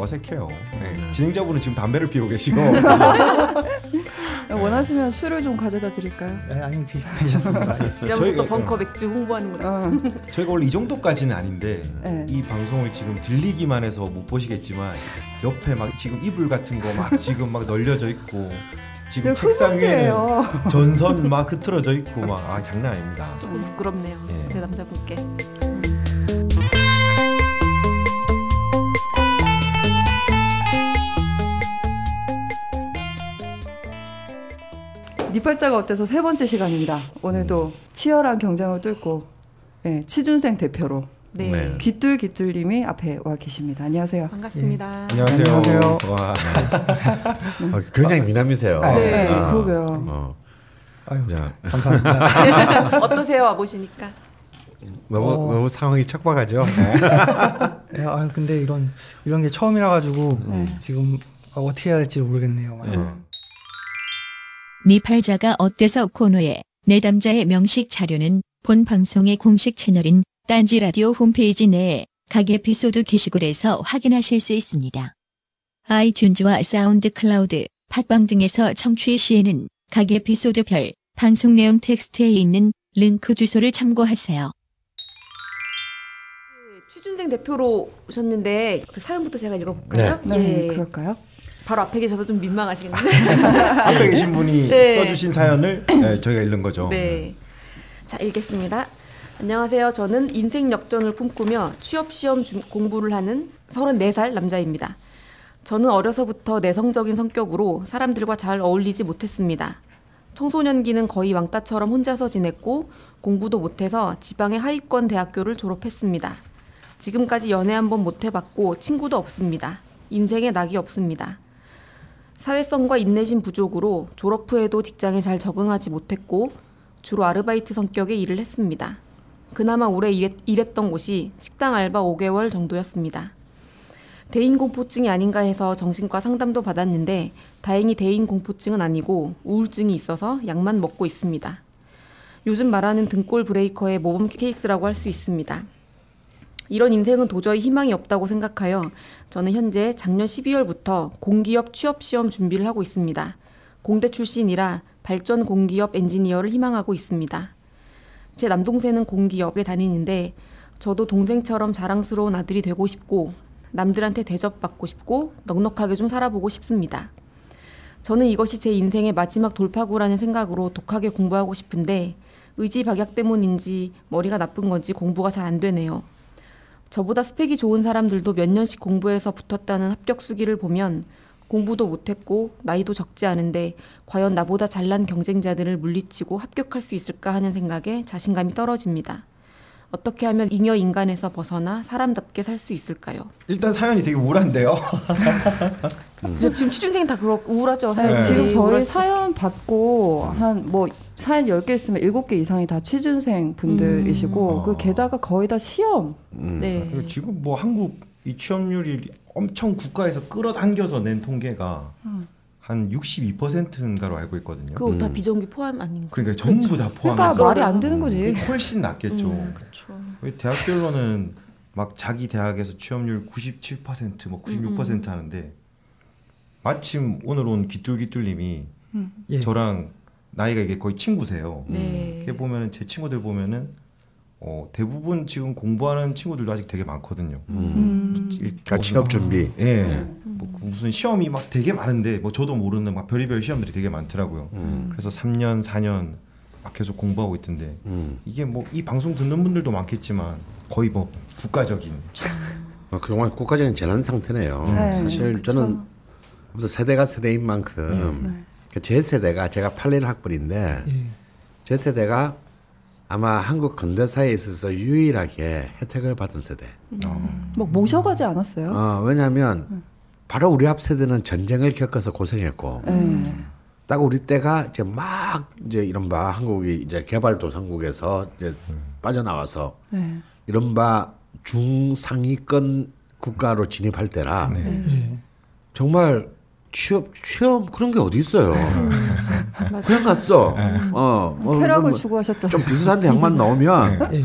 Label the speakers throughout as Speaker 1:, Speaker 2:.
Speaker 1: 어색해요. 네. 진행자분은 지금 담배를 피우고 계시고
Speaker 2: 원하시면 술을 좀 가져다 드릴까요?
Speaker 3: 네, 아니 괜찮습니다. 예.
Speaker 4: 이러면서 벙커 맥주 홍보하는구나.
Speaker 2: 어.
Speaker 1: 저희가 원래 이 정도까지는 아닌데
Speaker 2: 네.
Speaker 1: 이 방송을 지금 들리기만 해서 못 보시겠지만 옆에 막 지금 이불 같은 거 막 지금 막 널려져 있고 지금 책상 위에는
Speaker 2: 흑문제예요.
Speaker 1: 전선 막 흐트러져 있고 막 아 장난 아닙니다.
Speaker 4: 조금 부끄럽네요.
Speaker 1: 예.
Speaker 4: 내 남자분께.
Speaker 2: 니팔자가 어때서 세 번째 시간입니다. 오늘도 치열한 경쟁을 뚫고 네, 취준생 대표로
Speaker 4: 네.
Speaker 1: 네.
Speaker 2: 귀뚤귀뚤님이 앞에 와 계십니다. 안녕하세요.
Speaker 4: 반갑습니다.
Speaker 1: 안녕하세요.
Speaker 3: 안녕하세요.
Speaker 1: 와,
Speaker 5: 어, 굉장히 미남이세요.
Speaker 2: 네,
Speaker 5: 아,
Speaker 2: 그러게요.
Speaker 5: 어,
Speaker 3: 아유,
Speaker 5: 자,
Speaker 3: 감사합니다.
Speaker 4: 어떠세요? 와 보시니까.
Speaker 5: 너무
Speaker 3: 어.
Speaker 5: 너무 상황이 척박하죠.
Speaker 3: 예, 아유, 근데 이런 이런 게 처음이라 가지고
Speaker 2: 네.
Speaker 3: 지금 어떻게 해야 할지 모르겠네요.
Speaker 5: 네.
Speaker 6: 니팔자가 어때서 코너의 내담자의 명식 자료는 본 방송의 공식 채널인 딴지 라디오 홈페이지 내에 각 에피소드 게시글에서 확인하실 수 있습니다. 아이튠즈와 사운드 클라우드, 팟빵 등에서 청취 시에는 각 에피소드별 방송 내용 텍스트에 있는 링크 주소를 참고하세요.
Speaker 4: 그 취준생 대표로 오셨는데 그 사연부터 제가 읽어볼까요?
Speaker 2: 네,
Speaker 4: 예.
Speaker 2: 그럴까요?
Speaker 4: 바로 앞에 계셔서 좀 민망하시겠는데.
Speaker 1: 앞에 계신 분이
Speaker 4: 네.
Speaker 1: 써주신 사연을 네, 저희가 읽는 거죠.
Speaker 4: 네. 자, 읽겠습니다. 안녕하세요. 저는 인생 역전을 꿈꾸며 취업 시험 준- 공부를 하는 34살 남자입니다. 저는 어려서부터 내성적인 성격으로 사람들과 잘 어울리지 못했습니다. 청소년기는 거의 왕따처럼 혼자서 지냈고 공부도 못해서 지방의 하위권 대학교를 졸업했습니다. 지금까지 연애 한 번 못 해봤고 친구도 없습니다. 인생에 낙이 없습니다. 사회성과 인내심 부족으로 졸업 후에도 직장에 잘 적응하지 못했고 주로 아르바이트 성격의 일을 했습니다. 그나마 오래 일했, 일했 던 곳이 식당 알바 5개월 정도였습니다. 대인 공포증이 아닌가 해서 정신과 상담도 받았는데 다행히 대인 공포증은 아니고 우울증이 있어서 약만 먹고 있습니다. 요즘 말하는 등골 브레이커의 모범 케이스라고 할 수 있습니다. 이런 인생은 도저히 희망이 없다고 생각하여 저는 현재 작년 12월부터 공기업 취업 시험 준비를 하고 있습니다. 공대 출신이라 발전 공기업 엔지니어를 희망하고 있습니다. 제 남동생은 공기업에 다니는데 저도 동생처럼 자랑스러운 아들이 되고 싶고 남들한테 대접받고 싶고 넉넉하게 좀 살아보고 싶습니다. 저는 이것이 제 인생의 마지막 돌파구라는 생각으로 독하게 공부하고 싶은데 의지박약 때문인지 머리가 나쁜 건지 공부가 잘 안 되네요. 저보다 스펙이 좋은 사람들도 몇 년씩 공부해서 붙었다는 합격 수기를 보면 공부도 못했고 나이도 적지 않은데 과연 나보다 잘난 경쟁자들을 물리치고 합격할 수 있을까 하는 생각에 자신감이 떨어집니다. 어떻게 하면 잉여 인간에서 벗어나 사람답게 살 수 있을까요?
Speaker 1: 일단 사연이 되게 우울한데요.
Speaker 4: 그죠? 지금 취준생 다 그렇 우울하죠.
Speaker 2: 네,
Speaker 4: 사연이.
Speaker 2: 지금 저희 사연 받고 한 뭐 사연 10개 있으면 7개 이상이 다 취준생 분들이시고
Speaker 1: 음.
Speaker 2: 그 게다가 거의 다 시험
Speaker 5: 음.
Speaker 4: 네.
Speaker 1: 그리고 지금 뭐 한국 이 취업률이 엄청 국가에서 끌어당겨서 낸 통계가 한 62%인가로 알고 있거든요.
Speaker 4: 그거 다
Speaker 5: 음.
Speaker 4: 비정규 포함 아닌가?
Speaker 1: 그러니까 전부 다 포함해서
Speaker 2: 그러니까 말이 안 되는 거지.
Speaker 1: 훨씬 낫겠죠.
Speaker 4: 음, 그렇죠.
Speaker 1: 왜 대학별로는 막 자기 대학에서 취업률 97%뭐 96% 하는데 마침 오늘 온 기뚤기뚤님이
Speaker 3: 예.
Speaker 1: 저랑 나이가 이게 거의 친구세요.
Speaker 4: 네.
Speaker 1: 이게 보면은 제 친구들 보면은 어, 대부분 지금 공부하는 친구들도 아직 되게 많거든요.
Speaker 2: 음.
Speaker 1: 일-
Speaker 5: 그러니까 취업 준비.
Speaker 1: 예. 뭐그 무슨 시험이 막 되게 많은데 뭐 저도 모르는 막 별의별 시험들이 되게 많더라고요.
Speaker 5: 음.
Speaker 1: 그래서 3년, 4년 막 계속 공부하고 있던데
Speaker 5: 음.
Speaker 1: 이게 뭐 이 방송 듣는 분들도 많겠지만 거의 뭐 국가적인
Speaker 5: 어, 정말 국가적인 재난 상태네요.
Speaker 2: 네,
Speaker 5: 사실
Speaker 2: 그쵸.
Speaker 5: 저는 아무튼 세대가 세대인 만큼
Speaker 2: 네.
Speaker 5: 그제 세대가 제가 81 학번인데
Speaker 3: 예.
Speaker 5: 제 세대가 아마 한국 근대사에 있어서 유일하게 혜택을 받은 세대.
Speaker 2: 막 모셔가지 않았어요?
Speaker 5: 어, 왜냐하면 바로 우리 앞 세대는 전쟁을 겪어서 고생했고
Speaker 2: 네.
Speaker 5: 딱 우리 때가 이제 막 이제 이른바 한국이 이제 개발도상국에서 이제 빠져나와서
Speaker 2: 네.
Speaker 5: 이른바 중상위권 국가로 진입할 때라
Speaker 1: 네.
Speaker 3: 예.
Speaker 5: 정말 취업 취업 그런 게 어디 있어요? 그냥 갔어. 어, 뭐,
Speaker 2: 쾌락을
Speaker 5: 뭐
Speaker 2: 추구하셨잖아요.
Speaker 5: 좀 비슷한 대학만 나오면
Speaker 3: 예.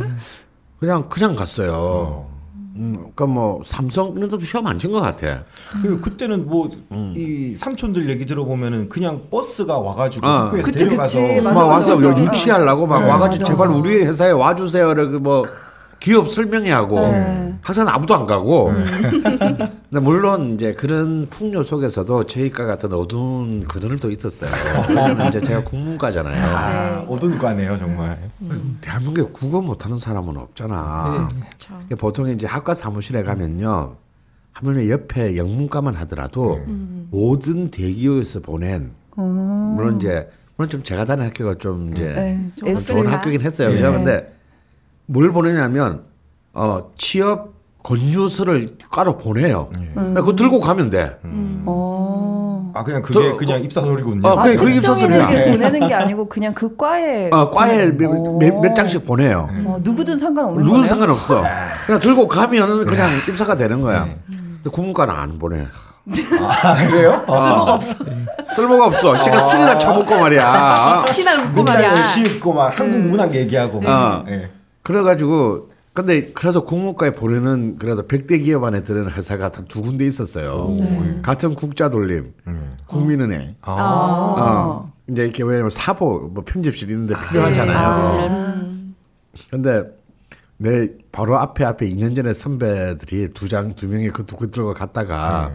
Speaker 5: 그냥 그냥 갔어요. 음, 그러니까 뭐 삼성 이런 데도 시험 안 친 것 같아.
Speaker 1: 그 그때는 뭐
Speaker 5: 음.
Speaker 1: 이 삼촌들 얘기 들어보면은 그냥 버스가 와가지고
Speaker 5: 어.
Speaker 1: 학교에
Speaker 2: 그치,
Speaker 1: 데려가서
Speaker 2: 그치. 맞아,
Speaker 5: 막 와서
Speaker 2: 맞아, 맞아.
Speaker 5: 유치하려고 막
Speaker 1: 네.
Speaker 5: 와가지고
Speaker 2: 맞아,
Speaker 5: 제발. 우리 회사에 와주세요. 이렇게 뭐 기업 설명회 하고
Speaker 2: 네.
Speaker 5: 항상 아무도 안 가고. 근데 물론 이제 그런 풍요 속에서도 저희과 같은 어두운 그늘도 있었어요. 이제 제가 국문과잖아요.
Speaker 1: 아 오든과네요 정말.
Speaker 5: 대한민국에 국어 못하는 사람은 없잖아.
Speaker 2: 네.
Speaker 5: 보통 이제 학과 사무실에 가면요. 하물며 옆에 영문과만 하더라도
Speaker 2: 음.
Speaker 5: 모든 대기업에서 보낸 물론 이제 물론 좀 제가 다니는 학교가 좀 이제
Speaker 2: 네.
Speaker 5: 좋은 학교긴 했어요. 그죠?
Speaker 2: 네.
Speaker 5: 근데 뭘 보내냐면 어 취업 권유서를 까로 보내요. 그러니까 그거 들고 가면 돼.
Speaker 2: 어.
Speaker 1: 아 그냥 그게
Speaker 5: 또-
Speaker 1: 그냥 입사서리군요.
Speaker 5: 어,
Speaker 2: 아,
Speaker 5: 그게- 그게 입사서류야.
Speaker 2: 특정인에게 보내는 게 아니고 그냥 그 과에
Speaker 5: 어, 과에 몇,
Speaker 2: 어.
Speaker 5: 몇, 몇 장씩 보내요.
Speaker 2: 어, 누구든 상관없는
Speaker 5: 누구도
Speaker 2: 거네요.
Speaker 5: 상관없어. 그냥 들고 가면 그냥 입사가 되는 거야. 근데 국문과는 안 보내.
Speaker 1: 아 그래요?
Speaker 4: 쓸모가 없어.
Speaker 5: 쓸모가 없어. 시간 술이나 처먹고 말이야.
Speaker 4: 신을 웃고 말이야.
Speaker 1: 열심히 막 한국 문학 얘기하고.
Speaker 5: 어.
Speaker 1: 예.
Speaker 5: 그래가지고 근데 그래도 국문과에 보내는 그래도 100대 기업 안에 드는 회사가 한두 군데 있었어요. 같은 국자 돌림, 국민은행.
Speaker 1: 아.
Speaker 5: 어. 이제 이렇게 왜냐면 사보 뭐 편집실 있는데 필요하잖아요. 근데 내 바로 앞에 앞에 2년 전에 선배들이 두 장 두 명이 그 두 그 들고 갔다가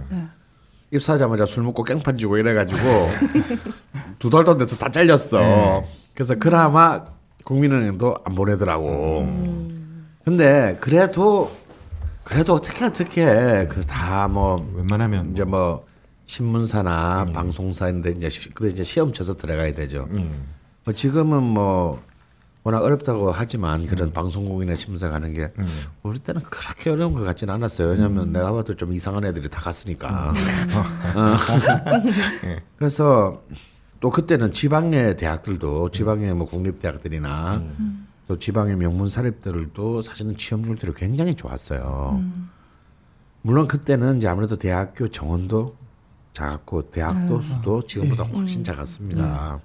Speaker 5: 입사하자마자 술 먹고 깽판 지고 이래가지고 두 달도 안 돼서 다 잘렸어. 그래서 그나마 국민은행도 안 보내더라고. 근데 그래도 그래도 어떻게 어떻게 그 다 뭐
Speaker 1: 웬만하면
Speaker 5: 이제 뭐 신문사나 방송사인데 이제 시- 근데 이제 시험 쳐서 들어가야 되죠. 뭐 지금은 뭐 워낙 어렵다고 하지만 그런 방송국이나 신문사 가는 게 우리 때는 그렇게 어려운 것 같지는 않았어요. 왜냐하면 내가 봐도 좀 이상한 애들이 다 갔으니까. 어. 그래서 또 그때는 지방의 대학들도 지방의 뭐 국립 대학들이나 또 지방의 명문 사립들도 사실은 취업률들이 굉장히 좋았어요. 물론 그때는 이제 아무래도 대학교 정원도 작았고 대학도 수도 지금보다 훨씬 작았습니다.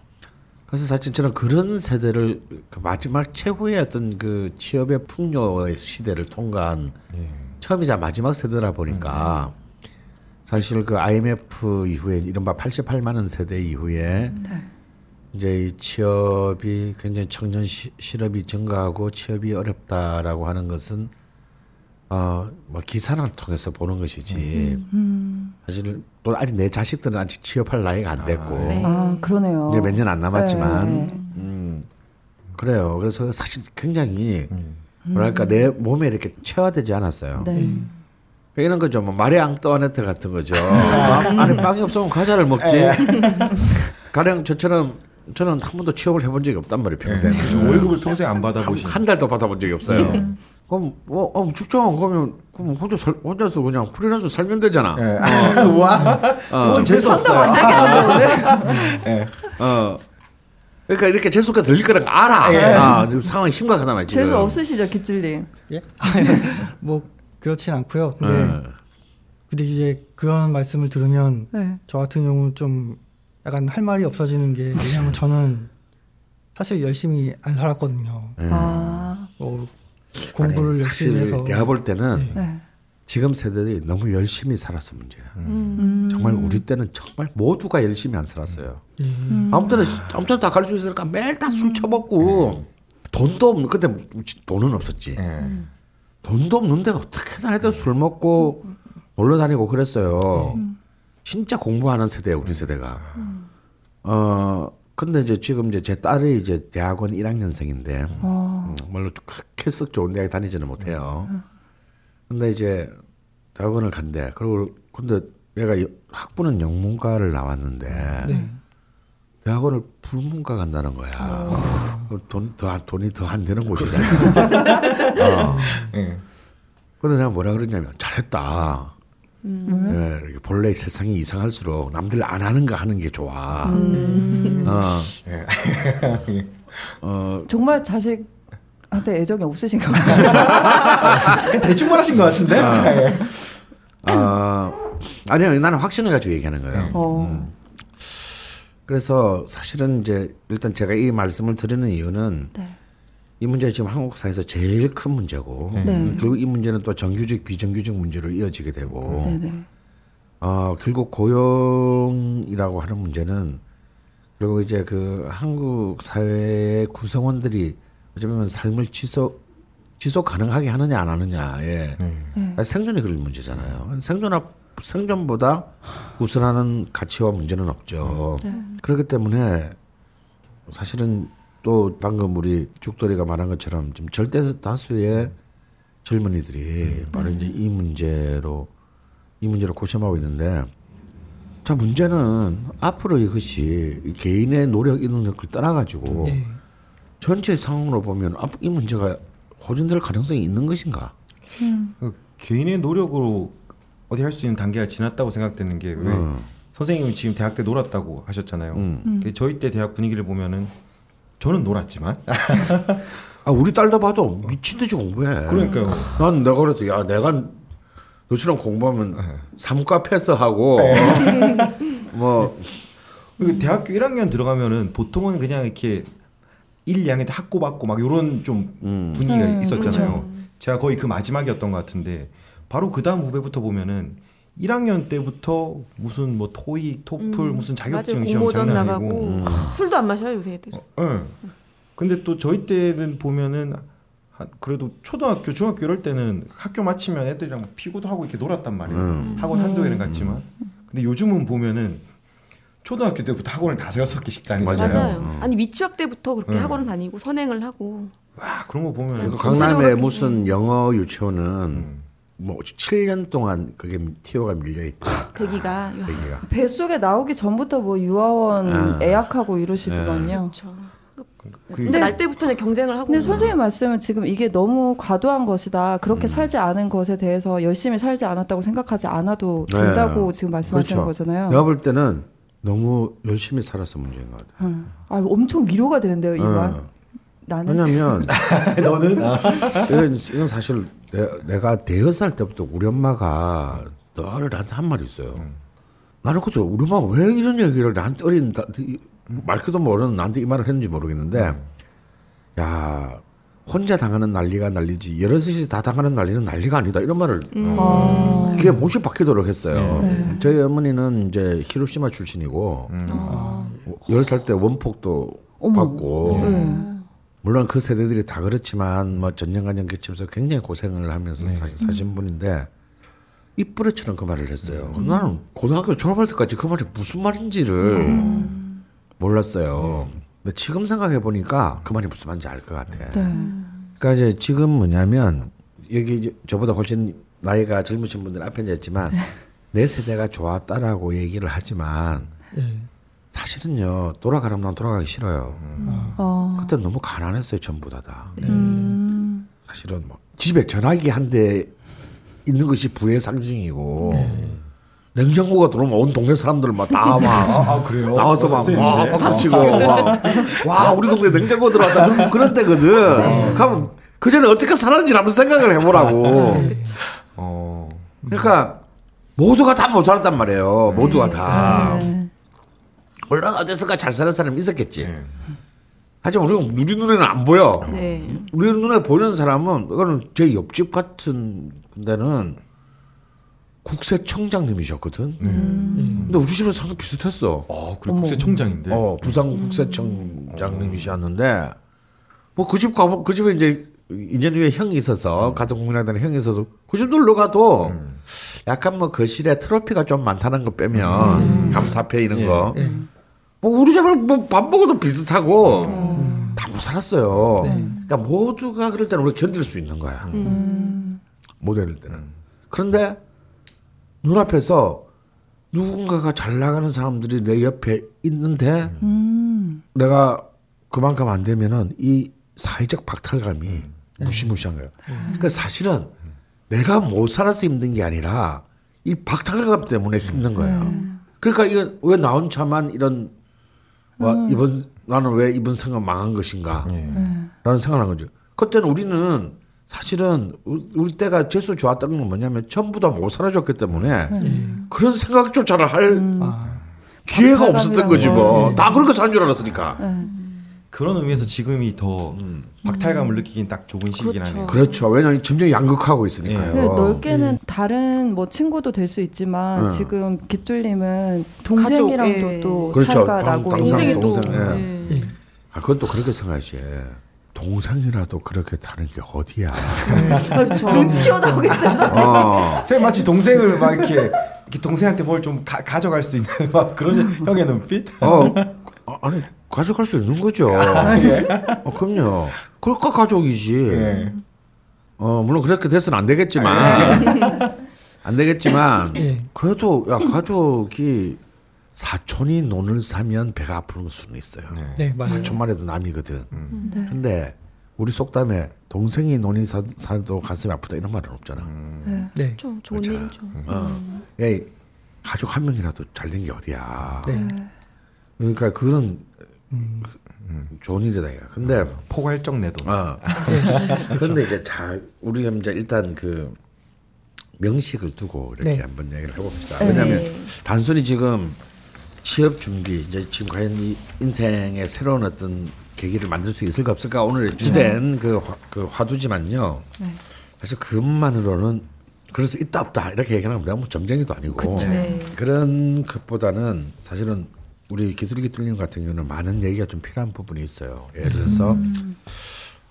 Speaker 5: 그래서 사실 저는 그런 세대를 그 마지막 최후의 어떤 그 취업의 풍요의 시대를 통과한 처음이자 마지막 세대라 보니까 사실 그 IMF 이후에 이른바 88만 원 세대 이후에 이제 이 취업이 굉장히 청년 시, 실업이 증가하고 취업이 어렵다라고 하는 것은 어뭐 기사를 통해서 보는 것이지 사실 또 아직 내 자식들은 아직 취업할 나이가 안 됐고
Speaker 4: 네.
Speaker 2: 아, 그러네요.
Speaker 5: 이제 몇 년 안 남았지만
Speaker 2: 네.
Speaker 5: 음 그래요. 그래서 사실 굉장히
Speaker 2: 음.
Speaker 5: 뭐랄까 내 몸에 이렇게 체화되지 않았어요.
Speaker 2: 네.
Speaker 5: 그러니까 이런 거죠. 뭐 마리 앙뚜아네트 같은 거죠. 안에 빵이 없으면 과자를 먹지. 가령 저처럼 저는 한 번도 취업을 해본 적이 없단 말이에요 평생.
Speaker 1: 네. 월급을 평생 안 받아보신.
Speaker 5: 한 달도 받아본 적이 없어요. 그럼 뭐 어, 직장 그러면 그럼 혼자 살, 혼자서 그냥 프리랜서 살면 되잖아.
Speaker 1: 예. 아, 와. 좀 재수 없어요.
Speaker 5: 어. 그러니까 이렇게 재수가 들릴 거라는 거 알아.
Speaker 1: 예.
Speaker 5: 아, 상황이 심각하단 말이지.
Speaker 2: 재수 없으시죠, 기찔님?
Speaker 3: 예? 뭐 그렇진 않고요. 근데
Speaker 5: 네.
Speaker 3: 근데 이제 그런 말씀을 들으면
Speaker 2: 네.
Speaker 3: 저 같은 경우는 좀 약간 할 말이 없어지는 게 왜냐면 저는 사실 열심히 안 살았거든요.
Speaker 2: 아,
Speaker 3: 뭐 공부를
Speaker 5: 아니,
Speaker 3: 열심히
Speaker 5: 사실
Speaker 3: 해서
Speaker 5: 내가 볼 때는
Speaker 2: 네.
Speaker 5: 지금 세대들이 너무 열심히 살았어 문제야.
Speaker 2: 음.
Speaker 5: 정말 우리 때는 정말 모두가 열심히 안 살았어요.
Speaker 3: 예.
Speaker 5: 아무 때나 아무 때나 다갈수 있으니까 매일 다 술 처먹고 돈도 없는 그때 돈은 없었지.
Speaker 1: 예.
Speaker 5: 돈도 없는데 어떻게든 하여튼 술 먹고 놀러 다니고 그랬어요. 진짜 공부하는 세대예요, 우리 세대가. 어, 근데 이제 지금 이제 제 딸이 이제 대학원 1학년생인데, 음, 물론 그렇게 썩 좋은 대학에 다니지는 못해요. 근데 이제 대학원을 간대. 그리고 근데 얘가 여- 학부는 영문과를 나왔는데,
Speaker 3: 네.
Speaker 5: 대학원을 불문과 간다는 거야. 그럼 돈, 더, 돈이 더 안 되는 곳이잖아. 어.
Speaker 1: 예.
Speaker 5: 근데 내가 뭐라 그랬냐면 잘했다. 예, 이렇게 본래 세상이 이상할수록 남들 안 하는 거 하는 게 좋아. 어, 어,
Speaker 2: 정말 자식 한테 애정이 없으신 것 같아요.
Speaker 1: 대충 말하신 것 같은데. 예.
Speaker 5: 어, 아니요, 나는 확신을 가지고 얘기하는 거예요.
Speaker 2: 어.
Speaker 5: 그래서 사실은 이제 일단 제가 이 말씀을 드리는 이유는
Speaker 2: 네.
Speaker 5: 이 문제가 지금 한국 사회에서 제일 큰 문제고
Speaker 2: 네.
Speaker 5: 결국 이 문제는 또 정규직 비정규직 문제로 이어지게 되고
Speaker 2: 네네.
Speaker 5: 어, 결국 고용이라고 하는 문제는 그리고 이제 그 한국 사회의 구성원들이 어쩌면 삶을 지속 지속 가능하게 하느냐 안 하느냐에 생존이 그럴 문제잖아요. 생존 앞 생존보다 우선하는 가치와 문제는 없죠. 그렇기 때문에 사실은 또 방금 우리 죽돌이가 말한 것처럼 지금 절대 다수의 젊은이들이 바로 이제 이 문제로 이 문제로 고심하고 있는데 자 문제는 앞으로 이것이 이 개인의 노력 이 능력을 떠나 가지고
Speaker 3: 예.
Speaker 5: 전체 상황으로 보면 앞- 이 문제가 호전될 가능성이 있는 것인가?
Speaker 1: 그 개인의 노력으로 어디 할 수 있는 단계가 지났다고 생각되는 게왜
Speaker 5: 음.
Speaker 1: 선생님이 지금 대학 때 놀았다고 하셨잖아요.
Speaker 5: 음.
Speaker 1: 그 저희 때 대학 분위기를 보면은 저는 놀았지만
Speaker 5: 아 우리 딸도 봐도 미친 듯이 공부해.
Speaker 1: 그러니까요.
Speaker 5: 난 내가 그래도 야 내가 너처럼 공부하면 사무과 패스하고
Speaker 1: 뭐그 대학교 1학년 들어가면은 보통은 그냥 이렇게 1, 2학년 때 학고 받고 막 요런 좀
Speaker 5: 음.
Speaker 1: 분위기가
Speaker 2: 음,
Speaker 1: 있었잖아요. 제가 거의 그 마지막이었던 것 같은데 바로 그 다음 후배부터 보면은 1학년 때부터 무슨 뭐 토익, 토플
Speaker 4: 음,
Speaker 1: 무슨
Speaker 4: 맞아요.
Speaker 1: 자격증 시험
Speaker 4: 공모전
Speaker 1: 장난 아니고.
Speaker 5: 음.
Speaker 4: 술도 안 마셔요 요새 애들.
Speaker 1: 예. 근데 또 저희 때는 보면은 한- 그래도 초등학교, 중학교 이럴 때는 학교 마치면 애들이랑 막 피구도 하고 이렇게 놀았단 말이에요.
Speaker 5: 음.
Speaker 1: 학원 한두 개는 갔지만. 근데 요즘은 보면은 초등학교 때부터 학원을 다섯 여섯 개씩 다니잖아요.
Speaker 4: 맞아요.
Speaker 5: 음.
Speaker 4: 아니 미취학 때부터 그렇게
Speaker 1: 음.
Speaker 4: 학원을 다니고 선행을 하고
Speaker 1: 와 그런 거 보면
Speaker 4: 네,
Speaker 5: 그
Speaker 4: 이렇게-
Speaker 5: 무슨 영어 유치원은 뭐 7년 동안 그게 티오가 밀려 있다.
Speaker 4: 대기가 야,
Speaker 5: 얘기가.
Speaker 2: 뱃속에 나오기 전부터 뭐 유아원
Speaker 5: 아.
Speaker 2: 예약하고 이러시더만요.
Speaker 4: 그렇죠.
Speaker 1: 그
Speaker 4: 근데 날 때부터는 경쟁을 하고
Speaker 2: 근데 선생님 말씀은 지금 이게 너무 과도한 것이다. 그렇게 살지 않은 것에 대해서 열심히 살지 않았다고 생각하지 않아도
Speaker 5: 네.
Speaker 2: 된다고 지금 말씀하시는
Speaker 5: 그렇죠.
Speaker 2: 거잖아요.
Speaker 5: 내가 볼 때는 너무 열심히 살아서 문제인 것 같아.
Speaker 2: 음. 아, 엄청 위로가 되는데요, 이 말.
Speaker 5: 어.
Speaker 2: 나는
Speaker 5: 왜냐면 너는 이건 사실 내, 내가 대여 살 때부터 우리 엄마가 늘 나한테 한 말이 있어요. 나는 그때 우리 엄마가 왜 이런 얘기를 나한테 어린 나- 말귀도 모르는 나한테 이 말을 했는지 모르겠는데 야 혼자 당하는 난리가 난리지 여럿이 다 당하는 난리는 난리가 아니다 이런 말을
Speaker 2: 아.
Speaker 5: 그게 못이 박히도록 했어요.
Speaker 2: 네.
Speaker 5: 저희 어머니는 이제 히로시마 출신이고 열 살때 원폭도
Speaker 2: 어머.
Speaker 5: 받고
Speaker 2: 네.
Speaker 5: 물론 그 세대들이 다 그렇지만 뭐 전년간년 겪으면서 굉장히 고생을 하면서 사, 사신 분인데 이뿌레처럼 그 말을 했어요. 나는 고등학교 졸업할 때까지 그 말이 무슨 말인지를 몰랐어요. 근데 지금 생각해 보니까 그 말이 무슨 말인지 알 것 같아.
Speaker 2: 네.
Speaker 5: 그러니까 이제 지금 뭐냐면 여기 이제 저보다 훨씬 나이가 젊으신 분들 앞에 앉았지만 내 세대가 좋았다라고 얘기를 하지만
Speaker 3: 예.
Speaker 5: 사실은요 돌아가려면 난 돌아가기 싫어요.
Speaker 2: 어.
Speaker 5: 그때 너무 가난했어요 전부 다 다.
Speaker 2: 음.
Speaker 5: 사실은 뭐 집에 전화기 한 대 있는 것이 부의 상징이고 냉장고가 들어오면 온 동네 사람들 막다막
Speaker 1: 아, 그래요?
Speaker 5: 나와서 막
Speaker 1: 선생님,
Speaker 5: 와,
Speaker 1: 네.
Speaker 5: 박수 치고 막, 와 우리 동네 냉장고 들어왔다 그런, 그런 때거든. 그럼 그 전에 어떻게 살았는지 한번 생각을 해보라고.
Speaker 1: 어.
Speaker 5: 그러니까 모두가 다 못 살았단 말이에요. 모두가 다.
Speaker 2: 네.
Speaker 5: 물론 어디선가 잘 사는 사람이 있었겠지.
Speaker 1: 네.
Speaker 5: 하지만 우리가 우리 눈에는 안 보여.
Speaker 4: 네.
Speaker 5: 우리 눈에 보이는 사람은 이거는 제 옆집 같은 데는 국세청장님이셨거든. 근데 우리 집은 상당히 비슷했어.
Speaker 1: 어, 그리고 국세청장인데.
Speaker 5: 어, 부산 국세청장님이셨는데 뭐그 집 가보 그 집에 이제 2년 후에 형이 있어서 같은 국민학단에 형이 있어서 그 집 놀러 가도 약간 뭐 거실에 트로피가 좀 많다는 거 빼면 감사패 이런 거. 뭐 우리 집은 뭐밥 먹어도 비슷하고 다못 살았어요. 그러니까 모두가 그럴 때는 우리 견딜 수 있는 거야. 모델일 때는. 그런데 눈앞에서 누군가가 잘 나가는 사람들이 내 옆에 있는데 내가 그만큼 안 되면은 이 사회적 박탈감이 무시무시한 거예요. 그러니까 사실은 내가 못 살아서 힘든 게 아니라 이 박탈감 때문에 힘든 거예요. 그러니까 이거 왜나 혼자만 이런 와 이번 나는 왜 이번 생각 망한 것인가? 라는 생각을 한 거죠. 그때는 우리는 사실은 우- 우리 때가 재수 좋았다는 건 뭐냐면 전부 다 못 살아줬기 때문에 그런 생각조차를 할
Speaker 3: 아,
Speaker 5: 기회가 없었던
Speaker 2: 박탈감이라는
Speaker 5: 거지 뭐.
Speaker 2: 거.
Speaker 5: 다 그렇게 사는 줄 알았으니까.
Speaker 1: 그런 의미에서 지금이 더 박탈감을 느끼긴 딱 좋은 시기긴
Speaker 4: 그렇죠.
Speaker 1: 하네요.
Speaker 5: 그렇죠. 왜냐하면 점점 양극하고 있으니까요.
Speaker 2: 근데 넓게는 다른 뭐 친구도 될 수 있지만
Speaker 5: 어.
Speaker 2: 지금 기뚤님은 동생이랑도
Speaker 4: 가족, 예.
Speaker 2: 또
Speaker 5: 그렇죠.
Speaker 2: 차이가
Speaker 5: 당-
Speaker 2: 나고
Speaker 4: 동생이 또
Speaker 5: 동생, 예.
Speaker 4: 예.
Speaker 3: 예.
Speaker 5: 아, 그건 또 그렇게 생각하지. 동생이라도 그렇게 다는 게 어디야.
Speaker 4: 그렇죠.
Speaker 2: 눈 튀어나오겠어요.
Speaker 5: 어.
Speaker 1: 쌤 마치 동생을 막 이렇게, 이렇게 동생한테 뭘 좀 가져갈 수 있는 막 그런 형의 눈빛?
Speaker 5: 어, 아, 아니 가져갈 수 있는 거죠. 어, 그럼요. 그러니까 가족이지.
Speaker 1: 예.
Speaker 5: 어, 물론 그렇게 돼서는 안 되겠지만 안 되겠지만
Speaker 3: 예.
Speaker 5: 그래도 야 가족이 사촌이 논을 사면 배가 아프는 수는 있어요.
Speaker 3: 네 맞아요.
Speaker 5: 사촌만 해도 남이거든.
Speaker 2: 네.
Speaker 5: 근데 우리 속담에 동생이 논이 사, 사도 가슴이 아프다 이런 말은 없잖아.
Speaker 2: 네.
Speaker 3: 네.
Speaker 4: 좀 좋은
Speaker 5: 그렇잖아.
Speaker 4: 일이죠.
Speaker 5: 어. 야, 가족 한 명이라도 잘된 게 어디야.
Speaker 3: 네.
Speaker 5: 그러니까 그런 좋은 일이다 이거. 근데
Speaker 1: 포괄적 내 돈.
Speaker 5: 어. 근데 이제 잘 우리가 이제 일단 그 명식을 두고 이렇게
Speaker 3: 네.
Speaker 5: 한번 얘기를 해봅시다.
Speaker 2: 네.
Speaker 5: 왜냐하면 단순히 지금 취업 준비 이제 지금 과연 이 인생의 새로운 어떤 계기를 만들 수 있을까 없을까 오늘 주된 그, 화, 그 화두지만요.
Speaker 2: 네.
Speaker 5: 사실 그것만으로는 그럴 수 있다 없다 이렇게 얘기하는 건 너무 점쟁이도 아니고
Speaker 4: 네.
Speaker 5: 그런 것보다는 사실은 우리 기술기 뚫림 같은 경우는 많은 얘기가 좀 필요한 부분이 있어요. 예를 들어서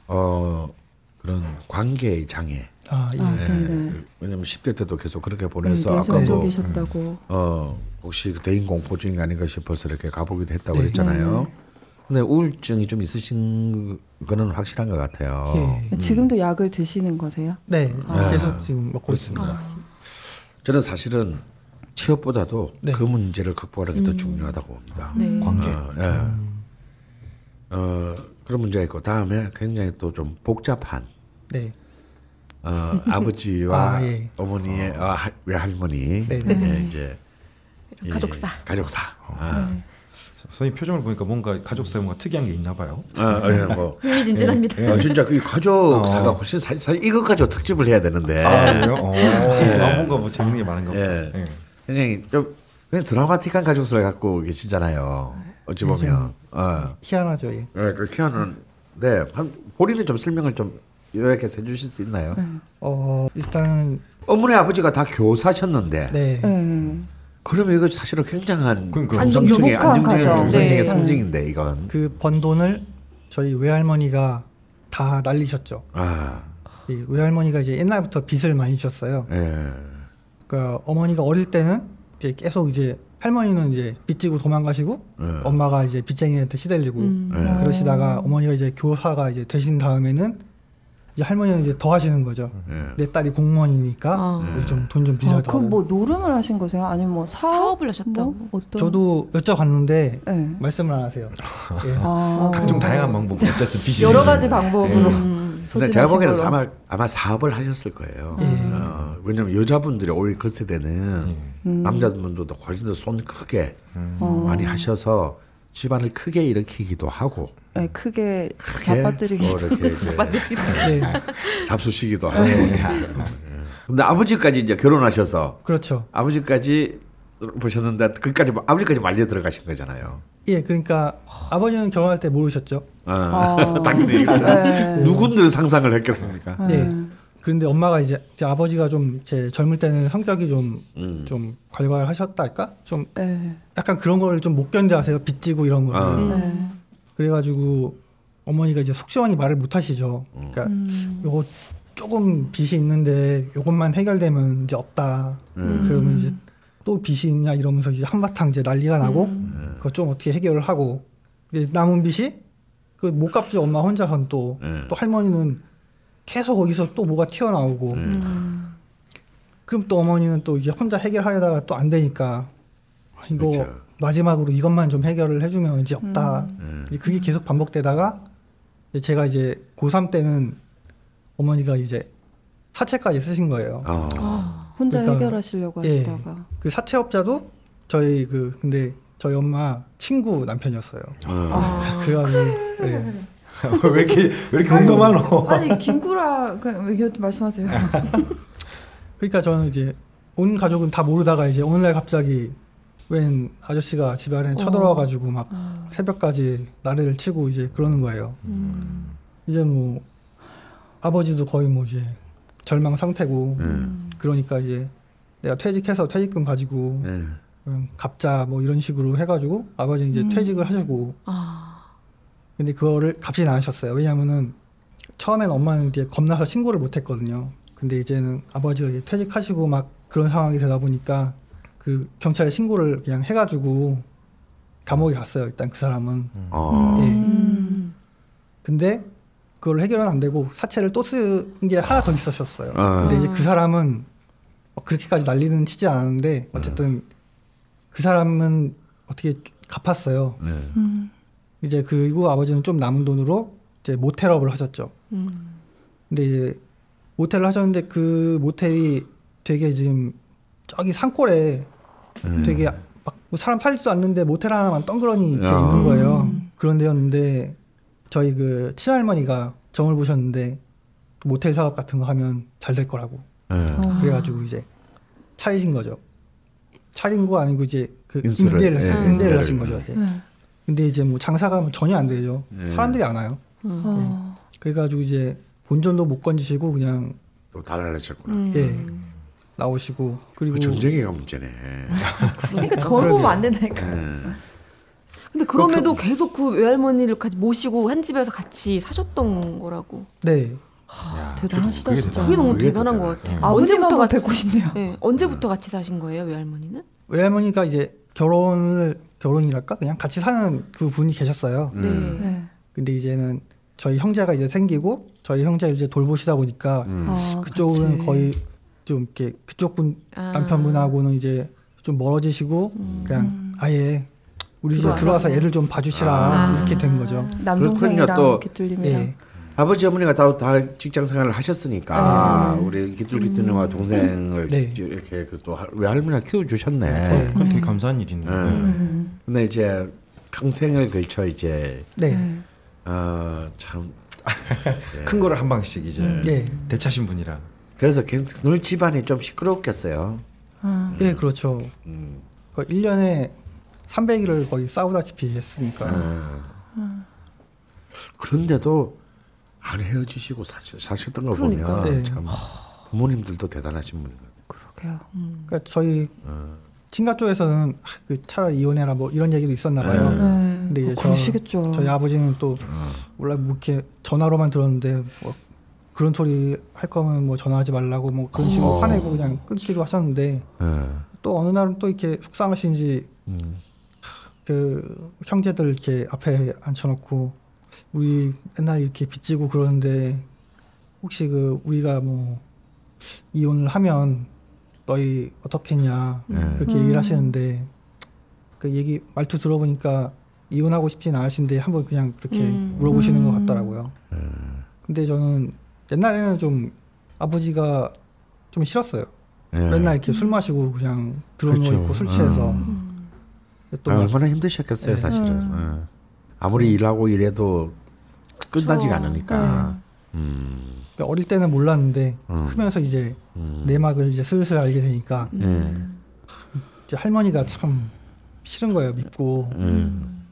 Speaker 5: 어 그런 관계의 장애.
Speaker 3: 아 예.
Speaker 2: 아,
Speaker 5: 예.
Speaker 2: 네네.
Speaker 5: 왜냐면 10대 때도 계속 그렇게
Speaker 2: 네,
Speaker 5: 보내서 아까 뭐
Speaker 2: 내성적이셨다고.
Speaker 5: 어 혹시 그 대인 공포증이 아닌가 싶어서 이렇게 가보기도 했다고
Speaker 3: 네.
Speaker 5: 그랬잖아요. 근데 우울증이 좀 있으신 거는 확실한 것 같아요.
Speaker 3: 예.
Speaker 2: 지금도 약을 드시는 거세요?
Speaker 3: 네.
Speaker 2: 아.
Speaker 3: 계속 지금 먹고 있습니다.
Speaker 5: 그렇습니다. 저는 사실은 취업보다도
Speaker 3: 네.
Speaker 5: 그 문제를 극복하는 게더 중요하다고 봅니다.
Speaker 4: 네.
Speaker 1: 관계.
Speaker 5: 어, 예. 어, 그런 문제가 있고 다음에 굉장히 또 좀 복잡한
Speaker 3: 네.
Speaker 5: 어, 아버지와
Speaker 3: 아, 예.
Speaker 5: 어머니의 어, 할- 외할머니
Speaker 3: 네,
Speaker 5: 예, 이제
Speaker 4: 이런
Speaker 5: 이
Speaker 4: 가족사.
Speaker 5: 가족사. 아,
Speaker 1: 선생님 표정을 보니까 뭔가 가족사에 뭔가 특이한 게 있나 봐요.
Speaker 5: 아, 예, 뭐
Speaker 4: 흥미진진합니다.
Speaker 5: 어, 진짜 그 가족사가
Speaker 1: 어.
Speaker 5: 훨씬 사실, 사실 이것 가지고 특집을 해야 되는데
Speaker 1: 아, 그래요? 어, 아, 뭔가 뭐 재밌는 게 많은가 보다.
Speaker 5: 예.
Speaker 1: 예.
Speaker 5: 굉장히 좀 그냥 드라마틱한 가족사를 갖고 계시잖아요. 어찌 보면 어.
Speaker 3: 희한하죠. 예.
Speaker 5: 예, 그렇게 하는데 한 본인이 좀 설명을 좀 요약해서 해주실 수 있나요?
Speaker 3: 어 일단
Speaker 5: 어머니 아버지가 다 교사셨는데
Speaker 3: 네.
Speaker 2: 네.
Speaker 5: 그러면 이거 사실은 굉장한
Speaker 2: 유복한
Speaker 5: 안정적인
Speaker 4: 네.
Speaker 5: 상징인데 이건
Speaker 3: 그 번 돈을 저희 외할머니가 다 날리셨죠.
Speaker 5: 아,
Speaker 3: 이 외할머니가 이제 옛날부터 빚을 많이 지셨어요.
Speaker 5: 예,
Speaker 3: 그러니까 어머니가 어릴 때는 이제 계속 이제 할머니는 이제 빚 지고 도망가시고
Speaker 5: 예.
Speaker 3: 엄마가 이제 빚쟁이한테 시달리고
Speaker 4: 음.
Speaker 5: 예.
Speaker 3: 그러시다가 어머니가 이제 교사가 이제 되신 다음에는 이제 할머니는 이제 더 하시는 거죠.
Speaker 5: 예.
Speaker 3: 내 딸이 공무원이니까
Speaker 4: 아.
Speaker 3: 좀돈좀
Speaker 2: 아,
Speaker 3: 빌려달라고.
Speaker 2: 그럼 뭐 노름을 하신 거세요? 아니면 뭐 사업?
Speaker 4: 사업을 하셨다고?
Speaker 2: 뭐 어떤?
Speaker 3: 저도 여쭤봤는데
Speaker 2: 네.
Speaker 3: 말씀을 안 하세요. 예.
Speaker 2: 아,
Speaker 1: 각종
Speaker 2: 어.
Speaker 1: 다양한 방법 어쨌든 빚이
Speaker 2: 여러 가지 방법으로
Speaker 4: 음.
Speaker 5: 근데 제가 보기에는. 아마 아마 사업을 하셨을 거예요.
Speaker 3: 예.
Speaker 5: 어, 왜냐면 여자분들이 오히려 그 세대는
Speaker 2: 음.
Speaker 5: 남자분들도 훨씬 더 손 크게
Speaker 2: 어.
Speaker 5: 많이 하셔서 집안을 크게 일으키기도 하고
Speaker 2: 네, 크게
Speaker 5: 크게
Speaker 2: 잡아뜨리기.
Speaker 5: 뭐 이렇게 이제
Speaker 3: 네.
Speaker 5: 잡수시기도 하고. 예. 근데 아버지까지 이제 결혼하셔서
Speaker 3: 그렇죠.
Speaker 5: 아버지까지 보셨는데 그까지 아버지까지 말려 들어가신 거잖아요.
Speaker 3: 예, 그러니까 아버지는 결혼할 때 모르셨죠.
Speaker 5: 아,
Speaker 2: 아.
Speaker 5: 당연히
Speaker 2: 네.
Speaker 5: 누군들 상상을 했겠습니까?
Speaker 3: 네. 그런데 엄마가 이제 제 아버지가 좀 제 젊을 때는 성격이 좀좀
Speaker 5: 음.
Speaker 3: 괄괄하셨달까? 좀
Speaker 2: 네.
Speaker 3: 약간 그런 걸 좀 못 견뎌하세요. 빚지고 이런 거.
Speaker 5: 아.
Speaker 2: 네.
Speaker 3: 그래가지고 어머니가 이제 속 시원히 말을 못 하시죠. 그러니까
Speaker 2: 음.
Speaker 3: 요거 조금 빚이 있는데 요것만 해결되면 이제 없다.
Speaker 5: 음.
Speaker 3: 그러면 이제 또 빚이 있냐 이러면서 이제 한바탕 이제 난리가 나고
Speaker 2: 음.
Speaker 3: 그거 좀 어떻게 해결을 하고 이제 남은 빚이 그 못 갚죠 엄마 혼자선 또또
Speaker 5: 음.
Speaker 3: 할머니는 계속 거기서 또 뭐가 튀어나오고
Speaker 2: 음.
Speaker 3: 그럼 또 어머니는 또 이제 혼자 해결하려다가 또 안 되니까 이거
Speaker 5: 그렇죠.
Speaker 3: 마지막으로 이것만 좀 해결을 해주면 이제 없다.
Speaker 5: 음.
Speaker 3: 이제 그게 계속 반복되다가 이제 제가 이제 고3 때는 어머니가 이제 사채까지 쓰신 거예요.
Speaker 5: 어.
Speaker 2: 혼자
Speaker 3: 그러니까,
Speaker 2: 해결하시려고
Speaker 3: 예.
Speaker 2: 하시다가.
Speaker 3: 그 사채업자도 저희 그 근데 저희 엄마 친구 남편이었어요.
Speaker 5: 어.
Speaker 2: 아.
Speaker 3: 그래가지고 예.
Speaker 1: 왜 이렇게 왜 이렇게 공감하노?
Speaker 2: 아니 김구라 그 이거 말씀하세요.
Speaker 3: 그러니까 저는 이제 온 가족은 다 모르다가 이제 어느 날 갑자기 웬 아저씨가 집 안에 쳐들어와가지고 막 새벽까지 나래를 치고 이제 그러는 거예요. 이제 뭐 아버지도 거의 뭐 이제 절망 상태고
Speaker 5: 음.
Speaker 3: 그러니까 이제 내가 퇴직해서 퇴직금 가지고
Speaker 5: 예.
Speaker 3: 음, 갑자 뭐 이런 식으로 해가지고 아버지 이제 퇴직을 하시고
Speaker 4: 아,
Speaker 3: 근데 그거를 값이 나으셨어요. 왜냐면은 처음엔 엄마는 이제 겁나서 신고를 못했거든요. 근데 이제는 아버지가 이제 퇴직하시고 막 그런 상황이 되다 보니까 그 경찰에 신고를 그냥 해가지고 감옥에 갔어요. 일단 그 사람은.
Speaker 5: 어.
Speaker 3: 예.
Speaker 2: 음.
Speaker 3: 근데 그걸 해결은 안 되고 사채를 또 쓴 게 하나 더 있었었어요.
Speaker 5: 아.
Speaker 3: 근데 이제 그 사람은 뭐 그렇게까지 난리는 치지 않았는데 어쨌든 그 사람은 어떻게 갚았어요.
Speaker 5: 네.
Speaker 2: 음.
Speaker 3: 이제 그리고 아버지는 좀 남은 돈으로 이제 모텔업을 하셨죠.
Speaker 4: 음.
Speaker 3: 근데 이제 모텔을 하셨는데 그 모텔이 되게 지금 저기 산골에
Speaker 5: 음.
Speaker 3: 되게 막뭐 사람 살지도 않는데 모텔 하나만 덩그러니 이렇게
Speaker 5: 야.
Speaker 3: 있는 거예요.
Speaker 2: 음.
Speaker 3: 그런 데였는데 저희 그 친할머니가 점을 보셨는데 모텔 사업 같은 거 하면 잘 될 거라고
Speaker 5: 예.
Speaker 2: 어.
Speaker 3: 그래가지고 이제 차리신 거죠. 차린 거 아니고 이제 그 임대를
Speaker 5: 예.
Speaker 4: 임대를
Speaker 3: 하신 거죠. 예.
Speaker 2: 네.
Speaker 3: 근데 이제 뭐 장사가 뭐 전혀 안 되죠.
Speaker 5: 예.
Speaker 3: 사람들이 안 와요.
Speaker 2: 어.
Speaker 3: 그래가지고 이제 본전도 못 건지시고 그냥
Speaker 5: 또 달라졌구나.
Speaker 4: 음.
Speaker 3: 예 나오시고 그리고
Speaker 5: 그 전쟁이가 문제네.
Speaker 2: 그러니까 저를 보면 안 된다니까.
Speaker 5: 예.
Speaker 4: 근데 그럼에도 계속 그 외할머니를 같이 모시고 한 집에서 같이 사셨던 거라고.
Speaker 3: 네
Speaker 1: 야,
Speaker 2: 대단하시다,
Speaker 1: 그게
Speaker 2: 진짜.
Speaker 4: 그게 너무
Speaker 5: 그게
Speaker 4: 대단한. 것 같아요.
Speaker 1: 예.
Speaker 2: 아버님
Speaker 4: 언제부터 같이
Speaker 2: 뵙고 싶네요.
Speaker 4: 예, 언제부터 같이 사신 거예요, 외할머니는?
Speaker 3: 외할머니가 이제 결혼을 결혼이랄까 그냥 같이 사는 그 분이 계셨어요.
Speaker 5: 음.
Speaker 4: 네.
Speaker 2: 네.
Speaker 3: 근데 이제는 저희 형제가 이제 생기고 저희 형제를 이제 돌보시다 보니까
Speaker 5: 음.
Speaker 2: 어,
Speaker 3: 그쪽은
Speaker 2: 같이.
Speaker 3: 거의 좀 이렇게 그쪽 분
Speaker 4: 아.
Speaker 3: 남편분하고는 이제 좀 멀어지시고
Speaker 2: 음.
Speaker 3: 그냥 아예 우리 집에
Speaker 4: 들어와서.
Speaker 3: 애들 좀 봐주시라
Speaker 4: 아.
Speaker 3: 이렇게 된 거죠.
Speaker 2: 남동생이랑
Speaker 5: 그렇군요, 또.
Speaker 3: 예.
Speaker 5: 아버지 어머니가 다, 다 직장 생활을 하셨으니까 우리 기뚤기뚤님과 동생을
Speaker 3: 네.
Speaker 5: 이렇게 그또 외할머니가 키워주셨네.
Speaker 3: 네.
Speaker 1: 그건 되게 감사한 일이네요.
Speaker 5: 음.
Speaker 2: 음.
Speaker 5: 근데 이제 평생을 걸쳐 이제
Speaker 3: 네.
Speaker 2: 네.
Speaker 5: 어참
Speaker 1: 큰 거를 한 방씩 이제
Speaker 3: 네.
Speaker 1: 대차신 분이라.
Speaker 5: 그래서 계속 늘 집안이 좀 시끄럽겠어요.
Speaker 2: 아.
Speaker 3: 예, 그렇죠.
Speaker 5: 음.
Speaker 3: 그 1년에 300일을 거의 싸우다시피 했으니까.
Speaker 5: 어. 그런데도 안 헤어지시고 사시, 사셨던 걸
Speaker 4: 그러니까.
Speaker 5: 보면
Speaker 3: 네.
Speaker 5: 참 부모님들도 대단하신 분인 것
Speaker 2: 그러게요.
Speaker 3: 그러니까 저희
Speaker 5: 어.
Speaker 3: 친가 쪽에서는 아, 그 차라리 이혼해라 뭐 이런 얘기도 있었나 봐요.
Speaker 5: 네.
Speaker 2: 네.
Speaker 3: 근데 이제
Speaker 2: 어,
Speaker 3: 저-
Speaker 2: 그러시겠죠.
Speaker 3: 저 희 아버지는 또 원래 뭐 이렇게 전화로만 들었는데 뭐 그런 소리 할 거면 뭐 전화하지 말라고 뭐 그런 식으로
Speaker 5: 어.
Speaker 3: 화내고 그냥 끊기도 하셨는데
Speaker 5: 예.
Speaker 3: 또 어느 날은 또 이렇게 속상하신지
Speaker 5: 음.
Speaker 3: 그 형제들 이렇게 앞에 앉혀놓고 우리 맨날 이렇게 빚지고 그러는데 혹시 그 우리가 뭐 이혼을 하면 너희 어떻겠냐
Speaker 5: 네.
Speaker 3: 그렇게 얘기를 하시는데 그 얘기 말투 들어보니까 이혼하고 싶진 않으신데 한번 그냥 그렇게
Speaker 4: 음.
Speaker 3: 물어보시는 것
Speaker 2: 음.
Speaker 3: 같더라고요. 근데 저는 옛날에는 좀 아버지가 좀 싫었어요.
Speaker 5: 예.
Speaker 3: 맨날 이렇게 술 마시고 그냥 들어누워
Speaker 5: 그렇죠.
Speaker 3: 있고 술 취해서
Speaker 4: 음.
Speaker 3: 또
Speaker 5: 아,
Speaker 3: 막
Speaker 5: 얼마나 힘드셨겠어요,
Speaker 3: 네.
Speaker 5: 사실은.
Speaker 2: 음.
Speaker 5: 예. 아무리 일하고 일해도 끝나지가
Speaker 4: 그쵸.
Speaker 5: 않으니까. 음.
Speaker 3: 그러니까 어릴 때는 몰랐는데
Speaker 5: 음.
Speaker 3: 크면서 이제
Speaker 5: 음.
Speaker 3: 내막을 이제 슬슬 알게 되니까
Speaker 5: 음.
Speaker 3: 이제 할머니가 참 싫은 거예요 믿고
Speaker 5: 음.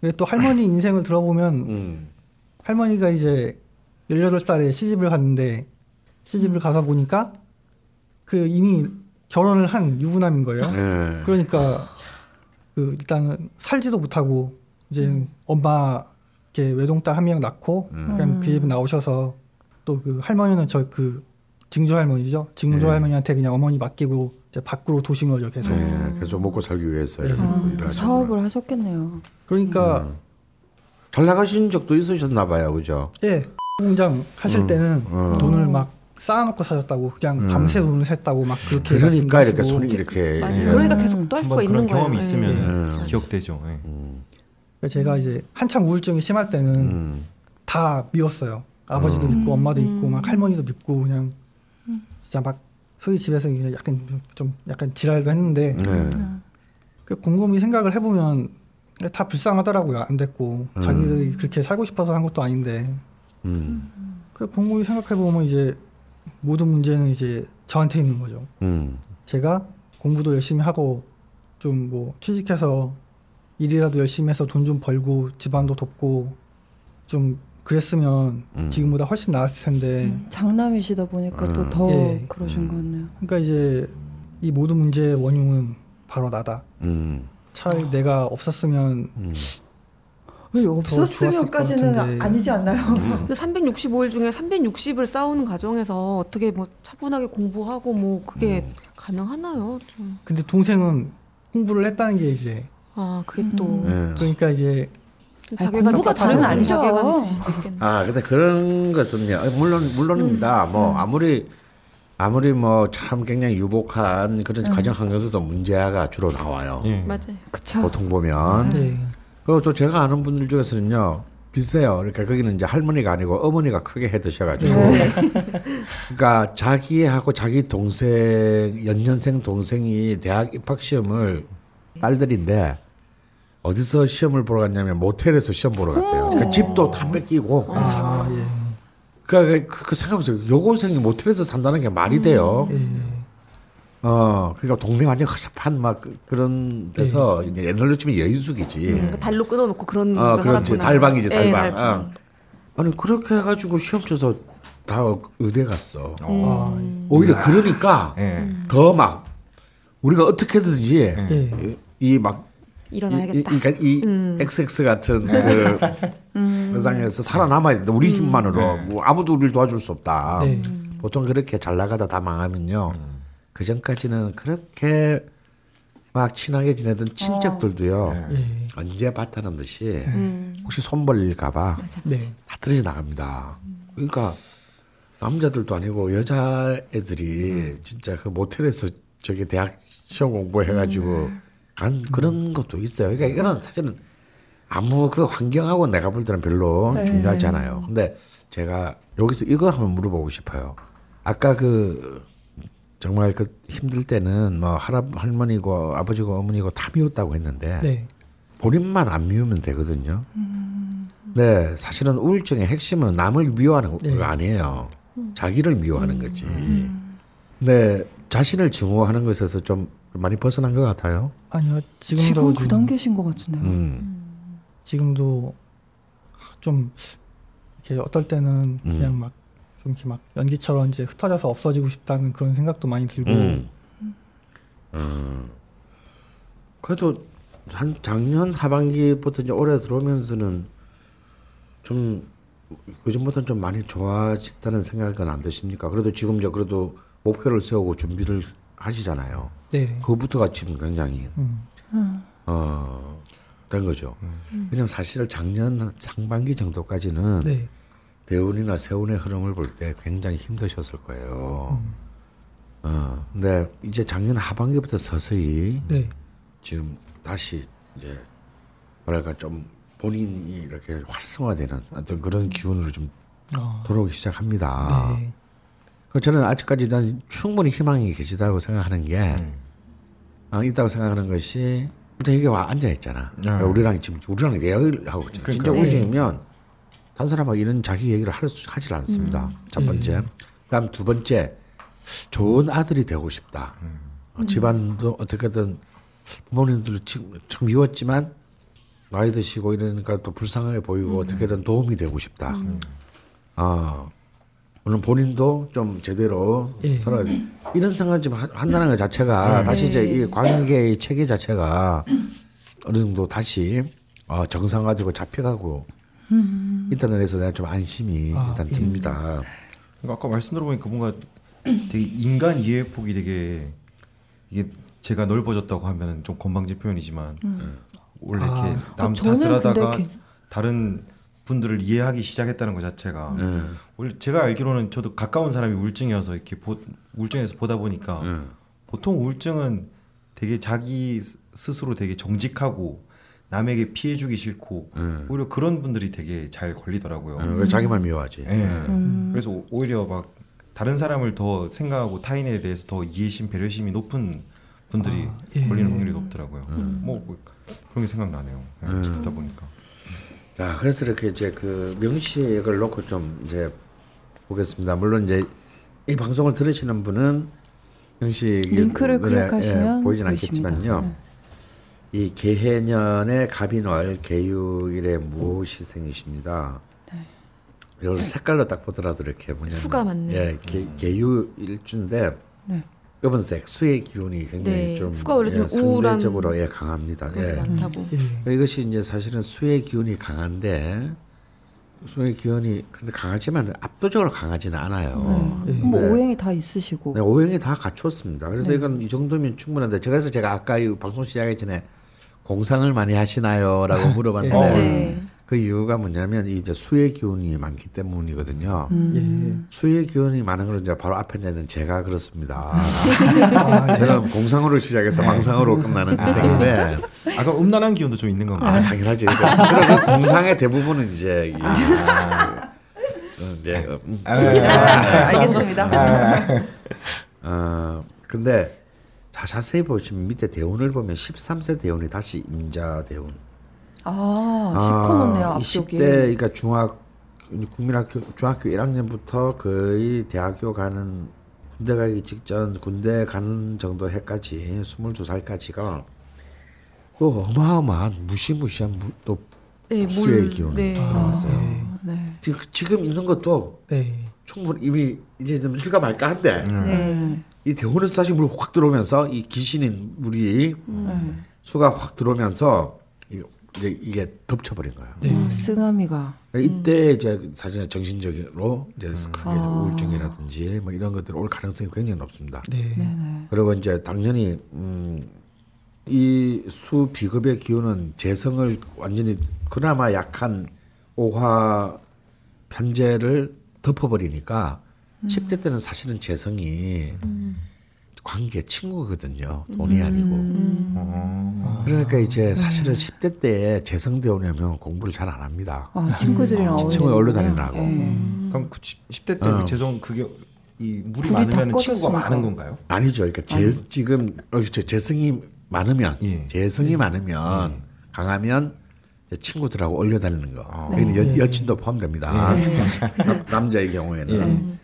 Speaker 3: 근데 또 할머니 인생을 들어보면
Speaker 5: 음.
Speaker 3: 할머니가 이제 18살에 시집을 갔는데 시집을 가서 보니까 그 이미 결혼을 한 유부남인 거예요
Speaker 5: 예.
Speaker 3: 그러니까 그 일단은 살지도 못하고 이제 엄마 이렇게 외동딸 한 명 낳고
Speaker 5: 음.
Speaker 3: 그냥 그 집에 나오셔서 또 그 할머니는 저 그 증조 할머니죠 증조
Speaker 5: 네.
Speaker 3: 할머니한테 그냥 어머니 맡기고 이제 밖으로 도신 거죠 계속
Speaker 5: 예. 계속 먹고 살기 위해서
Speaker 3: 네.
Speaker 5: 일을
Speaker 2: 그. 사업을 하셨겠네요.
Speaker 3: 그러니까
Speaker 5: 음. 잘 나가신 적도 있으셨나 봐요, 그죠?
Speaker 3: 예 공장 하실
Speaker 5: 음.
Speaker 3: 때는
Speaker 5: 음.
Speaker 3: 돈을 막 쌓아놓고 사셨다고 그냥
Speaker 5: 음.
Speaker 3: 밤새 돈을 샜다고 막 그렇게
Speaker 5: 그러니까 이렇게. 손이 이렇게
Speaker 4: 맞아요.
Speaker 5: 예.
Speaker 4: 그러니까 계속 또 할 수가 있는 거예요.
Speaker 1: 경험이
Speaker 4: 예.
Speaker 1: 있으면
Speaker 5: 예.
Speaker 1: 기억되죠. 예.
Speaker 5: 음.
Speaker 3: 제가 이제 한참 우울증이 심할 때는
Speaker 5: 음.
Speaker 3: 다 미웠어요. 아버지도
Speaker 5: 음.
Speaker 3: 믿고 엄마도
Speaker 4: 음.
Speaker 3: 믿고 막 할머니도 믿고 그냥 진짜 막 소위 집에서 약간 좀 약간 지랄도 했는데
Speaker 5: 네.
Speaker 3: 그 곰곰이 생각을 해보면 다 불쌍하더라고요. 안 됐고
Speaker 5: 음.
Speaker 3: 자기들이 그렇게 살고 싶어서 한 것도 아닌데
Speaker 5: 음.
Speaker 3: 그 곰곰이 생각해보면 이제 모든 문제는 이제 저한테 있는 거죠.
Speaker 5: 음.
Speaker 3: 제가 공부도 열심히 하고 좀 뭐 취직해서 일이라도 열심히 해서 돈 좀 벌고 집안도 돕고 좀 그랬으면
Speaker 5: 음.
Speaker 3: 지금보다 훨씬 나았을 텐데
Speaker 2: 음, 장남이시다 보니까
Speaker 5: 음.
Speaker 2: 또더
Speaker 3: 예.
Speaker 2: 그러신 것 같네요.
Speaker 3: 그러니까 이제 이 모든 문제의 원흉은 바로 나다.
Speaker 5: 음.
Speaker 3: 차라리 내가 없었으면
Speaker 5: 음.
Speaker 2: 왜 없었으면까지는. 아니지 않나요?
Speaker 4: 근데 365일 중에 360을 싸우는 과정에서 어떻게 뭐 차분하게 공부하고 뭐 그게
Speaker 5: 음.
Speaker 4: 가능하나요? 좀.
Speaker 3: 근데 동생은 공부를 했다는 게 이제
Speaker 4: 아 그게 또
Speaker 2: 음.
Speaker 5: 예.
Speaker 3: 그러니까 이제
Speaker 4: 자괴감
Speaker 2: 공부가
Speaker 4: 다른
Speaker 2: 아니죠.
Speaker 5: 아 근데 그런 것은요 어, 물론 물론입니다 뭐 아무리 아무리 뭐 참 굉장히 유복한 그런 가정 환경에서도 문제가 주로 나와요
Speaker 1: 예.
Speaker 4: 맞아요.
Speaker 2: 그쵸.
Speaker 5: 보통 보면
Speaker 3: 네.
Speaker 5: 그리고 또 제가 아는 분들 중에서는요 비슷해요 그러니까 거기는 이제 할머니가 아니고 어머니가 크게 해 드셔가지고 그러니까 자기하고 자기 동생 연년생 동생이 대학 입학 시험을 딸들인데 어디서 시험을 보러 갔냐면 모텔에서 시험 보러 갔대요. 그 집도 다 뺏기고.
Speaker 3: 아 예.
Speaker 5: 그러니까 그, 그 생각해보세요. 여고생이 모텔에서 산다는 게 말이 돼요.
Speaker 3: 예.
Speaker 5: 어, 그러니까 동네 완전 허접한 막 그- 그런 데서 이제 옛날로 치면 여인숙이지.
Speaker 4: 그러니까 달로 끊어놓고 그런
Speaker 5: 어,
Speaker 4: 거
Speaker 5: 그렇지. 달방이지,
Speaker 4: 예,
Speaker 5: 달방. 어. 아니 그렇게 해가지고 시험 쳐서 다 의대 갔어.
Speaker 3: 아,
Speaker 5: 오히려 그러니까
Speaker 1: 예.
Speaker 5: 더막 우리가 어떻게든지
Speaker 3: 예.
Speaker 5: 이막
Speaker 4: 일어나야겠다.
Speaker 5: 이, 이, 그러니까 이
Speaker 4: 음.
Speaker 5: XX 같은 그 세상에서 살아남아야 된다. 우리 힘만으로 뭐 아무도 우리를 도와줄 수 없다.
Speaker 3: 네.
Speaker 5: 보통 그렇게 잘 나가다 다 망하면요. 그 전까지는 그렇게 막 친하게 지내던 친척들도요.
Speaker 3: 예.
Speaker 5: 언제 봤다는 듯이
Speaker 4: 음.
Speaker 5: 혹시 손 벌릴까봐.
Speaker 3: 네.
Speaker 5: 다 떨어져 나갑니다. 그러니까 남자들도 아니고 여자애들이 진짜 그 모텔에서 저기 대학 시험 공부해가지고 간 그런 것도 있어요. 그러니까 이거는 사실은 아무 그 환경하고 내가 볼 때는 별로
Speaker 2: 네.
Speaker 5: 중요하지 않아요. 근데 제가 여기서 이거 한번 물어보고 싶어요. 아까 그 정말 그 힘들 때는 뭐 할아 할머니고 아버지고 어머니고 다 미웠다고 했는데
Speaker 3: 네.
Speaker 5: 본인만 안 미우면 되거든요. 네, 사실은 우울증의 핵심은 남을 미워하는 거
Speaker 3: 네.
Speaker 5: 아니에요. 자기를 미워하는 거지. 네, 자신을 증오하는 것에서 좀 많이 벗어난 것 같아요.
Speaker 3: 아니요. 지금도
Speaker 2: 지금 그
Speaker 3: 좀-
Speaker 2: 단계신 것 같은데요.
Speaker 5: 음,
Speaker 3: 지금도 좀 이렇게 어떨 때는
Speaker 5: 음.
Speaker 3: 그냥 막 좀 이렇게 막 연기처럼 이제 흩어져서 없어지고 싶다는 그런 생각도 많이 들고
Speaker 5: 음. 음. 그래도 한 작년 하반기부터 이제 올해 들어오면서는 좀 그전보다는 좀 많이 좋아졌다는 생각은 안 드십니까? 그래도 지금 저 그래도 목표를 세우고 준비를 하시잖아요.
Speaker 3: 네.
Speaker 5: 그부터가 지금 굉장히
Speaker 3: 음.
Speaker 5: 어, 된 거죠. 왜냐면 사실 작년 상반기 정도까지는
Speaker 3: 네.
Speaker 5: 대운이나 세운의 흐름을 볼 때 굉장히 힘드셨을 거예요. 어, 근데 이제 작년 하반기부터 서서히
Speaker 3: 네.
Speaker 5: 지금 다시 이제 뭐랄까 좀 본인이 이렇게 활성화되는 어떤 그런 기운으로 좀
Speaker 3: 어.
Speaker 5: 돌아오기 시작합니다.
Speaker 3: 네.
Speaker 5: 그 저는 아직까지 난 충분히 희망이 계시다고 생각하는 게 어, 있다고 생각하는 것이 일단 여기 와 앉아 있잖아. 그러니까 우리랑 지금 우리랑 얘기를 하고 있잖아. 진짜
Speaker 1: 그러니까요.
Speaker 5: 우울증이면 다른 사람하고 이런 자기 얘기를 할 수, 하질 않습니다. 첫 번째. 그다음 두 번째 좋은 아들이 되고 싶다. 어, 집안도 어떻게든 부모님들 지금 참 미웠지만 나이 드시고 이러니까 또 불쌍하게 보이고 어떻게든 도움이 되고 싶다. 어, 물론 본인도 좀 제대로
Speaker 3: 예.
Speaker 5: 살아야 돼. 이런 생각을 좀 하- 한다는 것 자체가 다시 이제 이 관계의 체계 자체가 어느 정도 다시 어, 정상화되고 잡혀가고 있다는 데서 내가 좀 안심이
Speaker 3: 아,
Speaker 5: 일단
Speaker 3: 예.
Speaker 5: 듭니다.
Speaker 1: 그러니까 아까 말씀 들어보니까 뭔가 되게 인간 이해 폭이 되게 이게 제가 넓어졌다고 하면은 좀 건방진 표현이지만 원래
Speaker 3: 아.
Speaker 1: 이렇게 남
Speaker 2: 아, 저는
Speaker 1: 탓을 하다가
Speaker 2: 근데
Speaker 1: 다른 분들을 이해하기 시작했다는 것 자체가
Speaker 5: 음.
Speaker 1: 원래 제가 알기로는 저도 가까운 사람이 우울증이어서 이렇게 보, 우울증에서 보다 보니까
Speaker 5: 음.
Speaker 1: 보통 우울증은 되게 자기 스- 스스로 되게 정직하고 남에게 피해주기 싫고
Speaker 5: 음.
Speaker 1: 오히려 그런 분들이 되게 잘 걸리더라고요.
Speaker 5: 어, 왜 자기만 미워하지.
Speaker 1: 예.
Speaker 2: 음.
Speaker 1: 그래서 오- 오히려 막 다른 사람을 더 생각하고 타인에 대해서 더 이해심, 배려심이 높은 분들이
Speaker 3: 아, 예.
Speaker 1: 걸리는 확률이 높더라고요. 뭐, 뭐 그런 게 생각나네요. 예,
Speaker 5: 음.
Speaker 1: 듣다 보니까.
Speaker 5: 자, 그래서 이렇게 이제 그 명식을 놓고 좀 이제 보겠습니다. 물론 이제 이 방송을 들으시는 분은 명식
Speaker 2: 링크를 클릭하시면
Speaker 5: 보이진
Speaker 2: 보이십니다.
Speaker 5: 않겠지만요.
Speaker 2: 네.
Speaker 5: 이 개해년의 갑인월 개유일에 무엇이 생기십니다. 이걸 색깔로 딱 보더라도 이렇게 뭐냐면
Speaker 4: 수가 많네요.
Speaker 5: 예, 개, 개유일주인데
Speaker 2: 네.
Speaker 5: 검은색 수의 기운이 굉장히
Speaker 4: 네,
Speaker 5: 좀
Speaker 4: 수가 원래
Speaker 5: 예, 상대적으로 예, 강합니다. 예.
Speaker 4: 많다고.
Speaker 3: 예.
Speaker 5: 이것이 이제 사실은 수의 기운이 강한데 수의 기운이 근데 강하지만 압도적으로 강하지는 않아요.
Speaker 3: 예.
Speaker 2: 뭐
Speaker 5: 네.
Speaker 2: 오행이 다 있으시고.
Speaker 5: 네, 오행이 다 갖췄습니다. 그래서 이건 이 정도면 충분한데 제가 그래서 제가 아까 이 방송 시작하기 전에 공상을 많이 하시나요?라고 물어봤는데
Speaker 1: 어,
Speaker 4: 네.
Speaker 5: 그 이유가 뭐냐면 이 이제 수의 기운이 많기 때문이거든요.
Speaker 3: 예.
Speaker 5: 수의 기운이 많은 걸 이제 바로 앞에 있는 제가 그렇습니다.
Speaker 3: 아,
Speaker 5: 저는 공상으로 시작해서 망상으로 끝나는 인생인데
Speaker 1: 아 까 음란한 기운도 좀 있는 건가요?
Speaker 5: 아 당연하지. 그러니까 그 공상의 대부분은 이제 이, 어, 이제 어, 음,
Speaker 2: 알겠습니다.
Speaker 5: 어 근데 자, 자세히 보시면 밑에 대운을 보면 13세 대운이 다시 임자 대운.
Speaker 2: 아, 시커멓네요,
Speaker 5: 이
Speaker 2: 앞쪽이.
Speaker 5: 10대 그러니까 중학 국민학교 중학교 1학년부터 거의 대학교 가는 군대 가기 직전 군대 가는 정도 해까지 22살까지가 또 어마어마한 무시무시한 무- 또
Speaker 4: 네,
Speaker 5: 수의
Speaker 4: 물.
Speaker 5: 기운이
Speaker 4: 네.
Speaker 5: 들어왔어요.
Speaker 2: 네.
Speaker 5: 지금, 지금 있는 것도
Speaker 3: 네.
Speaker 5: 충분히 이미 이제 좀 실감 말까 한데
Speaker 2: 네.
Speaker 5: 이 대원에서 다시 물이 확 들어오면서 이 귀신인 물이
Speaker 2: 네.
Speaker 5: 수가 확 들어오면서 이- 이제 이게 덮쳐버린 거예요.
Speaker 2: 아, 쓰나미가.
Speaker 5: 이때 이제 사실 정신적으로 이제 크게
Speaker 2: 아.
Speaker 5: 우울증이라든지 뭐 이런 것들 올 가능성이 굉장히 높습니다.
Speaker 3: 네.
Speaker 2: 네네.
Speaker 5: 그리고 이제 당연히 음, 이 수 비급의 기운은 재성을 완전히 그나마 약한 오화 편재를 덮어버리니까 10대 때는 사실은 재성이 관계 친구거든요. 돈이 아니고.
Speaker 1: 어.
Speaker 5: 그러니까 이제 사실은 10대 때 재성대 오려면 공부를 잘 안 합니다.
Speaker 2: 아, 친구들이랑 어울리는
Speaker 5: 친구가 얼른 다니느라고.
Speaker 1: 그럼 그 10대 때
Speaker 5: 어.
Speaker 1: 그 재성 그게 이 물이 많으면 친구가. 많은 건가요?
Speaker 5: 아니죠. 그러니까 재, 지금 어, 저 재성이 많으면
Speaker 1: 예.
Speaker 5: 재성이 많으면 강하면 이제 친구들하고 올려 다니는 거.
Speaker 1: 아.
Speaker 5: 여기는 여, 여친도 포함됩니다. 남- 남자의 경우에는.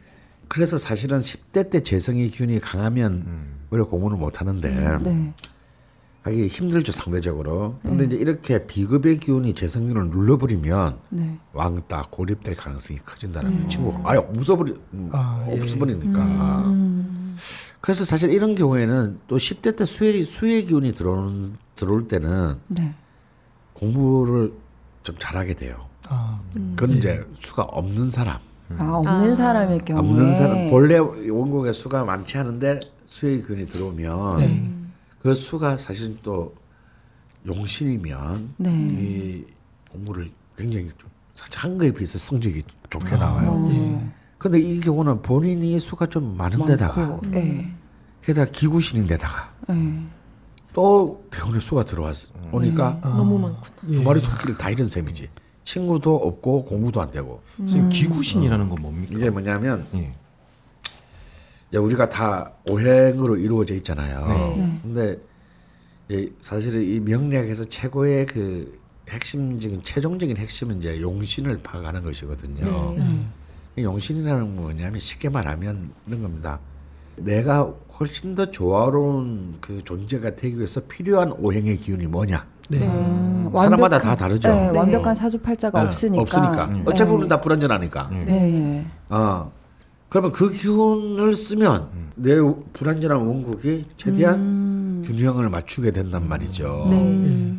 Speaker 5: 그래서 사실은 10대 때 재성의 기운이 강하면 오히려 공부를 못 하는데
Speaker 2: 네.
Speaker 5: 하기 힘들죠 상대적으로. 근데 이제 이렇게 비급의 기운이 재성기운을 눌러버리면
Speaker 2: 네.
Speaker 5: 왕따 고립될 가능성이 커진다는 거예요. 친구가 아예 없어버리 음,
Speaker 3: 아, 예.
Speaker 5: 없어버리니까. 그래서 사실 이런 경우에는 또 10대 때 수의 수의 기운이 들어오는 들어올 때는
Speaker 2: 네.
Speaker 5: 공부를 좀 잘하게 돼요.
Speaker 3: 아,
Speaker 5: 그건 이제 수가 없는 사람,
Speaker 2: 아, 없는
Speaker 4: 아.
Speaker 2: 사람일 경우에.
Speaker 5: 없는 사람 본래 원곡에 수가 많지 않은데 수의 기운이 들어오면
Speaker 3: 네.
Speaker 5: 그 수가 사실 또 용신이면
Speaker 2: 네.
Speaker 5: 이 공부를 굉장히 좀 사실 한 거에 비해서 성적이 좋게 나와요.
Speaker 2: 어,
Speaker 5: 근데 이 경우는 본인이 수가 좀 많은 데다가
Speaker 2: 많고, 네.
Speaker 5: 게다가 기구신인데다가
Speaker 2: 네.
Speaker 5: 또 대원의 수가 들어왔 오니까
Speaker 4: 너무 많구나.
Speaker 3: 예.
Speaker 5: 두 마리 토끼를 다 잃은 셈이지. 친구도 없고 공부도 안 되고
Speaker 1: 선생님 기구신이라는 건 뭡니까?
Speaker 5: 이게 뭐냐면
Speaker 1: 예.
Speaker 5: 이제 우리가 다 오행으로 이루어져 있잖아요.
Speaker 4: 네.
Speaker 5: 근데 이제 사실은 이 명리학에서 최고의 그 핵심적인 최종적인 핵심은 이제 용신을 파악하는 것이거든요.
Speaker 4: 네.
Speaker 5: 이 용신이라는 건 뭐냐면 쉽게 말하면 이런 겁니다. 내가 훨씬 더 조화로운 그 존재가 되기 위해서 필요한 오행의 기운이 뭐냐?
Speaker 3: 네.
Speaker 2: 아,
Speaker 5: 사람마다
Speaker 2: 완벽한-
Speaker 5: 다 다르죠.
Speaker 2: 네,
Speaker 4: 네.
Speaker 2: 완벽한 사주팔자가
Speaker 5: 네,
Speaker 2: 없으니까.
Speaker 5: 없으니까.
Speaker 2: 네.
Speaker 5: 어차피 우리는 다 불안전하니까.
Speaker 1: 예.
Speaker 2: 네. 네.
Speaker 5: 어. 그러면 그 기운을 쓰면 내 불안전한 원국이 최대한
Speaker 2: 음.
Speaker 5: 균형을 맞추게 된단 말이죠.
Speaker 4: 네.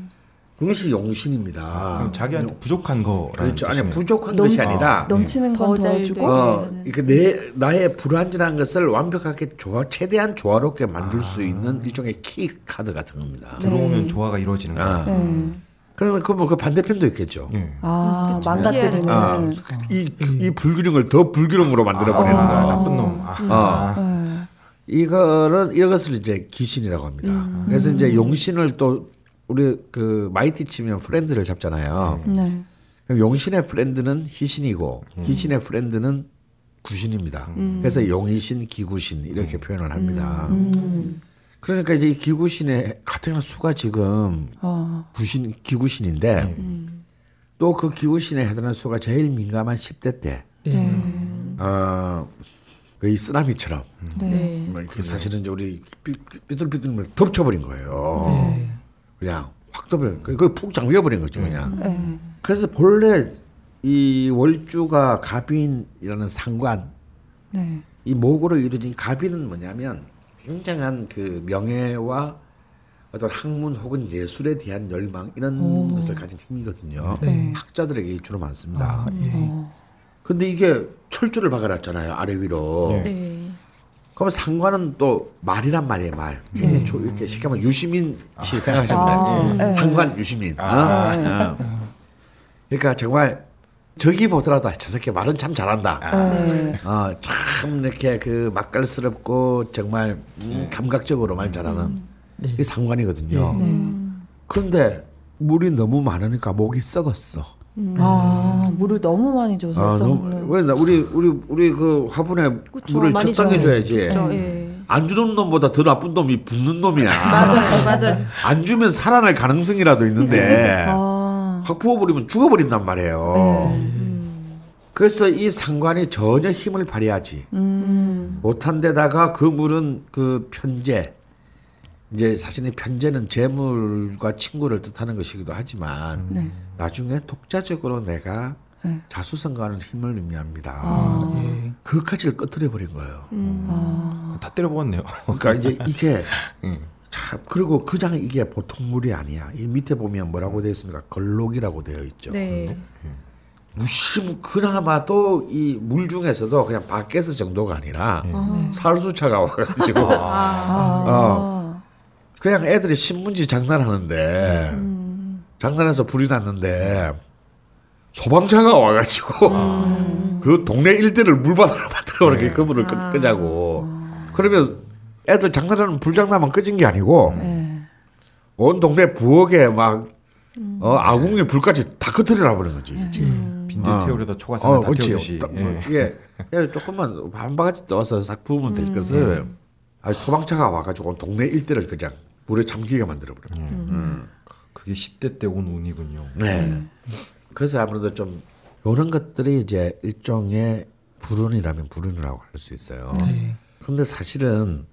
Speaker 5: 그것이 용신입니다.
Speaker 1: 그럼 자기한테 부족한 거라는
Speaker 5: 그렇죠. 아니
Speaker 1: 뜻이네요.
Speaker 5: 부족한
Speaker 2: 너무-
Speaker 5: 것이 아니라
Speaker 2: 넘치는
Speaker 4: 건더더잘
Speaker 2: 주고.
Speaker 5: 어,
Speaker 4: 되는.
Speaker 5: 그러니까 내 나의 불안전한 것을 완벽하게 조화 최대한 조화롭게 만들 수 있는 일종의 키 카드 같은 겁니다.
Speaker 1: 들어오면
Speaker 2: 네.
Speaker 1: 조화가 이루어지는
Speaker 5: 아.
Speaker 1: 거예요.
Speaker 2: 네.
Speaker 5: 그러면 그뭐 그 반대편도 있겠죠.
Speaker 1: 예.
Speaker 2: 아, 망가뜨리는.
Speaker 5: 아, 이, 이 불균형을 더 불균형으로 만들어 버리는
Speaker 1: 아,
Speaker 5: 거.
Speaker 1: 나쁜 놈. 아.
Speaker 5: 어.
Speaker 2: 네.
Speaker 5: 이거는 이것을 이제 기신이라고 합니다. 그래서 이제 용신을 또 우리 그 마이티 치면 friend를 잡잖아요.
Speaker 2: 네.
Speaker 5: 그럼 용신의 friend는 희신이고 기신의 friend는 구신입니다. 그래서 용희신, 기구신 이렇게 표현을 합니다. 그러니까 이제 이 기구신의 같은 수가 지금
Speaker 2: 어.
Speaker 5: 구신 기구신인데 또 그 기구신에 해당하는 수가 제일 민감한 10대 때
Speaker 3: 네.
Speaker 5: 어, 그이 쓰나미처럼
Speaker 2: 네.
Speaker 4: 네.
Speaker 5: 뭐그 사실은 이제 우리 삐- 삐뚤삐뚤 덮쳐버린 거예요.
Speaker 3: 네.
Speaker 5: 그냥 확 떠버려. 그푹 잠겨 버린 거죠 그냥.
Speaker 2: 네.
Speaker 5: 그래서 본래 이 월주가 갑인이라는 상관
Speaker 2: 네.
Speaker 5: 이 목으로 이루어진 이 갑인은 뭐냐면 굉장한 그 명예와 어떤 학문 혹은 예술에 대한 열망 이런 것을 가진 힘이거든요.
Speaker 3: 네.
Speaker 5: 학자들에게 주로 많습니다.
Speaker 3: 아, 예.
Speaker 5: 근데 이게 철주를 박아놨잖아요 아래 위로.
Speaker 1: 네.
Speaker 4: 네.
Speaker 5: 그러면 상관은 또 말이란 말이에요 말. 굉장히 조- 이렇게 쉽게 말하면 유시민 씨 생각하시면 돼요.
Speaker 2: 아, 네.
Speaker 5: 상관 유시민. 어? 어. 그러니까 정말 저기 보더라도 저 새끼 말은 참 잘한다.
Speaker 2: 네.
Speaker 5: 어, 참 이렇게 그 맛깔스럽고 정말 음, 감각적으로 말 잘하는 이 상관이거든요. 그런데 물이 너무 많으니까 목이 썩었어.
Speaker 2: 아 물을 너무 많이 줘서
Speaker 5: 아. 너무, 왜 나- 우리 우리 우리 그 화분에
Speaker 4: 그쵸,
Speaker 5: 물을 적당히
Speaker 4: 줘요.
Speaker 5: 줘야지.
Speaker 4: 그렇죠. 예.
Speaker 5: 안 주는 놈보다 더 나쁜 놈이 붓는 놈이야.
Speaker 4: 맞아요, 맞아요.
Speaker 5: 안 주면 살아날 가능성이라도 있는데
Speaker 2: 아.
Speaker 5: 확 부어버리면 죽어버린단 말이에요.
Speaker 2: 네.
Speaker 5: 그래서 이 상관이 전혀 힘을 발휘하지
Speaker 2: 음.
Speaker 5: 못한 데다가 그 물은 그 편재 이제 사실은 편재는 재물과 친구를 뜻하는 것이기도 하지만
Speaker 2: 네.
Speaker 5: 나중에 독자적으로 내가
Speaker 2: 네.
Speaker 5: 자수성가하는 힘을 의미합니다.
Speaker 2: 아.
Speaker 3: 예.
Speaker 5: 그 가치를 꺼트려 버린 거예요.
Speaker 2: 아.
Speaker 1: 다 때려먹었네요.
Speaker 5: 그러니까 이제 이게
Speaker 1: 음.
Speaker 5: 참 그리고 그 장에 이게 보통 물이 아니야. 이 밑에 보면 뭐라고 되어 있습니까? 걸록이라고 되어 있죠.
Speaker 4: 네.
Speaker 5: 무심 그나마도 이 물 중에서도 그냥 밖에서 정도가 아니라 살수차가 와가지고
Speaker 2: 아.
Speaker 5: 그냥 애들이 신문지 장난하는데 장난해서 불이 났는데 소방차가 와가지고 그 동네 일대를 물바다로 만들어버리게 그 불을 끄, 끄자고 그러면 애들 장난하는 불장난만 끄진 게 아니고
Speaker 2: 네.
Speaker 5: 온 동네 부엌에 막 어, 아궁이 불까지 다 끄트려 버리는 거지 지금.
Speaker 1: 빈대
Speaker 5: 어.
Speaker 1: 태우려다 초가상을 다
Speaker 5: 그렇지.
Speaker 1: 태우듯이.
Speaker 5: 딱
Speaker 1: 예.
Speaker 5: 뭐 이게 그냥 조금만 한 바가지 떠서 싹 부으면 될 것을 아니, 소방차가 와가지고 동네 일대를 그냥 물에 잠기게 만들어 버려. 요
Speaker 1: 그게 10대 때 온 운이군요.
Speaker 5: 네. 그래서 아무래도 좀 이런 것들이 이제 일종의 불운이라면 불운이라고 할 수 있어요. 그런데 사실은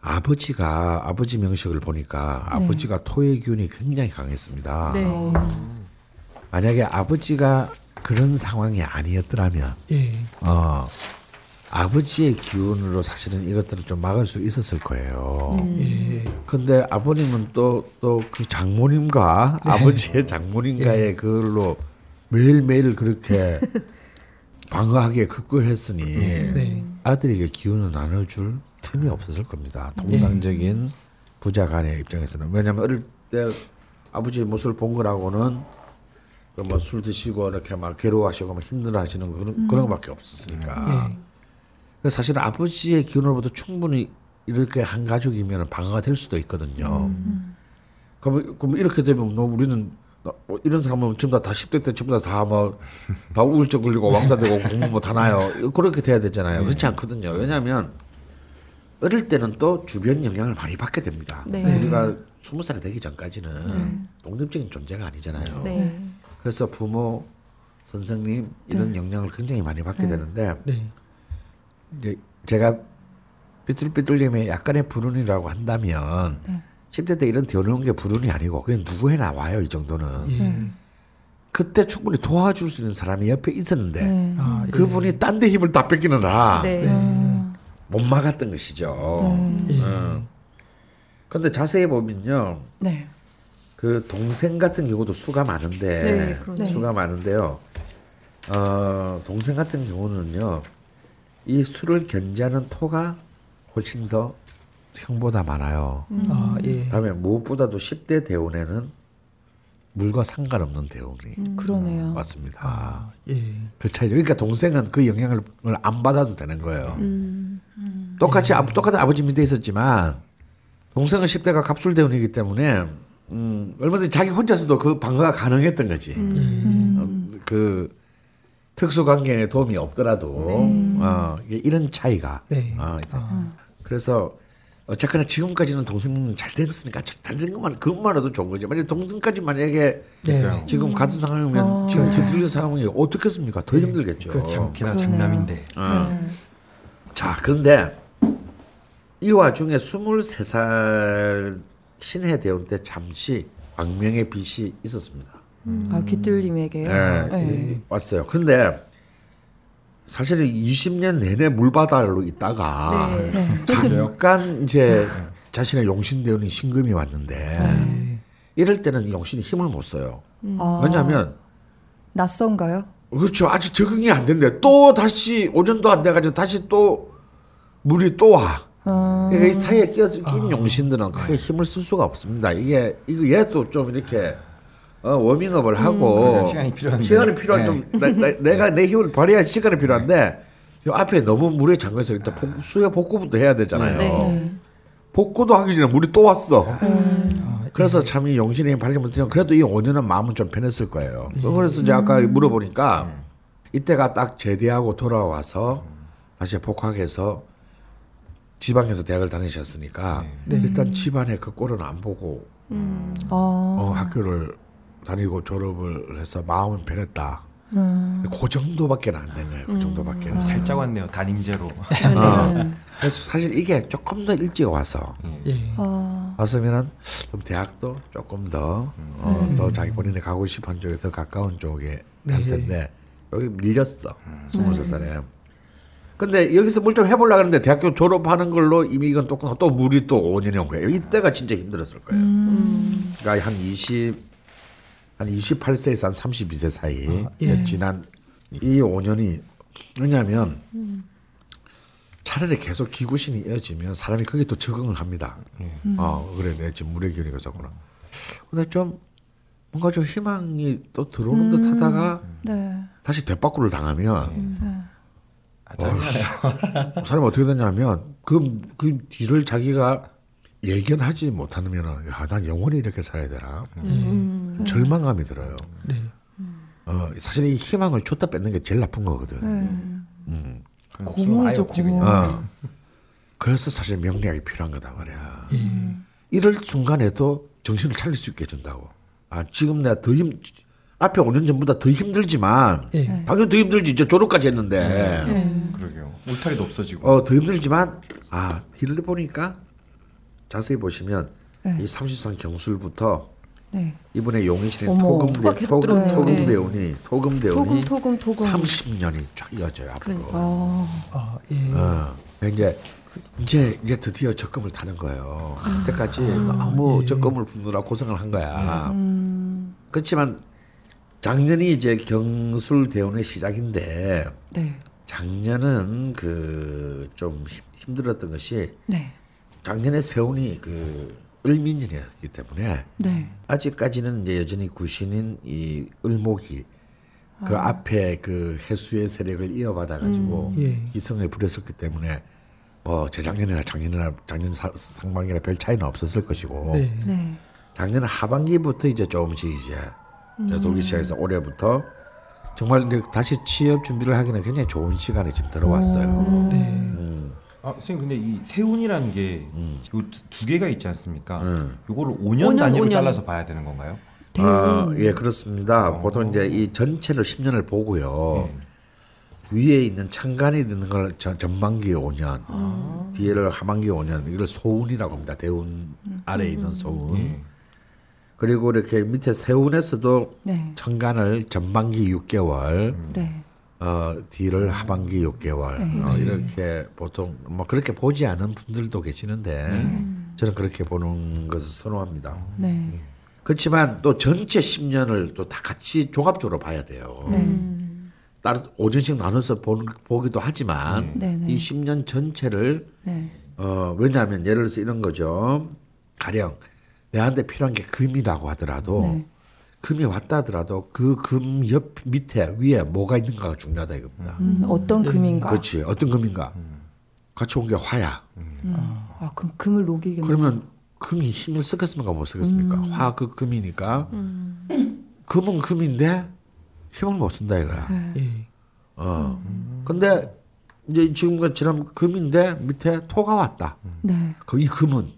Speaker 5: 아버지가 아버지 명식을 보니까 아버지가 토의 기운이 굉장히 강했습니다.
Speaker 4: 네.
Speaker 5: 만약에 아버지가 그런 상황이 아니었더라면
Speaker 3: 예.
Speaker 5: 어, 아버지의 기운으로 사실은 이것들을 좀 막을 수 있었을 거예요.
Speaker 3: 예.
Speaker 5: 근데 아버님은 또 또 그 장모님과 아버지의 장모님과의 그걸로 매일매일 그렇게 방어하기에 극구했으니
Speaker 3: 네.
Speaker 5: 아들에게 기운을 나눠줄 틈이 없었을 겁니다. 통상적인 부자 간의 입장에서는 왜냐하면 어릴 때 아버지의 모습을 본 거라고는 뭐술 드시고 이렇게 막 괴로워하시고 막 힘들어하시는 그런 그런 것밖에 없었으니까.
Speaker 3: 예.
Speaker 5: 그래서 사실 아버지의 기운으로부터 충분히 이렇게 한 가족이면 방어가 될 수도 있거든요. 그럼, 그럼 이렇게 되면 너 우리는 나- 뭐 이런 사람은 전부 다, 다 10대 때 전부 다 다 막 다 우울증 걸리고 왕따 되고 공부 못 하나요? 그렇게 돼야 되잖아요. 그렇지 않거든요. 왜냐하면 어릴 때는 또 주변 영향을 많이 받게 됩니다.
Speaker 4: 네.
Speaker 5: 우리가 스무 살이 되기 전까지는 독립적인 존재가 아니잖아요.
Speaker 4: 네.
Speaker 5: 그래서 부모, 선생님 이런 영향을 굉장히 많이 받게 되는데
Speaker 3: 네.
Speaker 5: 이제 제가 삐뚤삐뚤님의 약간의 불운이라고 한다면 10대 때 이런 더러운 게 불운이 아니고 그냥 누구에 나와요 이 정도는
Speaker 3: 예.
Speaker 5: 그때 충분히 도와줄 수 있는 사람이 옆에 있었는데
Speaker 2: 네.
Speaker 3: 아, 예.
Speaker 5: 그분이 딴데 힘을 다 뺏기느라
Speaker 4: 네.
Speaker 5: 못 막았던 것이죠.
Speaker 3: 예.
Speaker 5: 음. 근데 자세히 보면요,
Speaker 2: 네.
Speaker 5: 그 동생 같은 경우도 수가 많은데
Speaker 4: 네, 그러네.
Speaker 5: 수가 많은데요. 어, 동생 같은 경우는요, 이 수를 견제하는 토가 훨씬 더 형보다 많아요.
Speaker 3: 아, 예.
Speaker 5: 그다음에 무엇보다도 10대 대운에는 물과 상관없는 대운이
Speaker 2: 그러네요.
Speaker 5: 맞습니다.
Speaker 3: 아, 예.
Speaker 5: 그 차이죠. 그러니까 동생은 그 영향을 안 받아도 되는 거예요. 똑같이 아- 똑같은 아버지 밑에 있었지만 동생은 10대가 갑술 대운이기 때문에 음, 얼마든지 자기 혼자서도 그 방어가 가능했던 거지. 어, 그 특수 관계에 도움이 없더라도 어, 이게 이런 차이가.
Speaker 3: 네.
Speaker 5: 어, 이제. 그래서 어쨌거나 지금까지는 동생은 잘 됐으니까 잘 된 것만 그것만으로도 좋은 거지. 만약 동생까지 만약에
Speaker 3: 네.
Speaker 5: 지금 같은 상황이면 지금 뒤틀린 상황이 어떻겠습니까? 더 힘들겠죠.
Speaker 3: 그렇죠.
Speaker 1: 게다가 장남인데.
Speaker 5: 자, 그런데 이 와중에 23살 신해 대원 때 잠시 악명의 빛이 있었습니다.
Speaker 2: 아 귀뚫림에게요.
Speaker 5: 네,
Speaker 2: 네.
Speaker 5: 왔어요. 근데 사실은 20년 내내 물바다로 있다가
Speaker 4: 네.
Speaker 5: 잠깐 이제 자신의 용신대원이 신금이 왔는데 이럴 때는 용신이 힘을 못 써요.
Speaker 2: 아,
Speaker 5: 왜냐하면
Speaker 2: 낯선가요?
Speaker 5: 그렇죠. 아직 적응이 안 된대. 또 다시 오전도 안 돼가지고 다시 또 물이 또 와.
Speaker 2: 아,
Speaker 5: 그러니까 이 사이에 끼어서 낀 용신들은 크게 힘을 쓸 수가 없습니다. 이게 이거 얘도 좀 이렇게 어, 워밍업을 하고
Speaker 1: 그러니까 시간이 필요한데.
Speaker 5: 시간이 필요한
Speaker 1: 네.
Speaker 5: 좀 나, 나, 내가 내 힘을 발휘할 시간이 필요한데 요 앞에 너무 물에 잠겨서 일단 복, 수해 복구부터 해야 되잖아요.
Speaker 4: 네.
Speaker 5: 복구도 하기 전에 물이 또 왔어.
Speaker 3: 아,
Speaker 5: 그래서 참이 용신이 힘 발휘 못해서 그래도 이 5년은 마음은 좀 편했을 거예요. 그래서 이제 아까 물어보니까 이때가 딱 제대하고 돌아와서 다시 복학해서 지방에서 대학을 다니셨으니까 일단 집안의 그 꼴은 안 보고
Speaker 2: 아,
Speaker 5: 어, 학교를 다니고 졸업을 해서 마음은 변했다.
Speaker 2: 음.
Speaker 5: 그 정도밖에 안 된 거예요. 그 정도밖에. 는
Speaker 1: 살짝 왔네요. 담임제로.
Speaker 5: 어. 그래서 사실 이게 조금 더 일찍 와서
Speaker 3: 예.
Speaker 2: 아,
Speaker 5: 왔으면은 좀 대학도 조금 더, 어, 더 자기 본인이 가고 싶은 쪽에 더 가까운 쪽에
Speaker 3: 네.
Speaker 5: 갔을 텐데 여기 밀렸어. 스물세 살에. 근데 여기서 뭘 좀 해보려고 하는데 대학교 졸업하는 걸로 이미 이건 또, 또 물이 또 5년이 온 거예요. 이때가 진짜 힘들었을 거예요. 그러니까 한 20, 한 28세에서 한 32세 사이
Speaker 3: 예.
Speaker 5: 지난 이 5년이 왜냐하면 차라리 계속 기구신이 이어지면 사람이 거기에 또 적응을 합니다. 어 그래 내 지금 물의 기운이 그렇구나. 근데 좀 뭔가 좀 희망이 또 들어오는 듯하다가
Speaker 2: 네.
Speaker 5: 다시 대바꾸를 당하면
Speaker 1: 아, 짜증나요.
Speaker 5: 사람이 어떻게 되냐면 그, 그 뒤를 자기가 예견하지 못하면은 야난 영원히 이렇게 살아야 되나 절망감이 들어요.
Speaker 3: 네.
Speaker 5: 어 사실 이 희망을 줬다 뺏는 게 제일 나쁜 거거든.
Speaker 2: 네.
Speaker 1: 숨은 아예
Speaker 2: 고문이죠, 고문.
Speaker 5: 어. 그래서 사실 명리학이 필요한 거다 말이야.
Speaker 3: 예.
Speaker 5: 이럴 순간에도 정신을 차릴 수 있게 해준다고. 아 지금 내가 더 힘, 앞에 5년 전보다 더 힘들지만
Speaker 3: 예.
Speaker 5: 당연히 더 힘들지. 이제 졸업까지 했는데
Speaker 1: 그러게요. 울타리도 없어지고.
Speaker 5: 어더 힘들지만 아 뒤를 보니까 자세히 보시면
Speaker 2: 네.
Speaker 5: 이 삼십선 경술부터
Speaker 2: 네.
Speaker 5: 이번에 용인시대. 토금 대
Speaker 4: 토가 계속
Speaker 5: 토금
Speaker 4: 들어오네요.
Speaker 5: 토금 대운이 토금 대운이
Speaker 2: 토금 토금 토금.
Speaker 5: 30년이 쫙 이어져요 앞으로.
Speaker 4: 그러니까.
Speaker 2: 아,
Speaker 3: 아, 예.
Speaker 5: 어, 이제 이제 이제 드디어 적금을 타는 거예요. 그때까지 너무
Speaker 3: 예.
Speaker 5: 적금을 붓느라 고생을 한 거야.
Speaker 2: 음,
Speaker 5: 그렇지만 작년이 이제 경술 대운의 시작인데
Speaker 2: 네.
Speaker 5: 작년은 그 좀 힘들었던 것이
Speaker 2: 네.
Speaker 5: 작년에 세운이 그 을민년이었기 때문에
Speaker 2: 네.
Speaker 5: 아직까지는 이제 여전히 구신인 이 을목이 그 앞에 그 해수의 세력을 이어받아 가지고
Speaker 3: 예.
Speaker 5: 기승을 부렸었기 때문에 뭐 재작년이나 작년이나 작년 사- 상반기나 별 차이는 없었을 것이고
Speaker 3: 네.
Speaker 2: 네.
Speaker 5: 작년 하반기부터 이제 조금씩 이제 저 돌기 시작해서 올해부터 정말 이제 다시 취업 준비를 하기는 굉장히 좋은 시간이 지금 들어왔어요.
Speaker 3: 네.
Speaker 1: 아, 선생님 근데 이 세운이라는 게 요두 개가 있지 않습니까?
Speaker 5: 음.
Speaker 1: 요거를 5년,
Speaker 4: 5년,
Speaker 1: 단위로
Speaker 4: 5년.
Speaker 1: 잘라서 봐야 되는 건가요?
Speaker 5: 아, 예, 그렇습니다. 보통 이제 이 전체를 10년을 보고요. 위에 있는 천간이 있는 걸 전- 전반기 5년, 뒤에를 하반기 5년, 이걸 소운이라고 합니다. 대운 아래에 있는 소운.
Speaker 1: 예.
Speaker 5: 그리고 이렇게 밑에 세운에서도
Speaker 2: 네.
Speaker 5: 천간을 전반기 6개월,
Speaker 2: 네.
Speaker 5: 어, 뒤를 하반기 6개월, 어, 이렇게 보통 뭐 그렇게 보지 않은 분들도 계시는데 저는 그렇게 보는 것을 선호합니다.
Speaker 2: 네.
Speaker 5: 그렇지만 또 전체 10년을 또 다 같이 종합적으로 봐야 돼요.
Speaker 2: 네.
Speaker 5: 따로 오전씩 나눠서 보는, 보기도 하지만
Speaker 2: 네, 네.
Speaker 5: 이 10년 전체를
Speaker 2: 네.
Speaker 5: 어, 왜냐하면 예를 들어서 이런 거죠. 가령 내한테 필요한 게 금이라고 하더라도
Speaker 2: 네.
Speaker 5: 금이 왔다 하더라도 그 금 옆 밑에 위에 뭐가 있는가가 중요하다 이겁니다.
Speaker 2: 음, 어떤 금인가?
Speaker 5: 그렇지 어떤 금인가 같이 온 게 화야.
Speaker 2: 아, 그럼 금을 녹이겠네.
Speaker 5: 그러면 금이 힘을 쓰겠습니까 못 쓰겠습니까? 화 그 금이니까 금은 금인데 힘을 못 쓴다 이거야.
Speaker 3: 예.
Speaker 5: 어. 근데 이제 지금처럼 금인데 밑에 토가 왔다.
Speaker 2: 네.
Speaker 5: 그럼 이 금은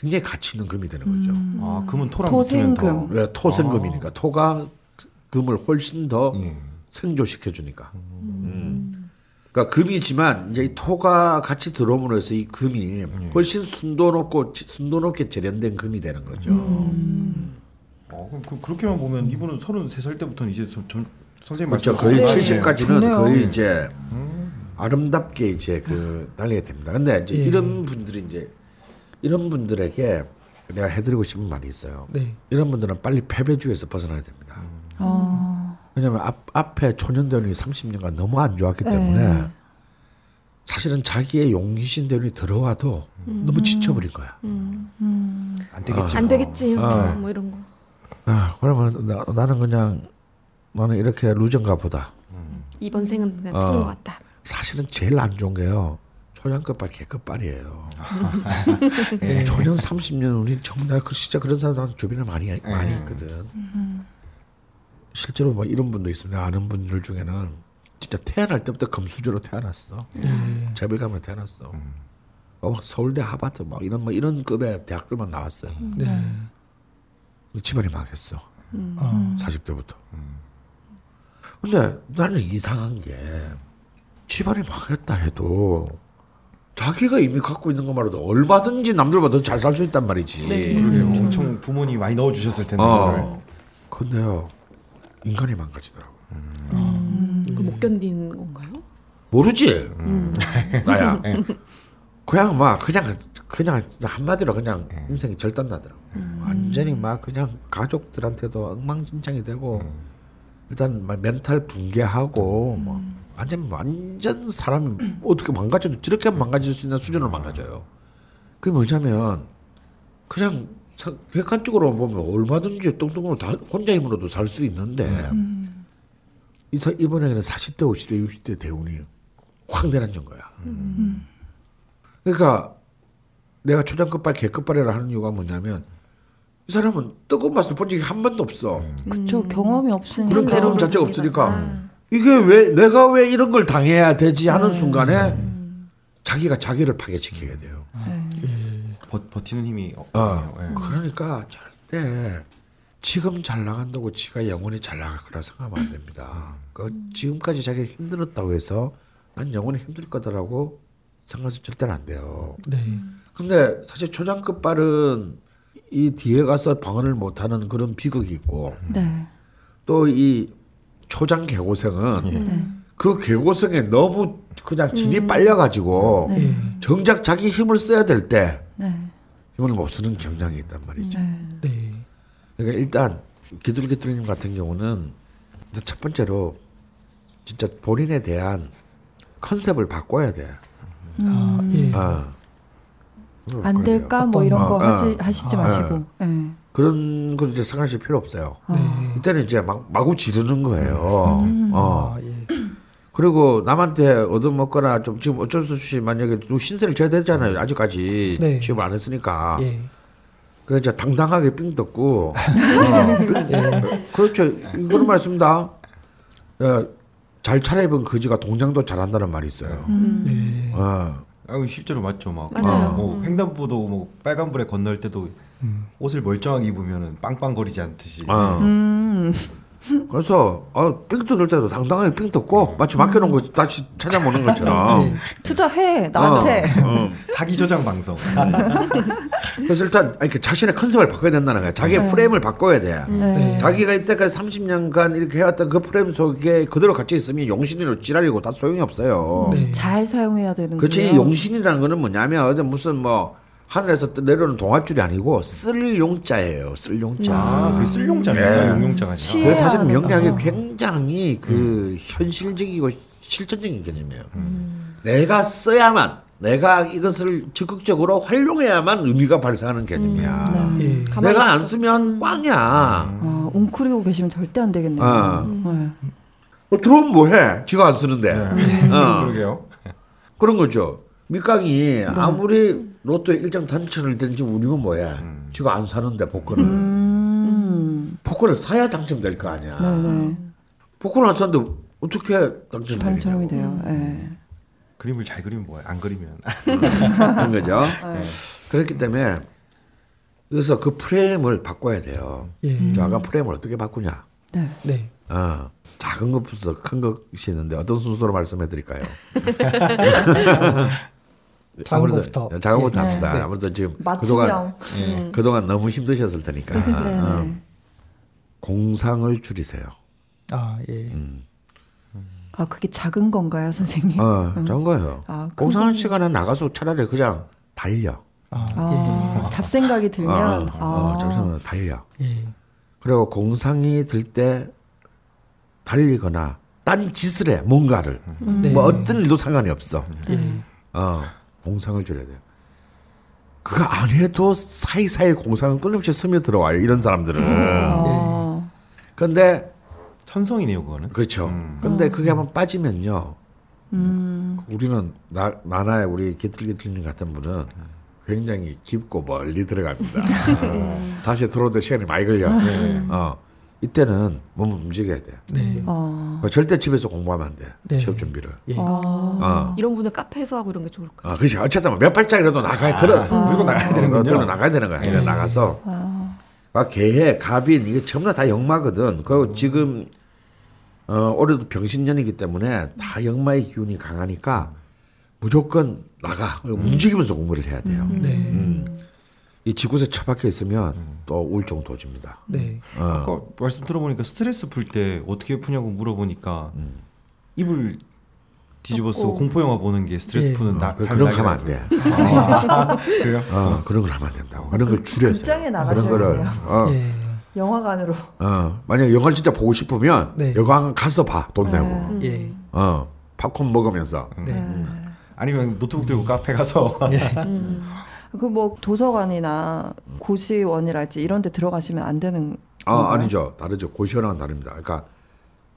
Speaker 5: 굉장히 가치 있는 금이 되는 거죠.
Speaker 1: 아, 금은 토랑
Speaker 2: 토생금.
Speaker 1: 붙으면 더.
Speaker 5: 왜 토생금이니까 토가 금을 훨씬 더
Speaker 1: 예.
Speaker 5: 생조시켜 주니까. 음. 그러니까 금이지만 이제 이 토가 같이 해서 이 금이 훨씬 순도 높고 지- 순도 높게 재련된 금이 되는 거죠.
Speaker 1: 어, 그럼 그, 그렇게만 보면 이분은 33살 때부터는 이제 저, 저, 선생님
Speaker 5: 그렇죠. 거의
Speaker 2: 네.
Speaker 5: 70까지는
Speaker 2: 좋네요.
Speaker 5: 거의 이제 아름답게 이제 그 달리게 됩니다. 근데 이제
Speaker 3: 예.
Speaker 5: 이런 분들이 이제 이런 분들에게 내가 해드리고 싶은 말이 있어요.
Speaker 3: 네.
Speaker 5: 이런 분들은 빨리 패배주의에서 벗어나야 됩니다.
Speaker 2: 어,
Speaker 5: 왜냐하면 앞, 앞에 초년대운이 30년간 너무 안 좋았기
Speaker 2: 네.
Speaker 5: 때문에 사실은 자기의 용신 대운이 들어와도 너무 지쳐버린 거야.
Speaker 1: 안 되겠지.
Speaker 4: 안
Speaker 1: 뭐.
Speaker 4: 되겠지.
Speaker 5: 아.
Speaker 4: 뭐 이런 거.
Speaker 5: 아, 그러면 나, 나는 그냥 나는 이렇게 루전가 보다.
Speaker 4: 이번 생은 그냥
Speaker 5: 어.
Speaker 4: 틀린 것 같다.
Speaker 5: 사실은 제일 안 좋은 게요. 초년급발 개급발이에요. 예, 초년 30년 우리 정말 그 진짜 그런 사람 난 주변에 많이 많이 있거든. 실제로 뭐 이런 분도 있습니다. 아는 분들 중에는 진짜 태어날 때부터 금수저로 태어났어. 재벌가면 태어났어. 어, 막 서울대 하버드 막 이런 뭐 이런 급의 대학들만 나왔어요.
Speaker 3: 네.
Speaker 5: 근데 집안이 망했어.
Speaker 3: 어.
Speaker 5: 40대부터. 근데 나는 이상한 게 집안이 망했다 해도 자기가 이미 갖고 있는 것만으로도 얼마든지 남들보다 더 잘 살 수 있단 말이지.
Speaker 1: 그러게요. 엄청 부모님이 많이 넣어주셨을 텐데.
Speaker 5: 어. 근데요 인간이 망가지더라고.
Speaker 4: 그걸 못 견디는 건가요?
Speaker 5: 모르지. 나야. 그냥 막 그냥 그냥 한마디로 그냥 인생이 절단나더라고. 완전히 막 그냥 가족들한테도 엉망진창이 되고 일단 막 멘탈 붕괴하고 뭐 완전 완전 사람이 어떻게 망가져도 저렇게 망가질 수 있는 수준으로 망가져요. 그게 뭐냐면 그냥 사- 객관적으로 보면 얼마든지 똥똥으로 다 혼자 힘으로도 살 수 있는데 이 사- 이번에는 40대, 50대, 60대 대운이 확 내려앉은 거야. 그러니까 내가 초장급발, 개급발이라 하는 이유가 뭐냐면 이 사람은 뜨거운 맛을 본 적이 한 번도 없어.
Speaker 2: 그쵸 경험이 없으니까.
Speaker 5: 그런 경험 자체가. 없으니까 이게 왜 내가 왜 이런 걸 당해야 되지 하는 순간에 자기가 자기를 파괴시키게 돼요.
Speaker 1: 버, 버티는 힘이 어,
Speaker 5: 어,
Speaker 1: 없네요. 예.
Speaker 5: 그러니까 절대 지금 잘 나간다고 지가 영원히 잘 나갈 거라 생각하면 안 됩니다. 그 지금까지 자기가 힘들었다고 해서 난 영원히 힘들 거다라고 생각해서 절대는 안 돼요.
Speaker 3: 네.
Speaker 5: 근데 사실 초장급 발은 이 뒤에 가서 방언을 못하는 그런 비극이 있고
Speaker 2: 네.
Speaker 5: 또이 초장 개고생은
Speaker 2: 네.
Speaker 5: 그 개고생에 너무 그냥 진이 빨려가지고
Speaker 3: 네.
Speaker 5: 정작 자기 힘을 써야 될때
Speaker 2: 네.
Speaker 5: 힘을 못 쓰는 경향이 있단 말이죠.
Speaker 2: 네.
Speaker 3: 네.
Speaker 5: 그러니까 일단 기둘기둘님 같은 경우는 첫 번째로 진짜 본인에 대한 컨셉을 바꿔야 돼.
Speaker 3: 아, 예.
Speaker 5: 아.
Speaker 2: 안. 될까 뭐 이런 거
Speaker 5: 어,
Speaker 2: 하지
Speaker 5: 어.
Speaker 2: 하시지
Speaker 5: 아,
Speaker 2: 마시고. 예.
Speaker 5: 그런 거 이제 생각하실 필요 없어요.
Speaker 3: 네.
Speaker 5: 이때는 이제 막 마구 지르는 거예요. 어.
Speaker 3: 아, 예.
Speaker 5: 그리고 남한테 얻어먹거나 좀 지금 어쩔 수 없이 만약에 또 신세를 져야 되잖아요. 아직까지
Speaker 3: 네.
Speaker 5: 취업을 안 했으니까.
Speaker 3: 예.
Speaker 5: 그 이제 당당하게 삥 떴고. 어, 삥- 그렇죠. 이거는 말씀다. 어, 잘 차려입은 거지가 동장도 잘한다는 말이 있어요.
Speaker 3: 네.
Speaker 5: 어.
Speaker 1: 아, 실제로 맞죠. 막
Speaker 4: 맞아요.
Speaker 1: 뭐 횡단보도 뭐 빨간불에 건널 때도 옷을 멀쩡하게 입으면은 빵빵거리지 않듯이.
Speaker 5: 어.
Speaker 2: 음.
Speaker 5: 그래서 어, 삥 뜯을 때도 당당하게 삥 뜯고 마치 맡겨놓은 거 다시 찾아보는 것처럼.
Speaker 3: 네.
Speaker 2: 투자해 나한테.
Speaker 5: 어.
Speaker 1: 사기 저장 방송.
Speaker 5: 그래서 일단 아니, 그 자신의 컨셉을 바꿔야 된다는 거야. 자기의
Speaker 2: 네.
Speaker 5: 프레임을 바꿔야 돼.
Speaker 2: 네.
Speaker 5: 자기가 이때까지 30년간 이렇게 해왔던 그 프레임 속에 그대로 갇혀 있으면 용신이로 찌랄이고 다 소용이 없어요.
Speaker 3: 네.
Speaker 2: 잘 사용해야 되는
Speaker 5: 그렇지 용신이라는 거는 뭐냐면 무슨 뭐 하늘에서 떠- 내려오는 동아줄이 아니고 쓸 용자예요. 쓸 용자.
Speaker 1: 아, 그 쓸용자입니까?
Speaker 5: 예.
Speaker 1: 용용자가 아니라.
Speaker 2: 시-
Speaker 5: 그래서 사실 명량이
Speaker 2: 거.
Speaker 5: 굉장히 그 현실적이고 실전적인 개념이에요. 내가 써야만 내가 이것을 적극적으로 활용해야만 의미가 발생하는 개념이야.
Speaker 3: 예.
Speaker 4: 가만히
Speaker 5: 내가 안 쓰면 꽝이야.
Speaker 2: 아, 웅크리고 계시면 절대 안 되겠네요.
Speaker 5: 어.
Speaker 2: 네.
Speaker 5: 어, 들어오면 뭐해? 지가 안 쓰는데.
Speaker 1: 네.
Speaker 5: 어.
Speaker 1: 그러게요.
Speaker 5: 그런 거죠. 밑강이 아무리 로또에 일정 당첨을 된지 우리면 뭐해? 지가 안 사는데 복권을.
Speaker 2: 음.
Speaker 5: 복권을 사야 당첨될 거 아니야.
Speaker 2: 네네.
Speaker 5: 복권을 안 샀는데 어떻게 당첨되냐.
Speaker 2: 당첨이 돼요. 예.
Speaker 1: 그림을 잘 그리면 뭐야? 안 그리면.
Speaker 5: 그런 거죠.
Speaker 2: 네.
Speaker 5: 그렇기 때문에 그래서 그 프레임을 바꿔야 돼요.
Speaker 3: 예.
Speaker 5: 저 아까 프레임을 어떻게 바꾸냐?
Speaker 2: 네.
Speaker 3: 네.
Speaker 5: 어, 작은 것부터 큰 것이 있는데 어떤 순서로 말씀해 드릴까요?
Speaker 3: 작은 것부터.
Speaker 5: 작은 것부터
Speaker 3: 예.
Speaker 5: 합시다.
Speaker 3: 네.
Speaker 5: 아무래도 지금
Speaker 2: 맞춤형.
Speaker 5: 그동안 예, 그동안 너무 힘드셨을 테니까. 어. 공상을 줄이세요.
Speaker 3: 아 예.
Speaker 2: 아 그게 작은 건가요, 선생님?
Speaker 5: 어, 좋은 거예요.
Speaker 2: 아, 큰
Speaker 5: 공상할 시간에 나가서 차라리 그냥 달려.
Speaker 3: 아,
Speaker 2: 아, 잡생각이 들면
Speaker 5: 어,
Speaker 2: 아,
Speaker 5: 어, 저기서는 달려.
Speaker 3: 예. 예.
Speaker 5: 그리고 공상이 들 때 달리거나 딴 짓을 해 뭔가를
Speaker 3: 네.
Speaker 5: 뭐 어떤 일도 상관이 없어.
Speaker 3: 예.
Speaker 5: 어, 공상을 줄여야 돼요. 그거 안 해도 사이사이 공상은 끊임없이 스며들어와요. 이런 사람들은.
Speaker 2: 아,
Speaker 5: 근데
Speaker 1: 천성이네요, 그거는.
Speaker 5: 그렇죠.
Speaker 1: 음.
Speaker 5: 근데 그게 한번 빠지면요.
Speaker 2: 음,
Speaker 5: 우리는 나, 나나의 우리 기틀기틀님 같은 분은 굉장히 깊고 멀리 들어갑니다. 어, 다시 들어오는데 시간이 많이 걸려. 어, 이때는 몸을 움직여야 돼.
Speaker 3: 네.
Speaker 2: 아,
Speaker 5: 어, 절대 집에서 공부하면 안 돼.
Speaker 3: 네.
Speaker 5: 시험 준비를.
Speaker 3: 예.
Speaker 2: 아,
Speaker 5: 어.
Speaker 4: 이런 분은 카페에서 하고 이런 게 좋을까?
Speaker 5: 어, 그렇지. 어쨌든 뭐몇 발짝이라도 나가야 그래.
Speaker 1: 무조건 나가야 되는군요.
Speaker 5: 들어 나가야 되는 거야. 그냥 나가서. 아, 개해, 갑인 이게 전부 다, 다 역마거든. 그리고 지금 어, 올해도 병신년이기 때문에 다 역마의 기운이 강하니까 무조건 나가 움직이면서 공부를 해야 돼요.
Speaker 3: 네.
Speaker 5: 음. 이 지구에 처박혀 있으면 또 우울증 도집니다.
Speaker 3: 네.
Speaker 5: 어.
Speaker 1: 아까 말씀 들어보니까 스트레스 풀 때 어떻게 푸냐고 물어보니까 입을 뒤집어 쓰고 공포 영화 보는 게 스트레스
Speaker 3: 예.
Speaker 1: 푸는
Speaker 5: 어,
Speaker 1: 나
Speaker 5: 그-
Speaker 1: 잘
Speaker 5: 그런 거 하면 안 돼.
Speaker 1: 하더라고요. 그래요?
Speaker 5: 어, 그런 걸 하면 안 된다고. 그런 걸 줄여서.
Speaker 2: 극장에
Speaker 5: 그런 거를. 어,
Speaker 3: 예.
Speaker 2: 영화관으로.
Speaker 5: 어, 만약 영화를 진짜 보고 싶으면
Speaker 3: 네.
Speaker 5: 영화관 가서 봐. 돈 내고.
Speaker 3: 예.
Speaker 5: 어, 팝콘 먹으면서.
Speaker 3: 네.
Speaker 1: 아니면 노트북 들고 카페 가서
Speaker 2: 그 뭐 도서관이나 고시원이랄지 이런 데 들어가시면 안 되는
Speaker 5: 아,
Speaker 2: 건가요?
Speaker 5: 아니죠. 다르죠. 고시원랑은 다릅니다. 그러니까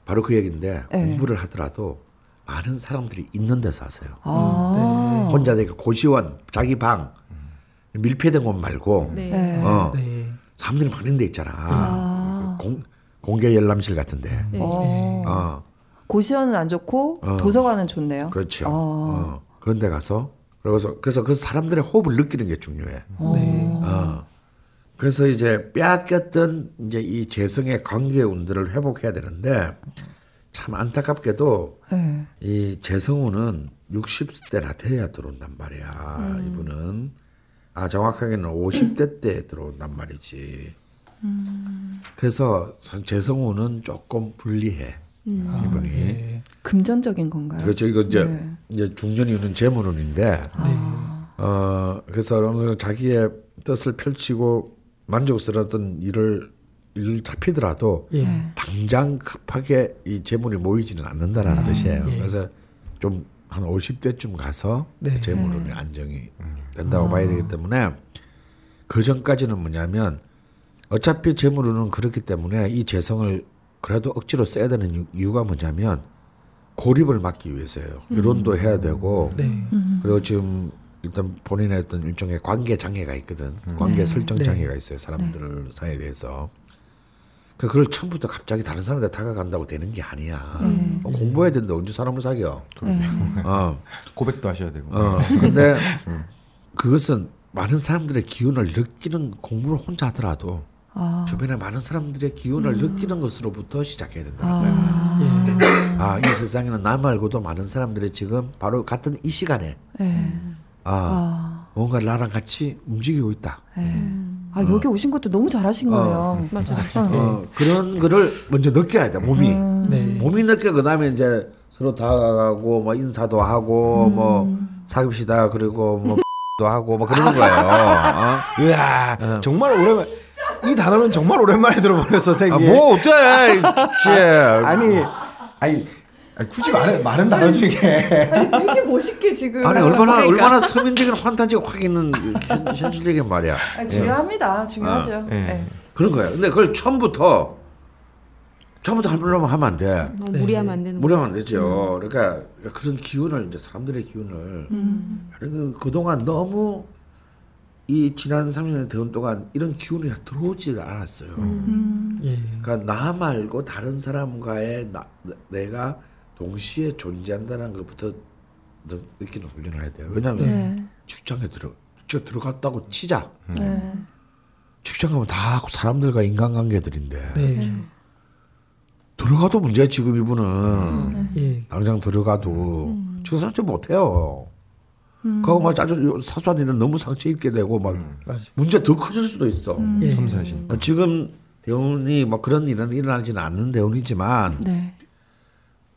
Speaker 5: 바로 그 얘기인데
Speaker 2: 네.
Speaker 5: 공부를 하더라도 많은 사람들이 있는 데서 하세요.
Speaker 2: 아,
Speaker 5: 혼자 되니까 고시원, 자기 방, 밀폐된 곳 말고
Speaker 4: 네.
Speaker 2: 네.
Speaker 5: 어,
Speaker 3: 네.
Speaker 5: 사람들이 많은 데 있잖아.
Speaker 2: 아.
Speaker 5: 공, 공개 열람실 같은데.
Speaker 4: 네.
Speaker 2: 어.
Speaker 5: 어,
Speaker 2: 고시원은 안 좋고
Speaker 5: 어.
Speaker 2: 도서관은 좋네요.
Speaker 5: 그렇죠.
Speaker 2: 어.
Speaker 5: 어, 그런 데 가서 그래서 그래서 그 사람들의 호흡을 느끼는 게 중요해.
Speaker 3: 네.
Speaker 5: 어. 그래서 이제 빼앗겼던 이제 이 재성의 관계 운들을 회복해야 되는데 참 안타깝게도
Speaker 2: 네.
Speaker 5: 이 재성우는 60대나 돼야 들어온단 말이야. 이분은 아 정확하게는 50대 때 들어온단 말이지. 그래서 선- 재성우는 조금 불리해. 이분이.
Speaker 3: 예.
Speaker 2: 금전적인 건가요?
Speaker 5: 그렇죠. 이거 이제
Speaker 2: 네.
Speaker 5: 이제 중년이유는 재물운인데 어 그래서 어느 정도 자기의 뜻을 펼치고 만족스러웠던 일을 일 잡히더라도
Speaker 3: 예.
Speaker 5: 당장 급하게 이 재물이 모이지는 않는다라는 뜻이에요.
Speaker 3: 예.
Speaker 5: 그래서 좀한 50대쯤 가서
Speaker 3: 네.
Speaker 5: 재물운이 안정이 된다고 봐야 되기 때문에 그 전까지는 뭐냐면 어차피 재물운은 그렇기 때문에 이 재성을 그래도 억지로 써야 되는 이유- 이유가 뭐냐면 고립을 막기 위해서예요. 결혼도 해야 되고
Speaker 3: 네.
Speaker 5: 그리고 지금 일단 본인의 어떤 일종의 관계 장애가 있거든. 관계 설정
Speaker 3: 네.
Speaker 5: 장애가 있어요. 사람들 사이에 대해서. 그 그걸 처음부터 갑자기 다른 사람한테 다가간다고 되는 게 아니야. 어, 공부해야 되는데 언제 사람을 사겨? 어.
Speaker 1: 고백도 하셔야 되고.
Speaker 5: 어. 근데 그것은 많은 사람들의 기운을 느끼는 공부를 혼자 하더라도
Speaker 2: 아,
Speaker 5: 주변에 많은 사람들의 기운을 느끼는 것으로부터 시작해야 된다는 거야.
Speaker 2: 아,
Speaker 5: 아, 이 세상에는 나 말고도 많은 사람들이 지금 바로 같은 이 시간에
Speaker 2: 네.
Speaker 5: 아,
Speaker 2: 아,
Speaker 5: 뭔가 나랑 같이 움직이고 있다.
Speaker 2: 네. 아 여기 오신 것도 너무 잘하신 거예요.
Speaker 4: 맞아.
Speaker 5: 어, 그런 거를 먼저 느껴야 돼, 몸이.
Speaker 3: 네.
Speaker 5: 몸이 느껴, 그 다음에 이제 서로 다가가고, 뭐, 인사도 하고, 뭐, 사귀시다, 그리고 뭐, 도 하고, 뭐, 그러는 거예요. 어?
Speaker 1: 이야, 정말 오랜만. 이 단어는 정말 오랜만에 들어보네요,
Speaker 5: 아,
Speaker 1: 선생님.
Speaker 5: 뭐, 어때? 이제.
Speaker 1: 아니, 아니, 아니, 굳이 많은 많은 단어 중에
Speaker 2: 되게 멋있게 지금.
Speaker 5: 아니, 얼마나,
Speaker 4: 그러니까.
Speaker 5: 얼마나 서민적인 환타지가 확 있는 현- 현실적인 말이야.
Speaker 2: 아, 중요합니다. 중요하죠.
Speaker 5: 아,
Speaker 1: 예.
Speaker 2: 네.
Speaker 5: 그런 거야. 근데 그걸 처음부터, 처음부터 하려면 하면 안 돼.
Speaker 4: 너무 무리하면 안 되는 거.
Speaker 5: 무리하면 안 되죠. 그러니까 그런 기운을 이제 사람들의 기운을 그러니까 그동안 너무 이 지난 3년의 대원 동안 이런 기운이 들어오지 않았어요.
Speaker 3: 예.
Speaker 5: 그러니까 나 말고 다른 사람과의 나, 내가 동시에 존재한다는 것부터 느- 느끼는 훈련을 해야 돼요. 왜냐하면
Speaker 2: 네.
Speaker 5: 직장에 들어 직장 들어갔다고 치자.
Speaker 2: 네.
Speaker 5: 직장 가면 다 사람들과 인간관계들인데
Speaker 3: 네.
Speaker 5: 들어가도 문제야 지금 이분은.
Speaker 3: 예.
Speaker 5: 당장 들어가도 주사지 못해요. 그거 막 아주 사소한 일은 너무 상처 입게 되고 막
Speaker 3: 맞아.
Speaker 5: 문제 더 커질 수도 있어.
Speaker 3: 예.
Speaker 1: 섬세하신.
Speaker 5: 어, 지금 대운이 뭐 그런 일은 일어나지는 않는 대운이지만
Speaker 2: 네.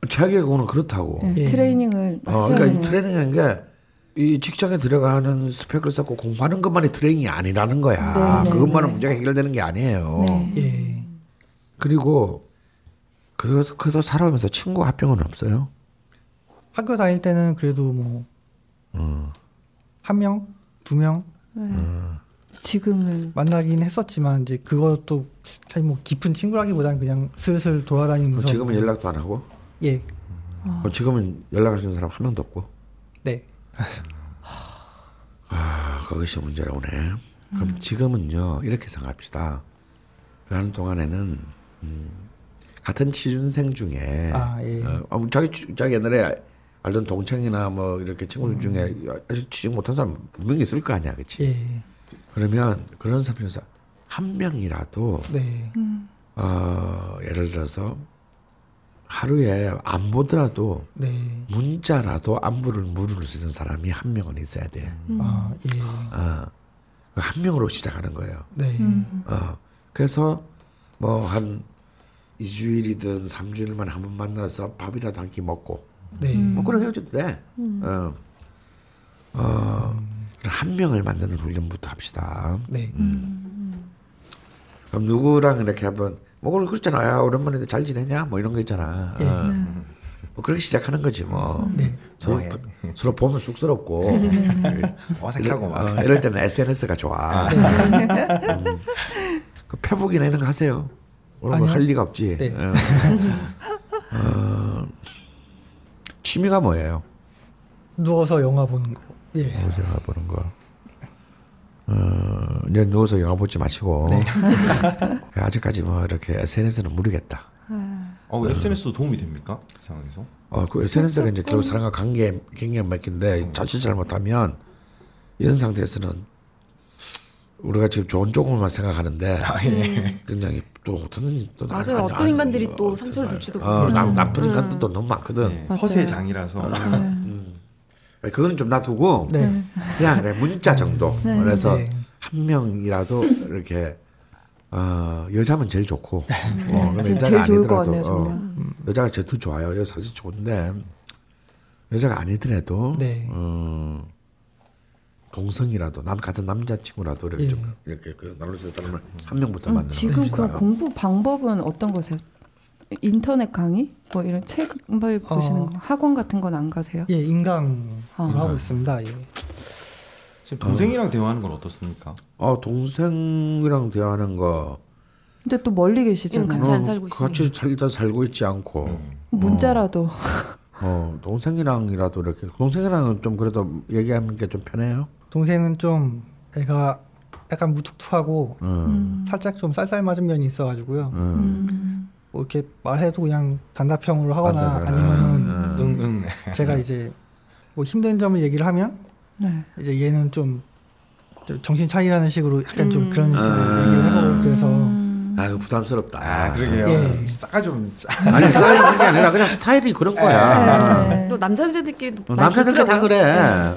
Speaker 5: 최악의 경우는 그렇다고.
Speaker 2: 네.
Speaker 3: 예.
Speaker 2: 트레이닝을
Speaker 5: 어, 그러니까 이 트레이닝이라는 게 이 직장에 들어가는 스펙을 쌓고 공부하는 것만이 트레이닝이 아니라는 거야.
Speaker 2: 네, 네,
Speaker 5: 그것만은
Speaker 2: 네.
Speaker 5: 문제가 해결되는 게 아니에요.
Speaker 2: 네.
Speaker 3: 예.
Speaker 5: 그리고 그 그래도 살아오면서 친구 합병은 없어요.
Speaker 3: 학교 다닐 때는 그래도 뭐 한 명, 두 명?
Speaker 2: 지금은
Speaker 3: 만나긴 했었지만 이제 그것도 사실 뭐 깊은 친구라기보다는 그냥 슬슬 돌아다니면서
Speaker 5: 지금은 연락도 안 하고.
Speaker 3: 예,
Speaker 5: 어, 지금은 연락할 수 있는 사람 한 명도 없고.
Speaker 3: 네,
Speaker 5: 아, 그것이 문제라고 네. 그럼 지금은요 이렇게 생각합시다. 그하는 동안에는 음, 같은 취준생 중에
Speaker 3: 아, 예.
Speaker 5: 어, 어, 자기 취- 자기 옛날에 알던 동창이나 뭐 이렇게 친구들 중에 아주 취직 못한 사람 분명히 있을 거 아니야, 그렇지?
Speaker 3: 예,
Speaker 5: 그러면 그런 사람 중에서 한 명이라도
Speaker 3: 네,
Speaker 5: 어, 예를 들어서 하루에 안 보더라도
Speaker 3: 네,
Speaker 5: 문자라도 안부를 물을 수 있는 사람이 한 명은 있어야 돼.
Speaker 3: 아, 예,
Speaker 5: 어, 그한 명으로 시작하는 거예요.
Speaker 3: 네,
Speaker 5: 어, 그래서 뭐한 2주일이든 3주일만 한 번 만나서 밥이라도 한 끼 먹고
Speaker 3: 네,
Speaker 5: 뭐 그런 헤어져도 돼. 어, 어, 한 명을 만드는 훈련부터 합시다.
Speaker 3: 네,
Speaker 5: 그럼 누구랑 이렇게 한번 뭐 그걸 그렇잖아. 야, 오랜만에 잘 지내냐? 뭐 이런 거 있잖아.
Speaker 3: 예.
Speaker 5: 어. 뭐 그렇게 시작하는 거지 뭐.
Speaker 3: 네,
Speaker 5: 서로,
Speaker 1: 뭐해?
Speaker 5: 서로 보면 쑥스럽고
Speaker 1: 어색하고 막.
Speaker 5: 어, 이럴 때는 SNS가 좋아. 음. 그 페북이나 이런 거 하세요. 오늘
Speaker 3: 아니요.
Speaker 5: 할 리가 없지.
Speaker 3: 네.
Speaker 5: 어. 어, 취미가 뭐예요?
Speaker 3: 누워서 영화 보는 거, 예,
Speaker 5: 누워서 영화 보는 거. 어, 이제 누워서 영화 보지 마시고
Speaker 3: 네.
Speaker 5: 아직까지 뭐 이렇게 SNS는 무리겠다.
Speaker 1: 어, SNS도 도움이 됩니까? 그 상황에서?
Speaker 5: 어, 그 SNS가 이제 결국 사람과 관계 굉장히 맺긴데 자칫 잘못하면 이런 상태에서는 우리가 지금 좋은 쪽으로만 생각하는데 굉장히 또 어떤 또
Speaker 4: 맞아요.
Speaker 5: 아니,
Speaker 4: 어떤
Speaker 5: 아니,
Speaker 4: 인간들이
Speaker 5: 어,
Speaker 4: 또 상처를 줄지도
Speaker 5: 어,
Speaker 4: 모르죠.
Speaker 5: 나, 나쁜
Speaker 4: 음.
Speaker 5: 인간들도 너무 많거든.
Speaker 1: 네. 허세 장이라서.
Speaker 5: 그거는 좀 놔두고
Speaker 3: 네,
Speaker 5: 그냥 그래 문자 정도. 그래서
Speaker 3: 네.
Speaker 5: 한 명이라도 이렇게 어, 여자면 제일 좋고 어, 그럼
Speaker 2: 지금
Speaker 5: 여자가
Speaker 2: 제일
Speaker 5: 아니더라도,
Speaker 2: 같네요,
Speaker 5: 어,
Speaker 2: 정말.
Speaker 5: 여자가 저도 좋아요. 여자 사진 좋은데 여자가 아니더라도
Speaker 3: 네.
Speaker 5: 어, 동성이라도 남 같은 남자친구라도 이렇게
Speaker 3: 예.
Speaker 5: 좀 이렇게 그 나눌 수 있는 사람을 한 명부터
Speaker 2: 음,
Speaker 5: 만나는
Speaker 2: 지금. 그럼 공부 방법은 어떤 거세요? 인터넷 강의? 뭐 이런 책을 보시는
Speaker 3: 어.
Speaker 2: 거? 학원 같은 건 안 가세요?
Speaker 3: 예, 인강
Speaker 2: 아.
Speaker 3: 하고 있습니다. 예,
Speaker 1: 지금 동생이랑 대화하는 건 어떻습니까?
Speaker 5: 어 동생이랑 대화하는 거
Speaker 2: 근데 또 멀리 계시잖아요.
Speaker 4: 같이 안
Speaker 5: 어,
Speaker 4: 살고
Speaker 5: 같이 살다 살고 있지 않고
Speaker 2: 문자라도
Speaker 5: 어 동생이랑이라도 이렇게 동생이랑은 좀 그래도 얘기하는 게 좀 편해요.
Speaker 3: 동생은 좀 애가 약간 무뚝뚝하고
Speaker 5: 음.
Speaker 3: 살짝 좀 쌀쌀 맞은 면이 있어가지고요.
Speaker 5: 음.
Speaker 3: 뭐 이렇게 말해도 그냥 단답형으로 하거나. 아니면은
Speaker 1: 응, 응.
Speaker 3: 제가 이제 뭐 힘든 점을 얘기를 하면
Speaker 2: 네.
Speaker 3: 이제 얘는 좀, 좀 정신 차리라는 식으로 약간 좀
Speaker 4: 음.
Speaker 3: 그런 식으로
Speaker 5: 아.
Speaker 3: 얘기를 하고 그래서
Speaker 5: 아, 그 부담스럽다.
Speaker 1: 아, 그러게요.
Speaker 3: 예.
Speaker 1: 싸가 좀.
Speaker 5: 아니, 싸이는 게 아니라 그냥 스타일이 그런 거야.
Speaker 2: 네.
Speaker 4: 또 남자 여자들끼리
Speaker 5: 어, 남자들도 다 그래.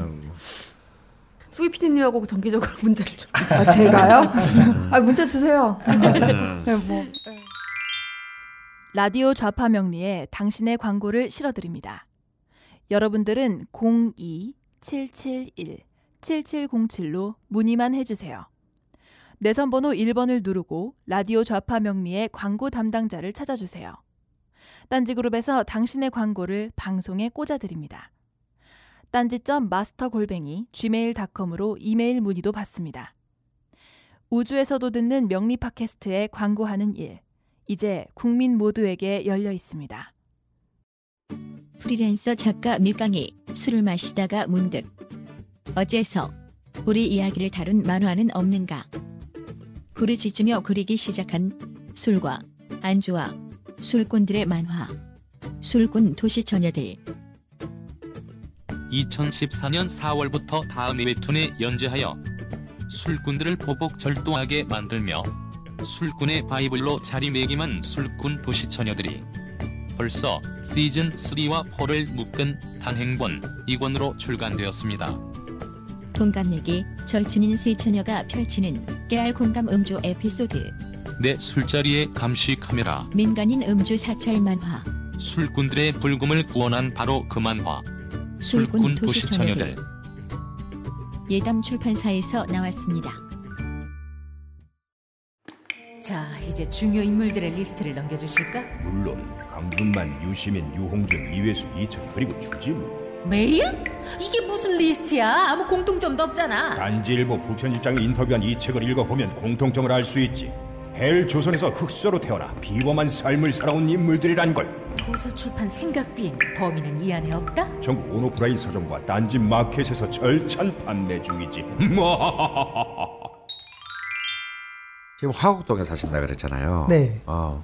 Speaker 4: 수기 PD님하고 정기적으로 문자를 좀.
Speaker 2: 아, 제가요? 아, 문자 주세요. 네, 뭐.
Speaker 7: 라디오 좌파 명리에 당신의 광고를 실어드립니다. 여러분들은 02-771-7707로 문의만 해주세요. 내선 번호 1번을 누르고 라디오 좌파 명리의 광고 담당자를 찾아주세요. 딴지그룹에서 당신의 광고를 방송에 꽂아드립니다. 딴지점 마스터 골뱅이 gmail.com으로 이메일 문의도 받습니다. 우주에서도 듣는 명리 팟캐스트에 광고하는 일. 이제 국민 모두에게 열려 있습니다.
Speaker 6: 프리랜서 작가 밀강이 술을 마시다가 문득 어째서 우리 이야기를 다룬 만화는 없는가? 부르짖으며 그리기 시작한 술과 안주와 술꾼들의 만화 술꾼 도시 처녀들
Speaker 8: 2014년 4월부터 다음 웹툰에 연재하여 술꾼들을 보복 절도하게 만들며 술꾼의 바이블로 자리매김한 술꾼 도시 처녀들이 벌써 시즌 3와 4를 묶은 단행본 2권으로 출간되었습니다.
Speaker 6: 동갑내기 절친인 세 처녀가 펼치는 깨알 공감 음주 에피소드
Speaker 8: 내 술자리에 감시 카메라.
Speaker 6: 민간인 음주 사찰 만화
Speaker 8: 술꾼들의 불금을 구원한 바로 그 만화.
Speaker 6: 술꾼
Speaker 8: 술꾼
Speaker 6: 도시처녀들
Speaker 8: 도시 처녀들.
Speaker 6: 예담 출판사에서 나왔습니다.
Speaker 9: 자, 이제 중요 인물들의 리스트를 넘겨주실까?
Speaker 10: 물론 강준만, 유시민, 유홍준, 이외수, 이철 그리고 주진우
Speaker 9: 메일? 이게 무슨 리스트야? 아무 공통점도 없잖아.
Speaker 10: 딴지일보 부편집장이 인터뷰한 이 책을 읽어보면 공통점을 알 수 있지 헬 조선에서 흙수저로 태어나 비범한 삶을 살아온 인물들이란 걸
Speaker 9: 도서 출판 생각비엔 범인은 이 안에 없다?
Speaker 10: 전국 온오프라인 서점과 딴지 마켓에서 절찬 판매 중이지
Speaker 5: 지금 화곡동에 사신다 그랬잖아요.
Speaker 3: 네.
Speaker 5: 어,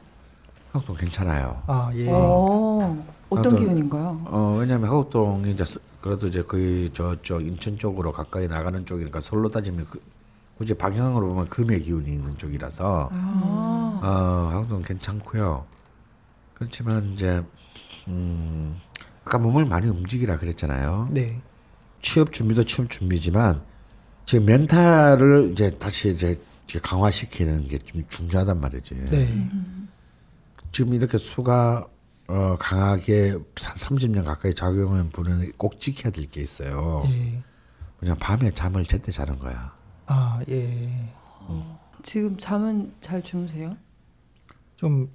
Speaker 5: 화곡동 괜찮아요.
Speaker 3: 아 예.
Speaker 2: 어, 어떤 기운인가요?
Speaker 5: 어, 왜냐면 화곡동이 이제 서- 그래도 이제 거의 저쪽 인천 쪽으로 가까이 나가는 쪽이니까 서울로 따지면 그, 굳이 방향으로 보면 금의 기운이 있는 쪽이라서
Speaker 2: 아,
Speaker 5: 어, 화곡동 괜찮고요. 그렇지만 이제 음, 아까 몸을 많이 움직이라 그랬잖아요.
Speaker 3: 네.
Speaker 5: 취업 준비도 취업 준비지만 지금 멘탈을 이제 다시 이제 이제 강화시키는 게 좀 중요하단 말이지.
Speaker 3: 네.
Speaker 5: 지금 이렇게 수가 어, 강하게 한 30년 가까이 작용한 분은 꼭 지켜야 될 게 있어요.
Speaker 3: 예.
Speaker 5: 그냥 밤에 잠을 제때 자는 거야.
Speaker 3: 아 예.
Speaker 2: 지금 잠은 잘 주무세요?
Speaker 3: 좀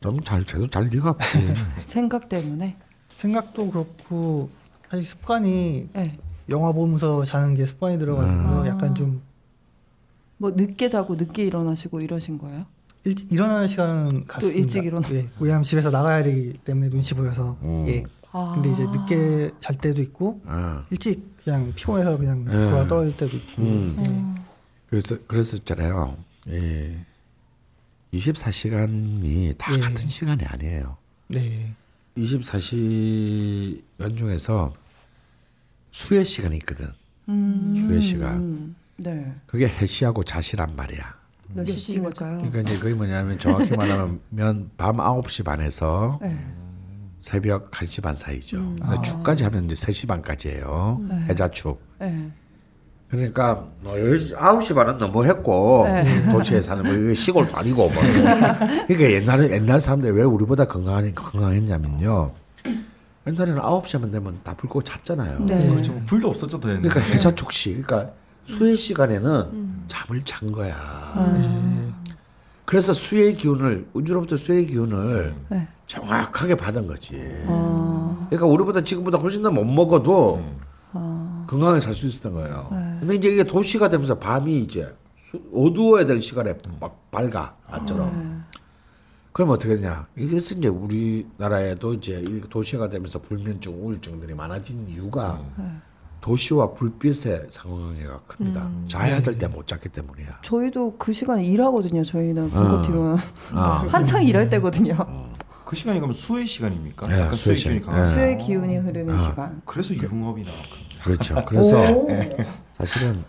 Speaker 5: 좀잘 제도 잘 리가 없지.
Speaker 2: 생각 때문에?
Speaker 3: 생각도 그렇고 사실 습관이
Speaker 2: 네.
Speaker 3: 영화 보면서 자는 게 습관이 들어가지고
Speaker 2: 음.
Speaker 3: 약간 좀
Speaker 2: 뭐 늦게 자고 늦게 일어나시고 이러신 거예요?
Speaker 3: 일찍 일어나는 시간은 같습니다.
Speaker 2: 일찍 일어나-
Speaker 3: 예. 왜냐하면 집에서 나가야 되기 때문에 눈치 보여서.
Speaker 5: 음.
Speaker 3: 예.
Speaker 2: 아.
Speaker 3: 근데 이제 늦게 잘 때도 있고
Speaker 5: 어.
Speaker 3: 일찍 그냥 피곤해서 그냥
Speaker 5: 예.
Speaker 3: 돌아 떨어질 때도 있고.
Speaker 5: 음.
Speaker 3: 예.
Speaker 5: 그래서 그랬었잖아요. 예. 24시간이 다
Speaker 3: 예.
Speaker 5: 같은 시간이 아니에요.
Speaker 3: 네.
Speaker 5: 24시간 중에서 수의 시간이 있거든.
Speaker 2: 음.
Speaker 5: 수의 시간.
Speaker 2: 음. 네.
Speaker 5: 그게 해시하고 자시란 말이야.
Speaker 2: 몇 시인 걸까요?
Speaker 5: 그러니까 이제 그게 뭐냐면 정확히 말하면 밤 9시 반에서
Speaker 2: 네.
Speaker 5: 새벽 1시 반 사이죠.
Speaker 2: 음. 아.
Speaker 5: 축까지 하면 이제 3시 반까지예요.
Speaker 2: 네.
Speaker 5: 해자축.
Speaker 2: 네.
Speaker 5: 그러니까 뭐 9시 반은 너무 했고
Speaker 2: 네.
Speaker 5: 도시에 사는 뭐 이게 시골도 아니고 뭐. 그러니까 옛날에 옛날 사람들이 왜 우리보다 건강하니 건강했냐면요. 옛날에는 9시만 되면 다불 끄고 잤잖아요.
Speaker 2: 네.
Speaker 1: 그렇죠. 뭐 불도 없었죠, 되는.
Speaker 5: 그러니까 해자축 시, 그러니까 수의 시간에는
Speaker 2: 음.
Speaker 5: 잠을 잔 거야.
Speaker 2: 아.
Speaker 5: 그래서 수의 기운을 우주로부터 수의 기운을
Speaker 2: 네.
Speaker 5: 정확하게 받은 거지.
Speaker 2: 아.
Speaker 5: 그러니까 우리보다 지금보다 훨씬 더 못 먹어도
Speaker 2: 아.
Speaker 5: 건강하게 살 수 있었던 거예요.
Speaker 2: 네.
Speaker 5: 근데 이제 이게 도시가 되면서 밤이 이제 수- 어두워야 될 시간에 막 밝아 낮처럼.
Speaker 2: 네.
Speaker 5: 그럼 어떻게 되냐? 이것은 이제 우리나라에도 이제 이 도시가 되면서 불면증, 우울증들이 많아진 이유가 도시와 불빛의 상황이가 큽니다.
Speaker 2: 음.
Speaker 5: 자야 될 때 못 잤기 때문이야.
Speaker 2: 저희도 그 시간에 일하거든요. 저희는
Speaker 5: 어.
Speaker 2: 군것티면
Speaker 5: 아.
Speaker 2: 한창 일할 때거든요.
Speaker 1: 그 시간이 그러면 수의 시간입니까?
Speaker 5: 네,
Speaker 1: 약간
Speaker 5: 수의
Speaker 1: 수의 기운이
Speaker 5: 시간.
Speaker 1: 강하죠.
Speaker 2: 수의 기운이 흐르는
Speaker 5: 아.
Speaker 2: 시간.
Speaker 1: 그래서 융업이나
Speaker 5: 그렇죠. 그래서
Speaker 2: 오.
Speaker 5: 사실은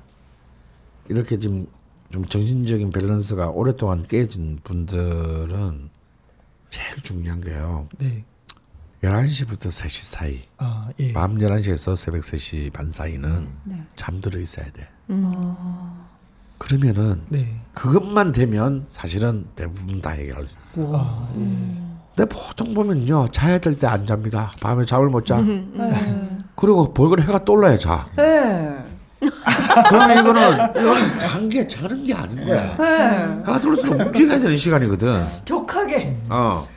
Speaker 5: 이렇게 지금 좀 정신적인 밸런스가 오랫동안 깨진 분들은 제일 중요한 게요.
Speaker 3: 네.
Speaker 5: 11시부터 3시 사이.
Speaker 3: 아 예.
Speaker 5: 밤 11시에서 새벽 3시 반 사이는
Speaker 2: 네.
Speaker 5: 잠들어 있어야 돼.
Speaker 2: 아.
Speaker 5: 그러면은
Speaker 3: 네.
Speaker 5: 그것만 되면 사실은 대부분 다 해결할 수 있어.
Speaker 3: 아 예.
Speaker 5: 근데 보통 보면요. 자야 될 때 안 잡니다. 밤에 잠을 못 자.
Speaker 2: 네.
Speaker 5: 그리고 벌건 해가 떠올라야 자.
Speaker 2: 네.
Speaker 5: 그러면 이거는 이거는 잔게 자는 게 아닌 거야.
Speaker 2: 네.
Speaker 5: 해가 떠올수록 움직여야 되는 시간이거든.
Speaker 2: 격하게.
Speaker 5: 어.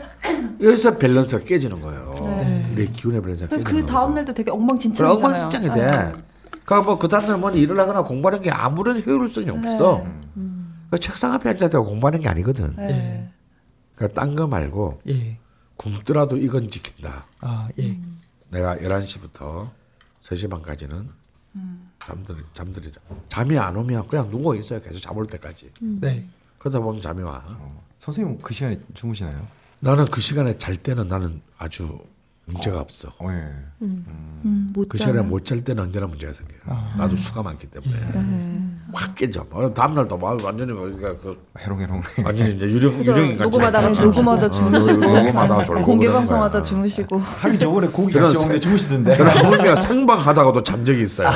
Speaker 5: 여기서 밸런스가 깨지는 거예요.
Speaker 2: 네.
Speaker 5: 우리 기운의 밸런스가 깨지는
Speaker 2: 그
Speaker 5: 거죠.
Speaker 2: 다음 날도 되게
Speaker 5: 그럼
Speaker 2: 엉망진창이잖아요.
Speaker 5: 엉망진창이
Speaker 2: 네.
Speaker 5: 돼. 그러니까 뭐그 다음날 뭐 일을 하거나 공부하는 게 아무런 효율성이 없어. 그 책상 앞에 앉아서 공부하는 게 아니거든.
Speaker 2: 네.
Speaker 5: 그러니까 딴 거 말고
Speaker 3: 예.
Speaker 5: 굶더라도 이건 지킨다.
Speaker 3: 아 예.
Speaker 5: 내가 11시부터 3시 반까지는 잠들 잠들이자. 잠이 안 오면 그냥 누워 있어요. 계속 잠올 때까지.
Speaker 3: 네.
Speaker 5: 그러다 보면 잠이 와.
Speaker 1: 선생님 그 시간에 주무시나요?
Speaker 5: 나는 그 시간에 잘 때는 나는 아주 문제가 없어.
Speaker 1: 어, 예.
Speaker 2: 음,
Speaker 5: 못그
Speaker 2: 자요.
Speaker 5: 시간에 못 잘 때는 언제나 문제가 생겨.
Speaker 3: 아.
Speaker 5: 나도 수가 많기 때문에
Speaker 2: 네.
Speaker 5: 확 깨져. 어, 다음 날도 막 완전히 그러니까 그
Speaker 1: 해롱해롱.
Speaker 5: 완전히 이제 유령
Speaker 2: 그죠.
Speaker 5: 유령인 같이.
Speaker 2: 녹음하다가
Speaker 5: 어,
Speaker 2: 녹음하다
Speaker 5: 어,
Speaker 2: 주무시고
Speaker 5: 녹음하다 졸고
Speaker 2: 공개
Speaker 5: 그러는
Speaker 2: 방송하다
Speaker 5: 거야.
Speaker 2: 주무시고
Speaker 1: 하기 저번에 고기 같이
Speaker 5: 세-
Speaker 1: 먹는데 주무시던데.
Speaker 5: 그런 하물며 생방하다가도 잔 적이 있어요.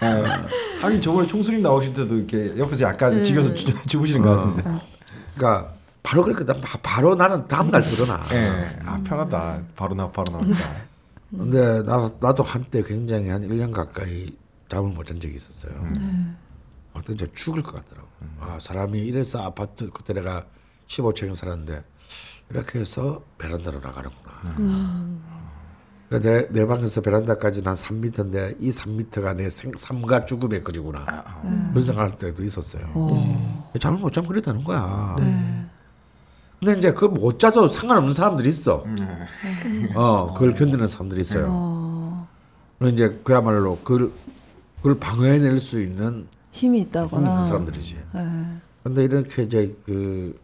Speaker 5: 어,
Speaker 1: 하긴 저번에 총수님 나오실 때도 이렇게 옆에서 약간 지겨서 주, 주무시는 것 같은데.
Speaker 5: 그러니까 바로 그렇게 나 바- 바로 나는 다음 날 들어나.
Speaker 1: 예. 아 편하다. 바로 나 바로 나온다.
Speaker 5: 근데 나 나도 한때 굉장히 한 1년 가까이 잠을 못 잔 적이 있었어요. 어떤 진짜 죽을 것 같더라고. 아 사람이 이래서 아파트 그때 내가 15층에 살았는데 이렇게 해서 베란다로 나가는구나. 그러니까 내, 내 방에서 베란다까지는 한 3m인데 이 3m가 내 생, 삶과 죽음의 거리구나. 그런 생각할 때도 있었어요. 잠을 못 자면 그랬다는 거야. 근데 이제 그걸 못 자도 상관없는 사람들이 있어. 어, 그걸 견디는 사람들이 있어요. 그리고 이제 그야말로 그걸, 그걸 방어해낼 수 있는
Speaker 2: 힘이 있다거나.
Speaker 5: 있는 사람들이지.
Speaker 2: 네.
Speaker 5: 근데 이렇게 이제 그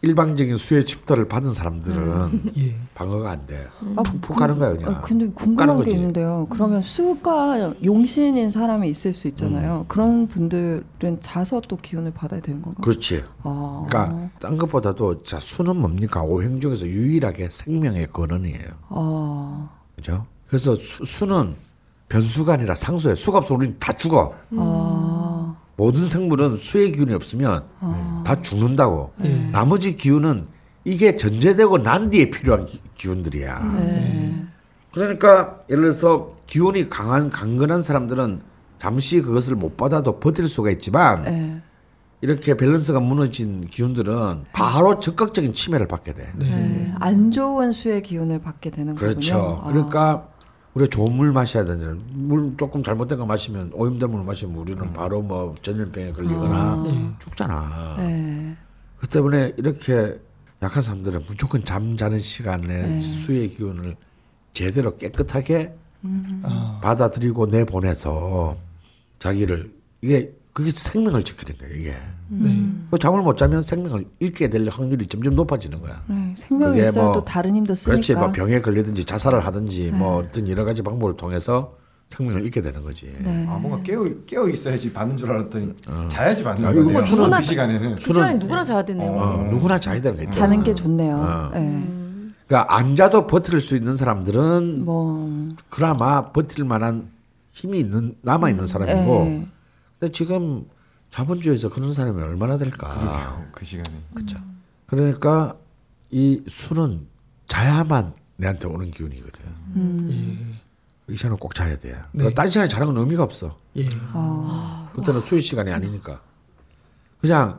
Speaker 5: 일방적인 수혜 집도를 받은 사람들은
Speaker 3: 예.
Speaker 5: 방어가 안 돼.
Speaker 2: 아,
Speaker 5: 푹푹
Speaker 2: 그-
Speaker 5: 가는 거야 그냥.
Speaker 2: 아, 근데 궁금한 게
Speaker 5: 거지.
Speaker 2: 있는데요. 그러면 수가 용신인 사람이 있을 수 있잖아요. 그런 분들은 자서 또 기운을 받아야 되는 건가요?
Speaker 5: 그렇지.
Speaker 2: 아.
Speaker 5: 그러니까 딴 것보다도 자 수는 뭡니까 오행 중에서 유일하게 생명의 근원이에요.
Speaker 2: 아.
Speaker 5: 그죠? 그래서 수, 수는 변수가 아니라 상수예요. 수가 없으면 우리는 다 죽어.
Speaker 2: 아.
Speaker 5: 모든 생물은 수의 기운이 없으면
Speaker 2: 아.
Speaker 5: 다 죽는다고.
Speaker 2: 네.
Speaker 5: 나머지 기운은 이게 전제되고 난 뒤에 필요한 기, 기운들이야.
Speaker 2: 네.
Speaker 5: 그러니까 예를 들어서 기운이 강한 강건한 사람들은 잠시 그것을 못 받아도 버틸 수가 있지만
Speaker 2: 네.
Speaker 5: 이렇게 밸런스가 무너진 기운들은 바로 적극적인 침해를 받게 돼.
Speaker 2: 네. 안 좋은 수의 기운을 받게 되는
Speaker 5: 그렇죠.
Speaker 2: 거군요. 아.
Speaker 5: 그러니까 우리가 좋은 물 마셔야 되는 물 조금 잘못된 거 마시면 오염된 물 마시면 우리는 바로 뭐 전염병에 걸리거나
Speaker 2: 아.
Speaker 5: 죽잖아.
Speaker 2: 네.
Speaker 5: 그 때문에 이렇게 약한 사람들은 무조건 잠자는 시간에
Speaker 2: 네.
Speaker 5: 수의 기운을 제대로 깨끗하게
Speaker 2: 음.
Speaker 3: 아,
Speaker 5: 받아들이고 내보내서 자기를 이게 그게 생명을 지키는 거야 이게.
Speaker 3: 네.
Speaker 5: 그 잠을 못 자면 생명을 잃게 될 확률이 점점 높아지는 거야.
Speaker 2: 네. 생명이 있어야 뭐또 다른 힘도 쓰니까.
Speaker 5: 그렇지, 뭐 병에 걸리든지 자살을 하든지 뭐
Speaker 2: 네.
Speaker 5: 어떤 여러 가지 방법을 통해서 생명을 잃게 되는 거지.
Speaker 2: 네.
Speaker 1: 아 뭔가 깨어 깨어 있어야지 받는 줄 알았더니 자야지 받는
Speaker 5: 야,
Speaker 1: 거네요.
Speaker 5: 이거
Speaker 4: 누구나
Speaker 1: 그 시간에는.
Speaker 4: 그 시간에 누구나 자야 되네요.
Speaker 5: 어, 누구나 자야 되는 거죠.
Speaker 2: 자는 게 좋네요.
Speaker 5: 어.
Speaker 2: 네.
Speaker 5: 그러니까 안 자도 버틸 수 있는 사람들은
Speaker 2: 뭐
Speaker 5: 그나마 버틸 만한 힘이 있는 남아 있는 사람이고.
Speaker 2: 네.
Speaker 5: 근데 지금 자본주의에서 그런 사람이 얼마나 될까?
Speaker 1: 그러게요. 그 시간에. 그렇죠.
Speaker 5: 그러니까 이 술은 자야만 내한테 오는 기운이거든.
Speaker 2: 음.
Speaker 5: 이 시간은 꼭 자야 돼.
Speaker 3: 네.
Speaker 5: 네. 딴 시간에 자는 건 의미가 없어.
Speaker 3: 예.
Speaker 2: 아.
Speaker 5: 그때는 수유 시간이 아니니까. 그냥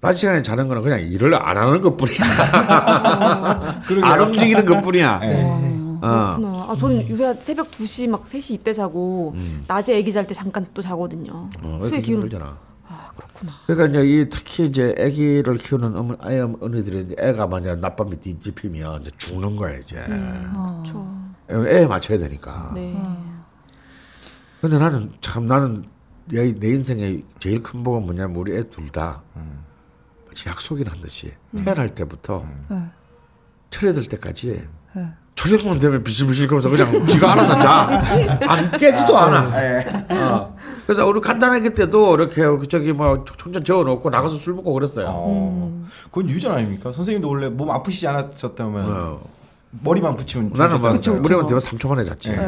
Speaker 5: 낮 시간에 자는 거는 그냥 일을 안 하는 것뿐이야. 안 움직이는 것뿐이야.
Speaker 1: 네.
Speaker 5: 어.
Speaker 4: 그렇구나. 아, 저는 요새 새벽 2시 막 3시 이때 자고 낮에 아기 잘 때 잠깐 또 자거든요.
Speaker 5: 어,
Speaker 4: 수의 기운.
Speaker 5: 힘들잖아.
Speaker 4: 아, 그렇구나.
Speaker 5: 그러니까 이제 이 특히 이제 아기를 키우는 어머, 아이 어머니들이 애가 만약 낮밤에 뒤집히면 이제 죽는 거야 이제.
Speaker 4: 그렇죠.
Speaker 5: 애에 맞춰야 되니까.
Speaker 4: 네.
Speaker 5: 근데 나는 참 나는 내, 내 인생의 제일 큰 복은 뭐냐면 우리 애 둘다 약속이나 한 듯이 태어날 때부터
Speaker 2: 네.
Speaker 5: 철회될 때까지
Speaker 2: 네.
Speaker 5: 저녁만 되면 비실비실 거면서 그냥 지가 알아서 자. 안 깨지도 않아. 어. 그래서 우리 간단하게 때도 이렇게 그 저기 뭐 총전 재워놓고 나가서 술 먹고 그랬어요.
Speaker 1: 어. 그건 유전 아닙니까? 선생님도 원래 몸 아프시지 않았었다면
Speaker 5: 어.
Speaker 1: 머리만 붙이면
Speaker 5: 나는 뭐? 우리만 되면 3초 만에 잤지.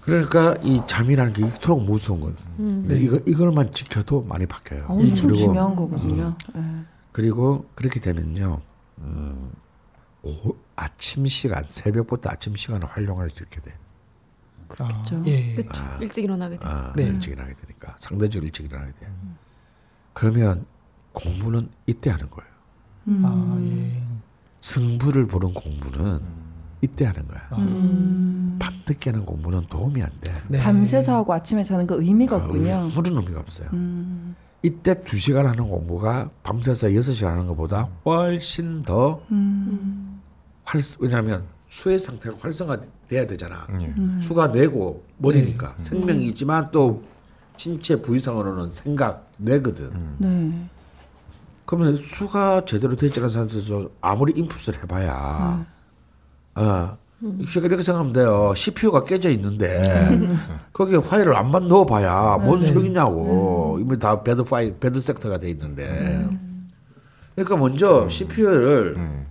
Speaker 5: 그러니까 이 잠이라는 게 이토록 무서운 건 근데 이거 이걸만 지켜도 많이 바뀌어요.
Speaker 2: 엄청
Speaker 5: 그리고
Speaker 2: 중요한 거거든요. 네.
Speaker 5: 그리고 그렇게 되면요, 음, 오, 아침 시간 새벽부터 아침 시간을 활용할 수 있게 돼.
Speaker 2: 그렇겠죠.
Speaker 3: 예.
Speaker 4: 그렇죠. 일찍 일어나게 돼.
Speaker 5: 아,
Speaker 3: 네.
Speaker 5: 일찍 일어나게 되니까 상대적으로 일찍 일어나게 돼. 그러면 공부는 이때 하는 거예요.
Speaker 3: 아, 예.
Speaker 5: 승부를 보는 공부는 이때 하는 거야.
Speaker 2: 음.
Speaker 5: 밤늦게 하는 공부는 도움이 안 돼.
Speaker 3: 네.
Speaker 2: 밤새서 하고 아침에 자는 거 의미가 없군요.
Speaker 5: 아무런 의미가 없어요.
Speaker 2: 음.
Speaker 5: 이때 두시간 하는 공부가 밤새서 여섯 시간 하는 것보다 훨씬 더
Speaker 2: 음.
Speaker 5: 활, 왜냐하면 수의 상태가 활성화돼야 되잖아.
Speaker 1: 예.
Speaker 5: 수가 내고 머리니까. 생명이 있지만 또 신체 부위상으로는 생각 뇌거든.
Speaker 2: 네.
Speaker 5: 그러면 수가 제대로 되지 않은 상태에서 아무리 인풋을 해봐야 어 이렇게 이렇게 생각하면 돼요. CPU가 깨져 있는데 거기에 파일을 암만 넣어봐야 뭔 소용이냐고. 이미 다 bad file bad sector가 돼 있는데. 그러니까 먼저 CPU를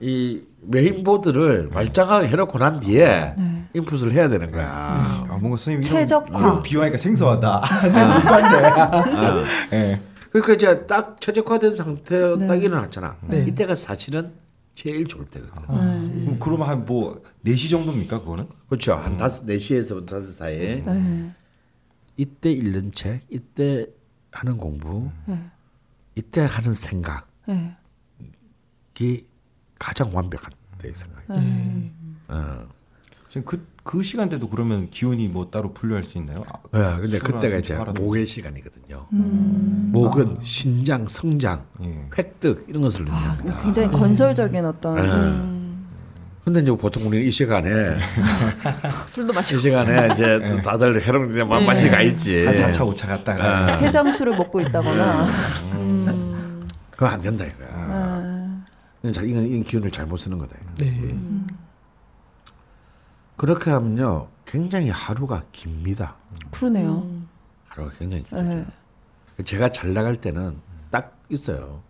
Speaker 5: 이 메인보드를 말짱하게 해놓고 난 뒤에
Speaker 2: 네.
Speaker 5: 인풋을 해야 되는 거야.
Speaker 1: 아, 뭔가 선생님
Speaker 2: 최적화.
Speaker 1: 비유하니까 생소하다. 생소한데.
Speaker 5: 어.
Speaker 1: 예.
Speaker 5: 그러니까 이제 딱 최적화된 상태
Speaker 2: 네.
Speaker 5: 딱 일어났잖아.
Speaker 3: 네.
Speaker 5: 이때가 사실은 제일 좋을 때거든.
Speaker 1: 그럼 그러면 한뭐 4시 정도입니까, 그거는?
Speaker 5: 그렇죠. 한 다섯 네 시에서부터 다섯 사이에
Speaker 2: 네.
Speaker 5: 이때 읽는 책, 이때 하는 공부,
Speaker 2: 네.
Speaker 5: 이때 하는 생각이
Speaker 2: 네.
Speaker 5: 가장 완벽한 내 생각.
Speaker 2: 네.
Speaker 5: 어.
Speaker 1: 지금 그, 그 시간대도 그러면 기운이 뭐 따로 분류할 수 있나요? 아,
Speaker 5: 네, 근데 그때가 이제
Speaker 1: 하라든지.
Speaker 5: 목의 시간이거든요.
Speaker 2: 음.
Speaker 5: 목은 신장, 성장,
Speaker 1: 예.
Speaker 5: 획득 이런 것을
Speaker 2: 아,
Speaker 5: 의미합니다.
Speaker 2: 굉장히 건설적인 어떤
Speaker 5: 네.
Speaker 2: 음.
Speaker 5: 근데 이제 보통 우리는 이 시간에
Speaker 4: 술도
Speaker 5: 이
Speaker 4: 마시고.
Speaker 5: 시간에 이제 또 다들 해롱 이제 막 맛이 가 있지.
Speaker 1: 한 4차, 5차 갔다가.
Speaker 5: 아.
Speaker 2: 해장술을 먹고 있다거나
Speaker 5: 그거 안 된다 이거야.
Speaker 2: 아,
Speaker 5: 이건 자- 이건, 이건 기운을 잘못 쓰는 거다.
Speaker 3: 네.
Speaker 5: 그렇게 하면요, 굉장히 하루가 깁니다.
Speaker 2: 그러네요.
Speaker 5: 하루가 굉장히 길어져요.
Speaker 2: 네.
Speaker 5: 제가 잘 나갈 때는 딱 있어요.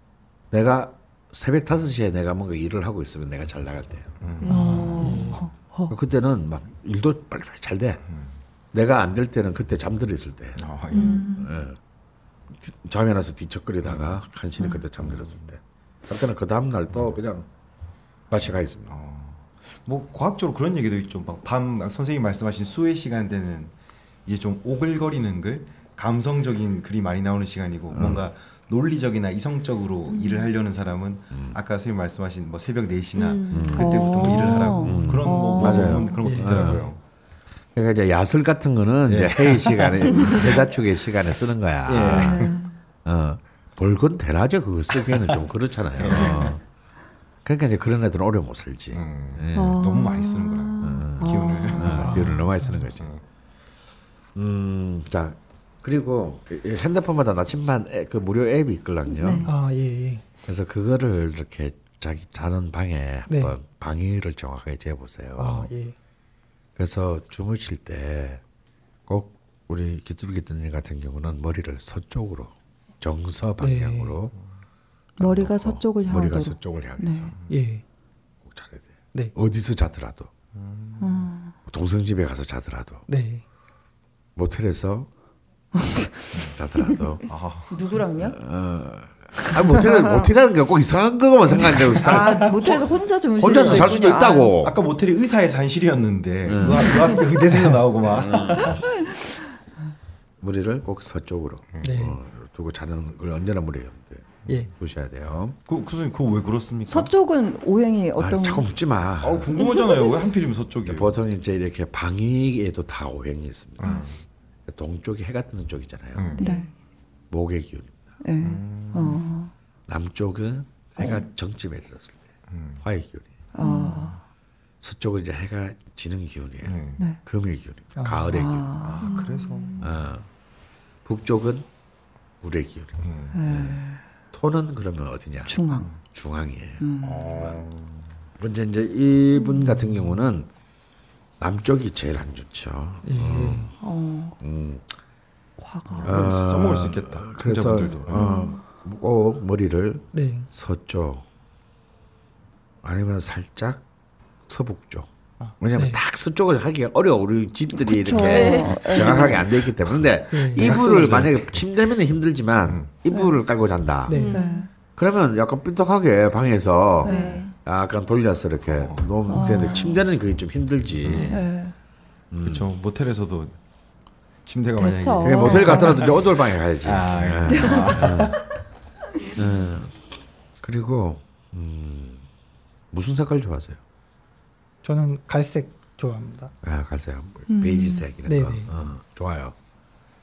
Speaker 5: 내가 새벽 5시에 내가 뭔가 일을 하고 있으면 내가 잘 나갈 때예요.
Speaker 2: 어. 어.
Speaker 5: 그때는 막 일도 빨리빨리 잘 돼. 내가 안 될 때는 그때 잠들어 있을 때.
Speaker 1: 아, 예.
Speaker 2: 음.
Speaker 5: 예. 뒤- 잠이 나서 뒤척거리다가 간신히 그때 잠들었을 때. 그때는 그 다음 날 또 그냥 맛이 가 있습니다.
Speaker 1: 뭐 과학적으로 그런 얘기도 있죠. 막밤 선생님 말씀하신 수의 시간대는 이제 좀 오글거리는 글, 감성적인 글이 많이 나오는 시간이고 뭔가 논리적이나 이성적으로 일을 하려는 사람은 아까 선생님 말씀하신 뭐 새벽 4시나 그때부터 뭐 일을 하라고 그런 뭐
Speaker 5: 맞아요.
Speaker 1: 그런, 것도
Speaker 3: 예.
Speaker 1: 있더라고요.
Speaker 5: 그러니까 이제 야설 같은 거는 이제 회의 시간에 대자축의 시간에 쓰는 거야. 어, 볼건 대낮에 그거 쓰기에는 좀 그렇잖아요. 그러니까 이제 그런 애들은 오래 못 살지.
Speaker 1: 음,
Speaker 5: 예.
Speaker 1: 너무 많이 쓰는구나. 기운을.
Speaker 5: 어, 기운을 너무 많이 쓰는 거지. 음, 자 그리고 그 핸드폰마다 나침반 애- 그 무료 앱이 있거든요.
Speaker 3: 아, 예, 예.
Speaker 5: 그래서 그거를 이렇게 자기 자는 방에
Speaker 3: 네.
Speaker 5: 한번 방위를 정확하게 재보세요.
Speaker 3: 아, 예.
Speaker 5: 그래서 주무실 때 꼭 우리 기뚜르기 뜬일 같은 경우는 머리를 서쪽으로 정서 방향으로
Speaker 2: 머리가
Speaker 5: 놓고
Speaker 2: 서쪽을
Speaker 5: 머리가
Speaker 2: 향하도록.
Speaker 5: 서쪽을 향해서
Speaker 3: 예.
Speaker 5: 꼭 자야 돼.
Speaker 3: 네.
Speaker 5: 어디서 자더라도
Speaker 2: 음.
Speaker 5: 동성집에 가서 자더라도
Speaker 3: 네.
Speaker 5: 모텔에서 자더라도
Speaker 2: 누구랑요?
Speaker 5: 아 모텔은 모텔이라는 게 꼭 이상한 거만 생각하는데
Speaker 2: 아 모텔에서 혼자 주무실
Speaker 5: 혼자서 잘 수도. 있다고.
Speaker 1: 아까 모텔이 의사의 산실이었는데 의학, 의학 의대 생각 나오고 막.
Speaker 5: 머리를 꼭 서쪽으로
Speaker 3: 네.
Speaker 5: 어, 두고 자는 걸 언제나 머리에
Speaker 3: 예.
Speaker 5: 두셔야 돼요.
Speaker 1: 그, 그 선생님 그거 왜 그렇습니까?
Speaker 2: 서쪽은 오행이 어떤
Speaker 5: 아, 자꾸 묻지 마.
Speaker 1: 아, 궁금하잖아요. 왜 하필이면 서쪽이에요?
Speaker 5: 보통 이제 이렇게 방위에도 다 오행이 있습니다. 동쪽이 해가 뜨는 쪽이잖아요.
Speaker 1: 음.
Speaker 2: 네.
Speaker 5: 목의 기운입니다.
Speaker 2: 네. 어.
Speaker 5: 남쪽은 해가 정점에 이르렀을 때 화의 기운이.
Speaker 2: 어.
Speaker 5: 서쪽은 이제 해가 지는 기운이에요.
Speaker 1: 네.
Speaker 2: 네.
Speaker 5: 금의 기운입니다. 가을의 기운.
Speaker 1: 아, 그래서.
Speaker 5: 어. 북쪽은 물의 기운이에요.
Speaker 2: 네.
Speaker 5: 토는 그러면 어디냐?
Speaker 2: 중앙.
Speaker 5: 중앙이에요.
Speaker 1: 어.
Speaker 5: 근데 이제 이분 같은 경우는 남쪽이 제일 안 좋죠.
Speaker 3: 예.
Speaker 2: 어.
Speaker 5: 음.
Speaker 1: 아, 써먹을 수 있겠다.
Speaker 5: 그래서
Speaker 1: 환자분들도.
Speaker 5: 어, 꼭 머리를
Speaker 3: 네.
Speaker 5: 서쪽 아니면 살짝 서북쪽. 왜냐면
Speaker 3: 네.
Speaker 5: 딱 서쪽을 하기가 어려워. 우리 집들이
Speaker 2: 그쵸.
Speaker 5: 이렇게
Speaker 2: 네.
Speaker 5: 정확하게 안 돼 있기 때문에. 근데
Speaker 3: 네.
Speaker 5: 이불을 만약에 침대면 힘들지만 이불을 깔고 잔다.
Speaker 3: 네.
Speaker 2: 네.
Speaker 5: 그러면 약간 삐딱하게 방에서
Speaker 2: 네.
Speaker 5: 약간 돌려서 이렇게 놓으면 되는데 침대는 그게 좀 힘들지.
Speaker 2: 네.
Speaker 1: 그렇죠. 모텔에서도 침대가
Speaker 2: 됐어.
Speaker 1: 만약에
Speaker 5: 모텔 갔더라도 이제 어돌방에 가야지.
Speaker 1: 아,
Speaker 5: 예. 예. 그리고 음, 무슨 색깔 좋아하세요?
Speaker 3: 저는 갈색 좋아합니다.
Speaker 5: 아, 갈색, 베이지색 이런
Speaker 3: 네네.
Speaker 5: 거 어, 좋아요.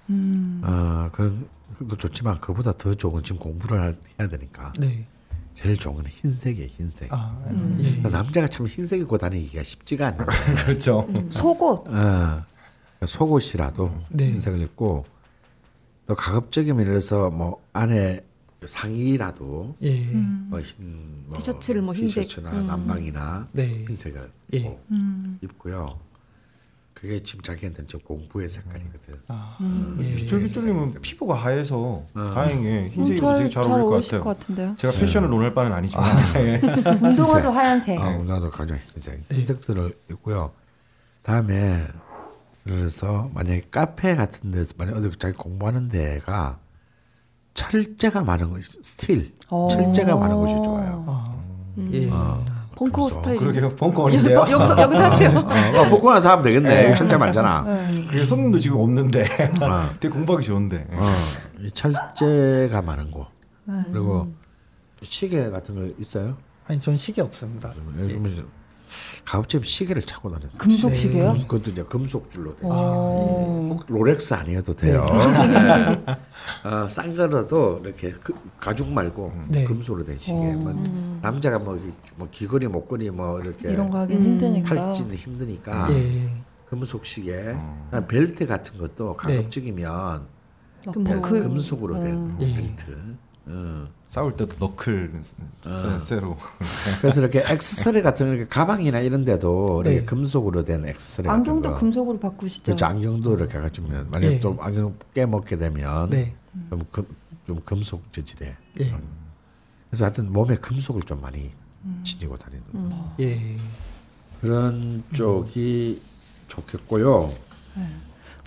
Speaker 2: 음.
Speaker 5: 어, 그것도 좋지만 그보다 더 좋은 건 지금 공부를 할- 해야 되니까
Speaker 3: 네.
Speaker 5: 제일 좋은 건 흰색이에요. 흰색.
Speaker 3: 아, 예.
Speaker 5: 남자가 참 흰색 입고 다니기가 쉽지가 않아요.
Speaker 1: 그렇죠.
Speaker 2: 속옷.
Speaker 5: 어, 속옷이라도
Speaker 3: 네.
Speaker 5: 흰색을 입고 또 가급적이면 이래서 뭐 안에 상의라도
Speaker 3: 예.
Speaker 5: 뭐 흰, 뭐
Speaker 4: 티셔츠를 뭐 흰색.
Speaker 5: 티셔츠나
Speaker 4: 음.
Speaker 5: 남방이나
Speaker 3: 네.
Speaker 5: 흰색을
Speaker 3: 예.
Speaker 5: 꼭
Speaker 2: 음.
Speaker 5: 입고요. 그게 지금 자기한테는 좀 공부의 색깔이거든.
Speaker 3: 아,
Speaker 2: 음.
Speaker 3: 예.
Speaker 1: 기철기철님은 피부가 하얘서 다행히 흰색이
Speaker 2: 잘,
Speaker 1: 되게 잘
Speaker 2: 잘
Speaker 1: 어울릴 것
Speaker 2: 어울리실
Speaker 1: 같아요.
Speaker 2: 것 같은데요.
Speaker 1: 제가 패션을 논할 바는 아니지만 예.
Speaker 2: 운동화도 하얀색.
Speaker 5: 아, 나도 가장 흰색.
Speaker 3: 네.
Speaker 5: 흰색들을 입고요. 다음에 그래서 만약에 카페 같은 데서 만약 어디 자기 공부하는 데가 철제가 많은 거 steel
Speaker 2: 어.
Speaker 5: 철제가 많은 곳이 좋아요.
Speaker 3: 아,
Speaker 4: 음.
Speaker 3: 예.
Speaker 5: 어.
Speaker 4: 벙커
Speaker 5: 그래서
Speaker 4: 스타일.
Speaker 1: 그러게요. 벙커원인데요.
Speaker 4: 여기서 여기서 하세요.
Speaker 5: 어, 어, 복권 하나 사면 되겠네. 철제 많잖아.
Speaker 1: 그리고 손님도 지금 없는데
Speaker 5: 어.
Speaker 1: 되게 공부하기 좋은데.
Speaker 5: 어, 이 철제가 많은 곳. 그리고 시계 같은 거 있어요?
Speaker 3: 아니 전 시계 없습니다.
Speaker 5: 이제 가급적 시계를 차고 다녔어요.
Speaker 2: 금속 시계요?
Speaker 5: 금- 그것도 이제 금속 줄로 되지.
Speaker 2: 어.
Speaker 5: 꼭 롤렉스 아니어도 돼요. 네. 어, 싼 거라도 이렇게 그, 가죽 말고
Speaker 3: 네.
Speaker 5: 금속으로 된 시계. 뭐 남자가 뭐, 이- 뭐 귀걸이, 목걸이 뭐 이렇게
Speaker 2: 이런 거 하긴
Speaker 4: 음.
Speaker 2: 힘드니까.
Speaker 5: 할지는 힘드니까
Speaker 3: 예.
Speaker 5: 금속 시계, 그다음에 벨트 같은 것도 가급적이면
Speaker 2: 막
Speaker 4: 금속.
Speaker 2: 그-
Speaker 5: 금속으로 된
Speaker 3: 예.
Speaker 5: 벨트. 어.
Speaker 1: 싸울 때도 너클
Speaker 5: 어.
Speaker 1: 쇠로.
Speaker 5: 그래서 이렇게 액세서리 같은 이렇게 가방이나 이런 데도 이렇게
Speaker 3: 네.
Speaker 5: 금속으로 된 액세서리
Speaker 2: 안경도
Speaker 5: 거.
Speaker 2: 금속으로 바꾸시죠.
Speaker 5: 그렇죠. 안경도 이렇게 가지면 만약에
Speaker 3: 예.
Speaker 5: 또 안경 깨먹게 되면
Speaker 3: 네.
Speaker 5: 좀, 금, 좀 금속 재질에.
Speaker 3: 예.
Speaker 5: 그래서 하여튼 몸에 금속을 좀 많이 지니고 다니는
Speaker 3: 예.
Speaker 5: 그런 쪽이 좋겠고요.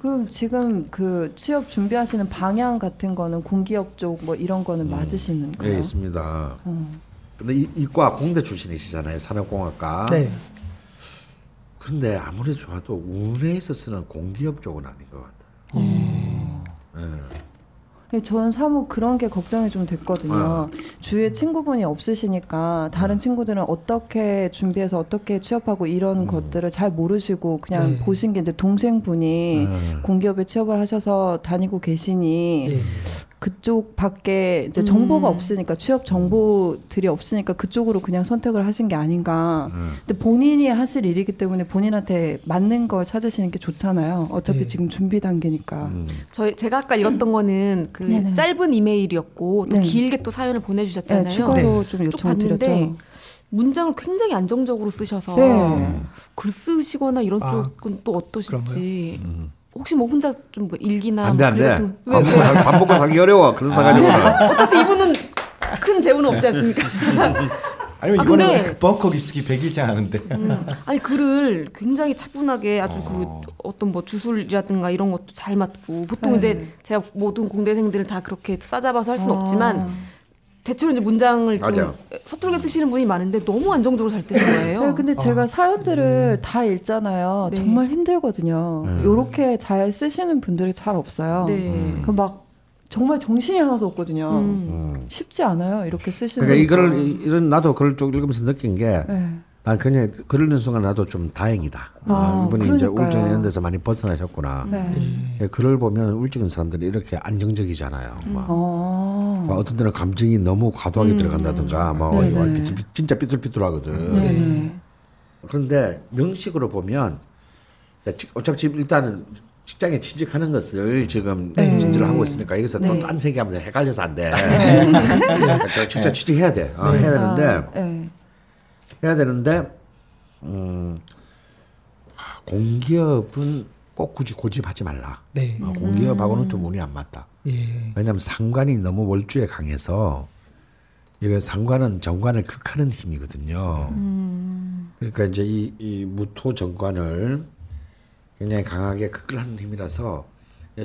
Speaker 2: 그럼 지금 그 취업 준비하시는 방향 같은 거는 공기업 쪽 뭐 이런 거는 맞으시는
Speaker 5: 네,
Speaker 2: 거예요?
Speaker 5: 있습니다.
Speaker 2: 어.
Speaker 5: 근데 이, 이과 공대 출신이시잖아요. 산업공학과.
Speaker 3: 네.
Speaker 5: 그런데 아무리 좋아도 운에 있어서는 공기업 쪽은 아닌 것 같아요. 예.
Speaker 2: 근데 저는 사뭇 그런 게 걱정이 좀 됐거든요.
Speaker 5: 어.
Speaker 2: 주위에 친구분이 없으시니까 다른 친구들은 어떻게 준비해서 어떻게 취업하고 이런 것들을 잘 모르시고 그냥
Speaker 3: 네.
Speaker 2: 보신 게 이제 동생분이
Speaker 5: 음.
Speaker 2: 공기업에 취업을 하셔서 다니고 계시니
Speaker 3: 예.
Speaker 2: 그쪽 밖에 이제
Speaker 4: 음.
Speaker 2: 정보가 없으니까 취업 정보들이 없으니까 그쪽으로 그냥 선택을 하신 게 아닌가.
Speaker 5: 음.
Speaker 2: 근데 본인이 하실 일이기 때문에 본인한테 맞는 걸 찾으시는 게 좋잖아요. 어차피
Speaker 3: 네.
Speaker 2: 지금 준비 단계니까.
Speaker 5: 음.
Speaker 4: 저희 제가 아까 읽었던 거는 그
Speaker 2: 네네.
Speaker 4: 짧은 이메일이었고 또
Speaker 2: 네.
Speaker 4: 길게 또 사연을
Speaker 2: 네,
Speaker 4: 보내주셨잖아요.
Speaker 2: 추가로
Speaker 4: 좀쭉
Speaker 2: 요청을 드렸죠.
Speaker 4: 봤는데 문장을 굉장히 안정적으로 쓰셔서
Speaker 2: 네.
Speaker 4: 글 쓰시거나 이런
Speaker 3: 아,
Speaker 4: 쪽은 또 어떠실지
Speaker 5: 음.
Speaker 4: 혹시 뭐 혼자 좀 뭐 일기나
Speaker 5: 안 돼,
Speaker 4: 뭐안글
Speaker 5: 돼.
Speaker 4: 같은 거-
Speaker 5: 밥,
Speaker 4: 왜,
Speaker 5: 먹고, 밥 사기 어려워. 그래서 가지고는.
Speaker 4: 어차피 이분은 큰 재우는 없지 않습니까?
Speaker 1: 아니면
Speaker 4: 아,
Speaker 1: 이번에
Speaker 4: 근데-
Speaker 1: 벙커 깊숙이 100일장 하는데.
Speaker 4: 음. 아니 글을 굉장히 차분하게 아주
Speaker 1: 어.
Speaker 4: 그 어떤 뭐 주술이라든가 이런 것도 잘 맞고 보통
Speaker 2: 네.
Speaker 4: 이제 제가 모든 공대생들을 다 그렇게 싸잡아서 할 수는
Speaker 2: 아.
Speaker 4: 없지만 대체로 이제 문장을 좀
Speaker 5: 맞아요.
Speaker 4: 서툴게 쓰시는 분이 많은데 너무 안정적으로 잘 쓰신 거예요.
Speaker 2: 네, 근데 제가 사연들을 다 읽잖아요.
Speaker 4: 네.
Speaker 2: 정말 힘들거든요.
Speaker 5: 네.
Speaker 2: 요렇게 잘 쓰시는 분들이 잘 없어요.
Speaker 4: 네.
Speaker 2: 그막 정말 정신이 하나도 없거든요.
Speaker 4: 음.
Speaker 2: 쉽지 않아요. 이렇게 쓰시는
Speaker 5: 그러니까
Speaker 2: 거.
Speaker 5: 이거를 이- 이런 나도 글을 쭉 읽으면서 느낀 게
Speaker 2: 네.
Speaker 5: 난 그냥 읽는 순간 나도 좀 다행이다.
Speaker 2: 아,
Speaker 5: 아, 이분이 이제
Speaker 2: 그러니까요.
Speaker 5: 우울증 이런 데서 많이 벗어나셨구나.
Speaker 2: 네.
Speaker 5: 예, 글을 보면 우울증인 사람들이 이렇게 안정적이잖아요. 막,
Speaker 2: 어.
Speaker 5: 막 어떤 때는 감정이 너무 과도하게 들어간다든가, 막
Speaker 2: 네네.
Speaker 5: 삐뚤- 진짜 삐뚤삐뚤하거든.
Speaker 2: 네네.
Speaker 5: 그런데 명식으로 보면 어차피 지금 일단은 직장에 취직하는 것을 지금
Speaker 2: 네.
Speaker 5: 진지를 하고 있으니까 여기서
Speaker 2: 네.
Speaker 5: 또 딴 얘기하면 헷갈려서 안 돼. 저 진짜 취직해야 돼. 어, 해야 되는데
Speaker 2: 아, 네.
Speaker 5: 해야 되는데 음, 공기업은 꼭 굳이 고집하지 말라.
Speaker 3: 네.
Speaker 5: 어, 공기업하고는 좀 운이 안 맞다.
Speaker 3: 예.
Speaker 5: 왜냐하면 상관이 너무 월주에 강해서 이게 상관은 정관을 극하는 힘이거든요. 그러니까 이제 이, 이 무토 정관을 굉장히 강하게 극하는 힘이라서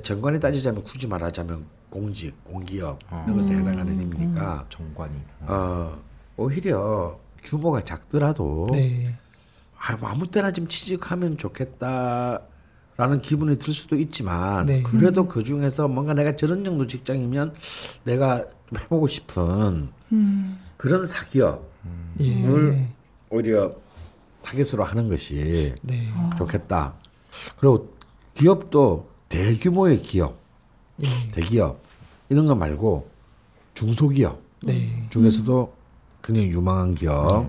Speaker 5: 정관이 따지자면 굳이 말하자면 공직, 공기업 이런 것에 해당하는 힘이니까
Speaker 1: 정관이.
Speaker 5: 어, 오히려 규모가 작더라도
Speaker 3: 네.
Speaker 5: 아, 뭐 아무 때나 좀 취직하면 좋겠다 라는 기분이 들 수도 있지만
Speaker 3: 네.
Speaker 5: 그래도 그 중에서 뭔가 내가 저런 정도 직장이면 내가 좀 해보고 싶은 그런 사기업을
Speaker 3: 예.
Speaker 5: 오히려 타겟으로 하는 것이
Speaker 3: 네.
Speaker 5: 좋겠다. 그리고 기업도 대규모의 기업,
Speaker 3: 예.
Speaker 5: 대기업 이런 거 말고 중소기업
Speaker 3: 네.
Speaker 5: 중에서도 굉장히 유망한 기업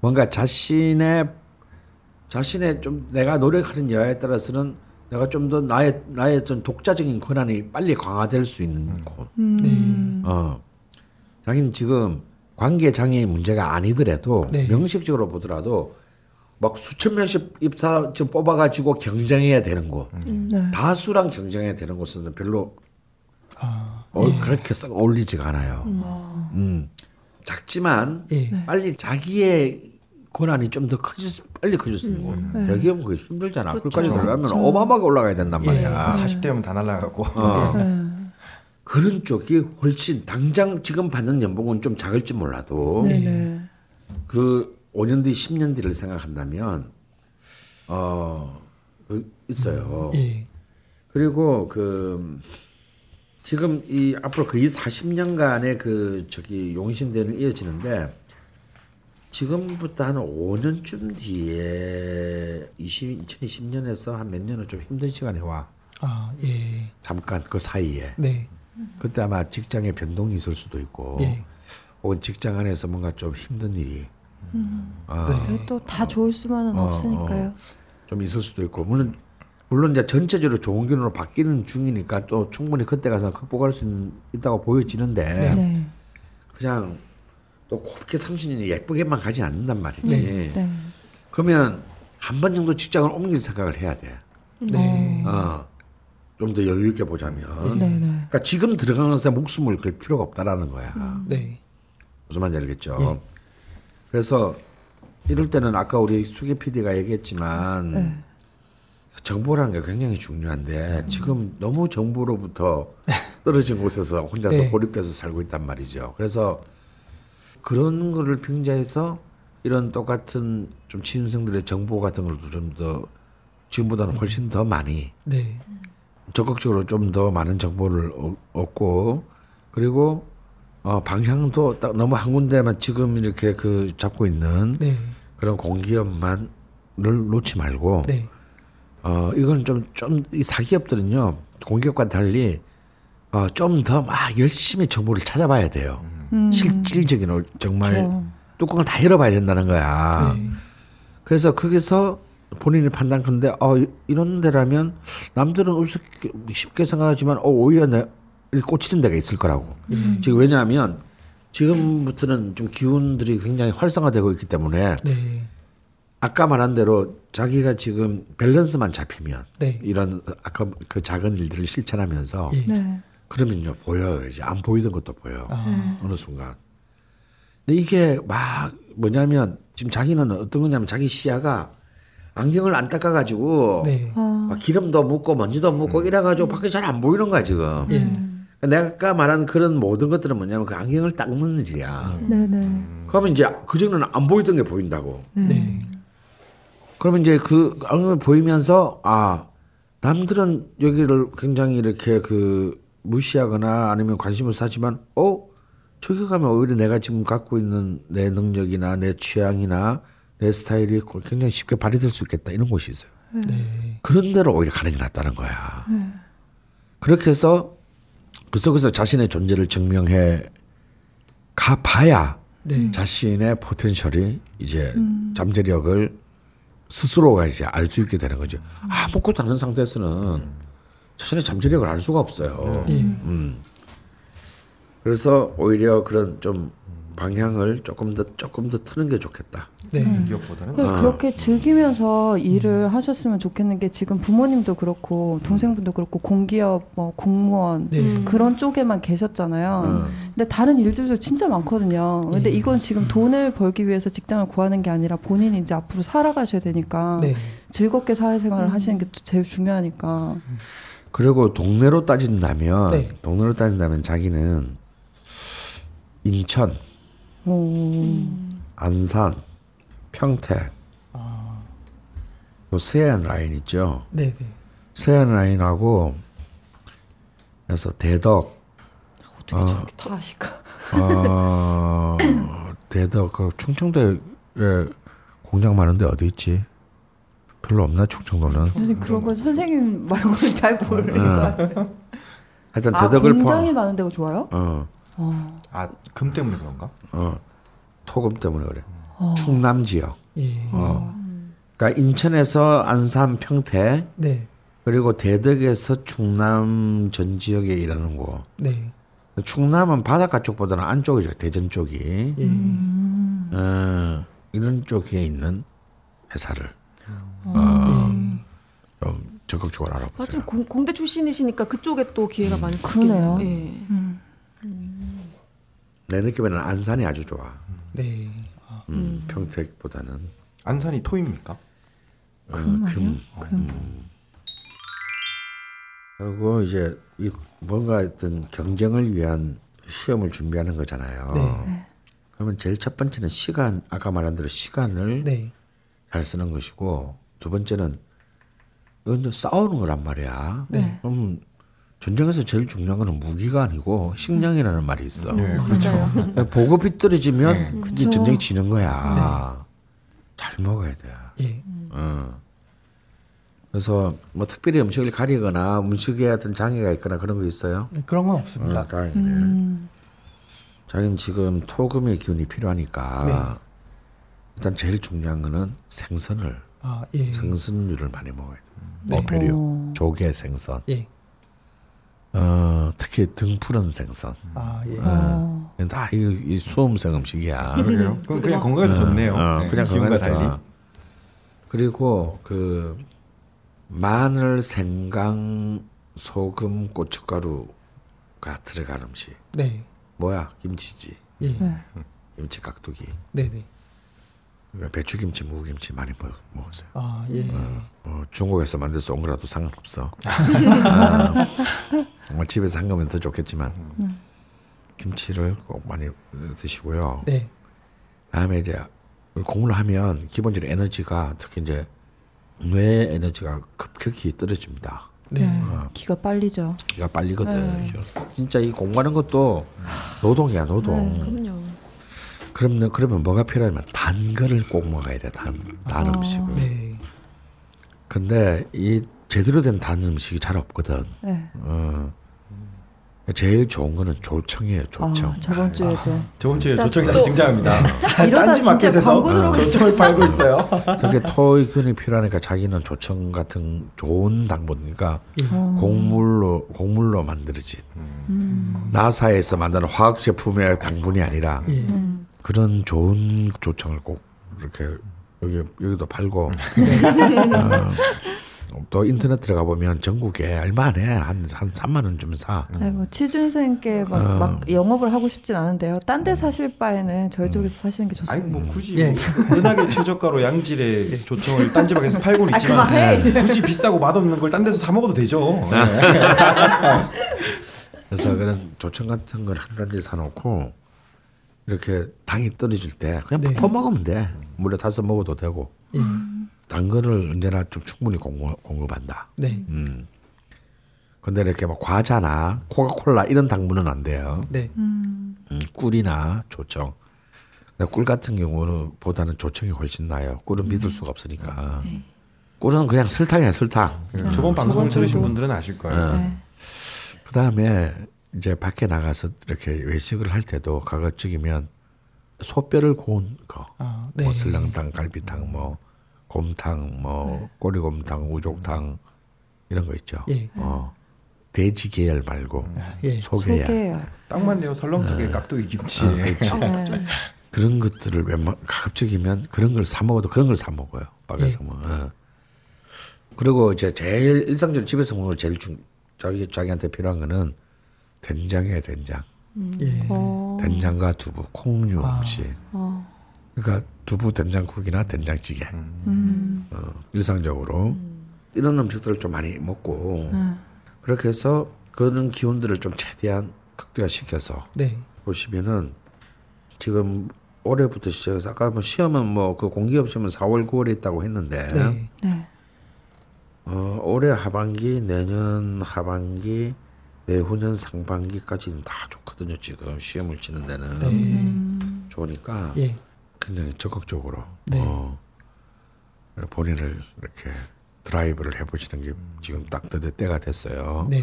Speaker 5: 뭔가 자신의 자신의 좀 내가 노력하는 여하에 따라서는 내가 좀 더 나의 나의 좀 독자적인 권한이 빨리 강화될 수 있는 곳.
Speaker 3: 네.
Speaker 5: 어. 자기는 지금 관계 장애의 문제가 아니더라도
Speaker 3: 네.
Speaker 5: 명식적으로 보더라도 막 수천 명씩 입사 좀 뽑아가지고 경쟁해야 되는 곳.
Speaker 2: 네.
Speaker 5: 다수랑 경쟁해야 되는 곳은 별로
Speaker 3: 아.
Speaker 5: 어, 그렇게 썩 어울리지가 않아요. 음. 작지만
Speaker 3: 예.
Speaker 5: 빨리 자기의 권한이 좀 더 커질 수- 빨리 커질 수 있는
Speaker 2: 음. 네.
Speaker 5: 대기업은 그게 힘들잖아.
Speaker 2: 그쵸.
Speaker 5: 그까지 되려면
Speaker 2: 그쵸.
Speaker 5: 어마어마하게 올라가야 된단
Speaker 1: 예,
Speaker 5: 말이야.
Speaker 1: 40대면 다 날라가고.
Speaker 5: 어.
Speaker 2: 네.
Speaker 5: 그런 쪽이 훨씬 당장 지금 받는 연봉은 좀 작을지 몰라도
Speaker 2: 네네.
Speaker 5: 그 5년 뒤, 10년 뒤를 생각한다면 어그 있어요.
Speaker 3: 예.
Speaker 5: 그리고 그 지금 이 앞으로 거의 40년간의 그 저기 용신대는 이어지는데 지금부터 한 5년쯤 뒤에 20, 2020년에서 한 몇 년은 좀 힘든 시간이 와.
Speaker 3: 아, 예.
Speaker 5: 잠깐 그 사이에.
Speaker 3: 네.
Speaker 5: 그때 아마 직장에 변동이 있을 수도 있고
Speaker 3: 예.
Speaker 5: 혹은 직장 안에서 뭔가 좀 힘든 일이 어,
Speaker 2: 그게 또다 좋을 수만은
Speaker 5: 어,
Speaker 2: 없으니까요.
Speaker 5: 좀 있을 수도 있고 물론 물론 이제 전체적으로 좋은 기운으로 바뀌는 중이니까 또 충분히 그때 가서 극복할 수 있- 있다고 보여지는데
Speaker 2: 네.
Speaker 5: 그냥 또 곱게 30년이 예쁘게만 가지 않는단 말이지.
Speaker 2: 네.
Speaker 5: 그러면 한 번 정도 직장을 옮길 생각을 해야 돼.
Speaker 3: 네.
Speaker 5: 어. 좀 더 여유 있게 보자면.
Speaker 2: 네, 네.
Speaker 5: 그러니까 지금 들어가는 것에 목숨을 걸 필요가 없다라는 거야.
Speaker 3: 네.
Speaker 5: 무슨 말인지 알겠죠? 그래서 이럴 때는 아까 우리 수기 PD가 얘기했지만
Speaker 2: 네.
Speaker 5: 정보라는 게 굉장히 중요한데 지금 너무 정보로부터 떨어진 곳에서 혼자서
Speaker 3: 네.
Speaker 5: 고립돼서 살고 있단 말이죠. 그래서 그런 거를 빙자해서 이런 똑같은 좀 취준생들의 정보 같은 것도 좀 더 지금보다는 훨씬 더 많이
Speaker 3: 네.
Speaker 5: 적극적으로 좀 더 많은 정보를 얻- 얻고 그리고 어, 방향도 딱 너무 한 군데만 지금 이렇게 그 잡고 있는
Speaker 3: 네.
Speaker 5: 그런 공기업만을 놓지 말고
Speaker 3: 네.
Speaker 5: 어 이건 좀 좀 이 사기업들은요 공기업과 달리 어, 좀 더 막 열심히 정보를 찾아봐야 돼요.
Speaker 2: 음.
Speaker 5: 실질적인 어, 정말
Speaker 2: 그렇죠.
Speaker 5: 뚜껑을 다 열어봐야 된다는 거야.
Speaker 3: 네.
Speaker 5: 그래서 거기서 본인이 판단컨대 어 이- 이런 데라면 남들은 우습게 쉽게 생각하지만 어 오히려 내 꽂히는 데가 있을 거라고. 지금 왜냐하면 지금부터는 좀 기운들이 굉장히 활성화되고 있기 때문에
Speaker 3: 네.
Speaker 5: 아까 말한 대로 자기가 지금 밸런스만 잡히면
Speaker 3: 네.
Speaker 5: 이런 아까 그 작은 일들을 실천하면서
Speaker 3: 예.
Speaker 2: 네.
Speaker 5: 그러면요 보여요 이제 안 보이던 것도 보여
Speaker 3: 아.
Speaker 5: 어느 순간. 근데 이게 막 뭐냐면 지금 자기는 어떤 거냐면 자기 시야가 안경을 안 닦아가지고
Speaker 3: 네.
Speaker 2: 아,
Speaker 5: 막 기름도 묻고 먼지도 묻고 이래가지고 밖에 잘 안 보이는 거야 지금.
Speaker 3: 예.
Speaker 5: 그러니까 내가 아까 말한 그런 모든 것들은 뭐냐면 그 안경을 닦는 일이야.
Speaker 2: 네네.
Speaker 5: 그러면 이제 그 전에는 안 보이던 게 보인다고.
Speaker 3: 네.
Speaker 5: 그러면 이제 그 보이면서 아 남들은 여기를 굉장히 이렇게 그 무시하거나 아니면 관심을 사지만 어 저기 가면 오히려 내가 지금 갖고 있는 내 능력이나 내 취향이나 내 스타일이 굉장히 쉽게 발휘될 수 있겠다 이런 곳이 있어요.
Speaker 3: 네.
Speaker 5: 그런 데로 오히려 가는 게 낫다는 거야. 그렇게 해서 그 속에서 자신의 존재를 증명해 가 봐야
Speaker 3: 네.
Speaker 5: 자신의 포텐셜이 이제 잠재력을 스스로가 이제 알 수 있게 되는 거죠. 아무것도 않은 상태에서는 자신의 잠재력을 알 수가 없어요.
Speaker 3: 예.
Speaker 5: 음. 그래서 오히려 그런 좀 방향을 조금 더 조금 더 트는 게 좋겠다.
Speaker 3: 네.
Speaker 1: 기업보다는
Speaker 2: 그- 그렇게 즐기면서 일을 하셨으면 좋겠는 게 지금 부모님도 그렇고 동생분도 그렇고 공기업 뭐 공무원
Speaker 3: 네.
Speaker 2: 그런 쪽에만 계셨잖아요.
Speaker 5: 음.
Speaker 2: 근데 다른 일들도 진짜 많거든요. 근데
Speaker 3: 예.
Speaker 2: 이건 지금 돈을 벌기 위해서 직장을 구하는 게 아니라 본인이 이제 앞으로 살아가셔야 되니까
Speaker 3: 네.
Speaker 2: 즐겁게 사회생활을 하시는 게 제일 중요하니까.
Speaker 5: 그리고 동네로 따진다면
Speaker 3: 네.
Speaker 5: 동네로 따진다면 자기는 인천,
Speaker 2: 오.
Speaker 5: 안산, 평택, 요 서해안 라인 있죠.
Speaker 3: 네. 네.
Speaker 5: 서해안 라인하고 그래서 대덕,
Speaker 2: 어떻게 저렇게 다 아실까?
Speaker 5: 어, 대덕 그 충청도에 공장 많은데 어디 있지? 별로 없나 충청도는?
Speaker 2: 선생님 그런 건 선생님 말고는 잘 모르는 것 같아요.
Speaker 5: 하여튼
Speaker 2: 아,
Speaker 5: 대덕을
Speaker 2: 공장이
Speaker 5: 포함.
Speaker 2: 많은 데가 좋아요?
Speaker 5: 어,
Speaker 2: 어.
Speaker 1: 아금 때문에 그런가?
Speaker 5: 어, 토금 때문에 그래.
Speaker 2: 어.
Speaker 5: 충남 지역.
Speaker 3: 예.
Speaker 5: 어. 그러니까 인천에서 안산, 평택
Speaker 3: 네.
Speaker 5: 그리고 대덕에서 충남 전 지역에 일하는 곳.
Speaker 3: 네.
Speaker 5: 충남은 바닷가 쪽보다는 안쪽이죠. 대전 쪽이.
Speaker 3: 예.
Speaker 5: 어, 이런 쪽에 있는 회사를
Speaker 3: 예.
Speaker 5: 좀 적극적으로 알아보세요.
Speaker 4: 마침 공, 공대 출신이시니까 그쪽에 또 기회가 많이
Speaker 2: 그러네요.
Speaker 4: 생기네요. 예.
Speaker 2: 음.
Speaker 5: 내 느낌에는 안산이 아주 좋아.
Speaker 3: 네.
Speaker 5: 음, 평택보다는.
Speaker 1: 안산이 토입니까?
Speaker 5: 어, 금. 음. 그리고 이제 이 뭔가 어떤 경쟁을 위한 시험을 준비하는 거잖아요.
Speaker 3: 네.
Speaker 5: 그러면 제일 첫 번째는 시간 아까 말한 대로 시간을
Speaker 3: 네.
Speaker 5: 잘 쓰는 것이고 두 번째는 이건 싸우는 거란 말이야.
Speaker 2: 네.
Speaker 5: 그럼 전쟁에서 제일 중요한 거는 무기가 아니고 식량이라는 말이 있어.
Speaker 1: 네, 그렇죠.
Speaker 5: 보급이 떨어지면 이제
Speaker 2: 그쵸.
Speaker 5: 전쟁이 지는 거야. 잘 먹어야 돼.
Speaker 3: 예.
Speaker 5: 어. 그래서 뭐 특별히 음식을 가리거나 음식에 어떤 장애가 있거나 그런 거 있어요?
Speaker 3: 네, 그런 건 없습니다.
Speaker 5: 어, 다행이네. 자기는 지금 토금의 기운이 필요하니까 일단 제일 중요한 거는 생선을
Speaker 3: 아, 예.
Speaker 5: 생선류를 많이 먹어야 돼.
Speaker 3: 네.
Speaker 5: 뭐 배류,
Speaker 2: 어.
Speaker 5: 조개 생선.
Speaker 3: 예.
Speaker 5: 어, 특히 등 푸른 생선.
Speaker 3: 아, 예.
Speaker 2: 어.
Speaker 5: 다 이, 이 수험생 음식이야.
Speaker 1: 그러게요. 그럼 그냥 건강에도 좋네요.
Speaker 5: 어,
Speaker 1: 네,
Speaker 5: 그냥 건강에
Speaker 1: 달리.
Speaker 5: 그리고 그 마늘, 생강, 소금, 고춧가루가 들어간 음식.
Speaker 3: 네.
Speaker 5: 뭐야? 김치지.
Speaker 3: 예.
Speaker 2: 네.
Speaker 5: 김치 깍두기.
Speaker 3: 네, 네.
Speaker 5: 배추김치, 무김치 많이 먹, 먹었어요.
Speaker 3: 아, 예.
Speaker 5: 어, 중국에서 만들어서 온 거라도 상관없어. 아, 정말 집에서 한 거면 더 좋겠지만 김치를 꼭 많이 드시고요.
Speaker 3: 네.
Speaker 5: 다음에 이제 공부를 하면 기본적으로 에너지가 특히 이제 뇌 에너지가 급격히 떨어집니다.
Speaker 3: 네.
Speaker 2: 기가 빨리죠.
Speaker 5: 기가 빨리거든.
Speaker 2: 네.
Speaker 5: 진짜 이 공부하는 것도 노동이야 노동.
Speaker 4: 그럼요.
Speaker 5: 그러면 그러면 뭐가 필요하면 단 거를 꼭 먹어야 돼. 단, 단
Speaker 2: 아.
Speaker 5: 음식을.
Speaker 3: 네.
Speaker 5: 근데 이 제대로 된 단 음식이 잘 없거든.
Speaker 2: 네.
Speaker 5: 어. 제일 좋은 거는 조청이에요. 조청.
Speaker 2: 아, 저번 주에도
Speaker 1: 저번 주에 조청이
Speaker 2: 또-
Speaker 1: 다시 등장합니다.
Speaker 2: 이러다
Speaker 1: 딴지 마켓에서 조청을 팔고 있어요.
Speaker 5: 그렇게 토의균이 필요하니까 자기는 조청 같은 좋은 당분이니까
Speaker 2: 어.
Speaker 5: 곡물로 곡물로 만들어진 나사에서 만드는 화학 제품의 당분이 아니라
Speaker 3: 예.
Speaker 5: 그런 좋은 조청을 꼭 이렇게 여기 여기도 팔고 어, 또 인터넷 들어가 보면 전국에 얼마 안 해. 한, 한 3만 원 주면 사.
Speaker 2: 아니 뭐 취준생께 막,
Speaker 5: 어.
Speaker 2: 막 영업을 하고 싶진 않은데요. 딴 데 사실 바에는 저희 쪽에서 사시는 게
Speaker 1: 아니
Speaker 2: 좋습니다.
Speaker 1: 뭐 굳이
Speaker 3: 예.
Speaker 1: 뭐 은하계 최저가로 양질의 조청을 딴지마켓에서 팔고는
Speaker 2: 아,
Speaker 1: 있지만
Speaker 2: 그만해.
Speaker 1: 굳이 비싸고 맛없는 걸 딴 데서 사 먹어도 되죠. 네.
Speaker 5: 그래서 그런 조청 같은 걸 한 가지 사놓고 이렇게 당이 떨어질 때 그냥
Speaker 3: 네.
Speaker 5: 퍼 먹으면 돼. 물에 타서 먹어도 되고.
Speaker 3: 예.
Speaker 5: 단 거를 언제나 좀 충분히 공급, 공급 한다.
Speaker 3: 네.
Speaker 5: 음. 근데 이렇게 막 과자나 코카콜라 이런 당분은 안 돼요.
Speaker 3: 네.
Speaker 5: 음, 꿀이나 조청. 근데 꿀 같은 경우는 보다는 조청이 훨씬 나아요. 꿀은 믿을 수가 없으니까. 꿀은 그냥 설탕이야 설탕.
Speaker 1: 저번 방송을 들으신 분들은 아실 거예요.
Speaker 2: 네.
Speaker 5: 그 다음에 이제 밖에 나가서 이렇게 외식을 할 때도 가급적이면 소뼈를 고운 거,
Speaker 3: 아, 네.
Speaker 5: 뭐 설렁탕, 갈비탕, 뭐 곰탕, 뭐 꼬리곰탕, 우족탕 이런 거 있죠.
Speaker 3: 예.
Speaker 5: 어 돼지 계열 말고
Speaker 3: 예.
Speaker 5: 소계야.
Speaker 2: 소개요.
Speaker 1: 딱 맞네요. 설렁탕에 깍두기 김치.
Speaker 5: 아, 그렇지.
Speaker 2: 네.
Speaker 5: 그런 것들을 웬만 가급적이면 그런 걸 사 먹어도 그런 걸 사 먹어요. 밖에서
Speaker 3: 예.
Speaker 5: 뭐. 어. 그리고 이제 제일 일상적으로 집에서 먹는 걸 제일 중 자기 자기한테 필요한 거는 된장이에요, 된장.
Speaker 3: 예.
Speaker 2: 어.
Speaker 5: 된장과 두부, 콩류
Speaker 3: 아.
Speaker 5: 음식.
Speaker 2: 어.
Speaker 5: 그러니까 두부 된장국이나 된장찌개.
Speaker 2: 음.
Speaker 5: 어, 일상적으로 이런 음식들을 좀 많이 먹고
Speaker 2: 음.
Speaker 5: 그렇게 해서 그런 기운들을 좀 최대한 극대화시켜서
Speaker 3: 네.
Speaker 5: 보시면은 지금 올해부터 시작해서 아까 뭐 시험은 뭐 그 공기업 시험은 4월 9월에 있다고 했는데
Speaker 3: 네.
Speaker 2: 네.
Speaker 5: 어, 올해 하반기 내년 하반기 내후년 상반기까지는 다 좋거든요 지금 시험을 치는 데는
Speaker 3: 네.
Speaker 5: 좋으니까
Speaker 3: 예.
Speaker 5: 굉장히 적극적으로
Speaker 3: 네.
Speaker 5: 어, 본인을 이렇게 드라이브를 해보시는 게 지금 딱 때- 때가 됐어요.
Speaker 3: 네.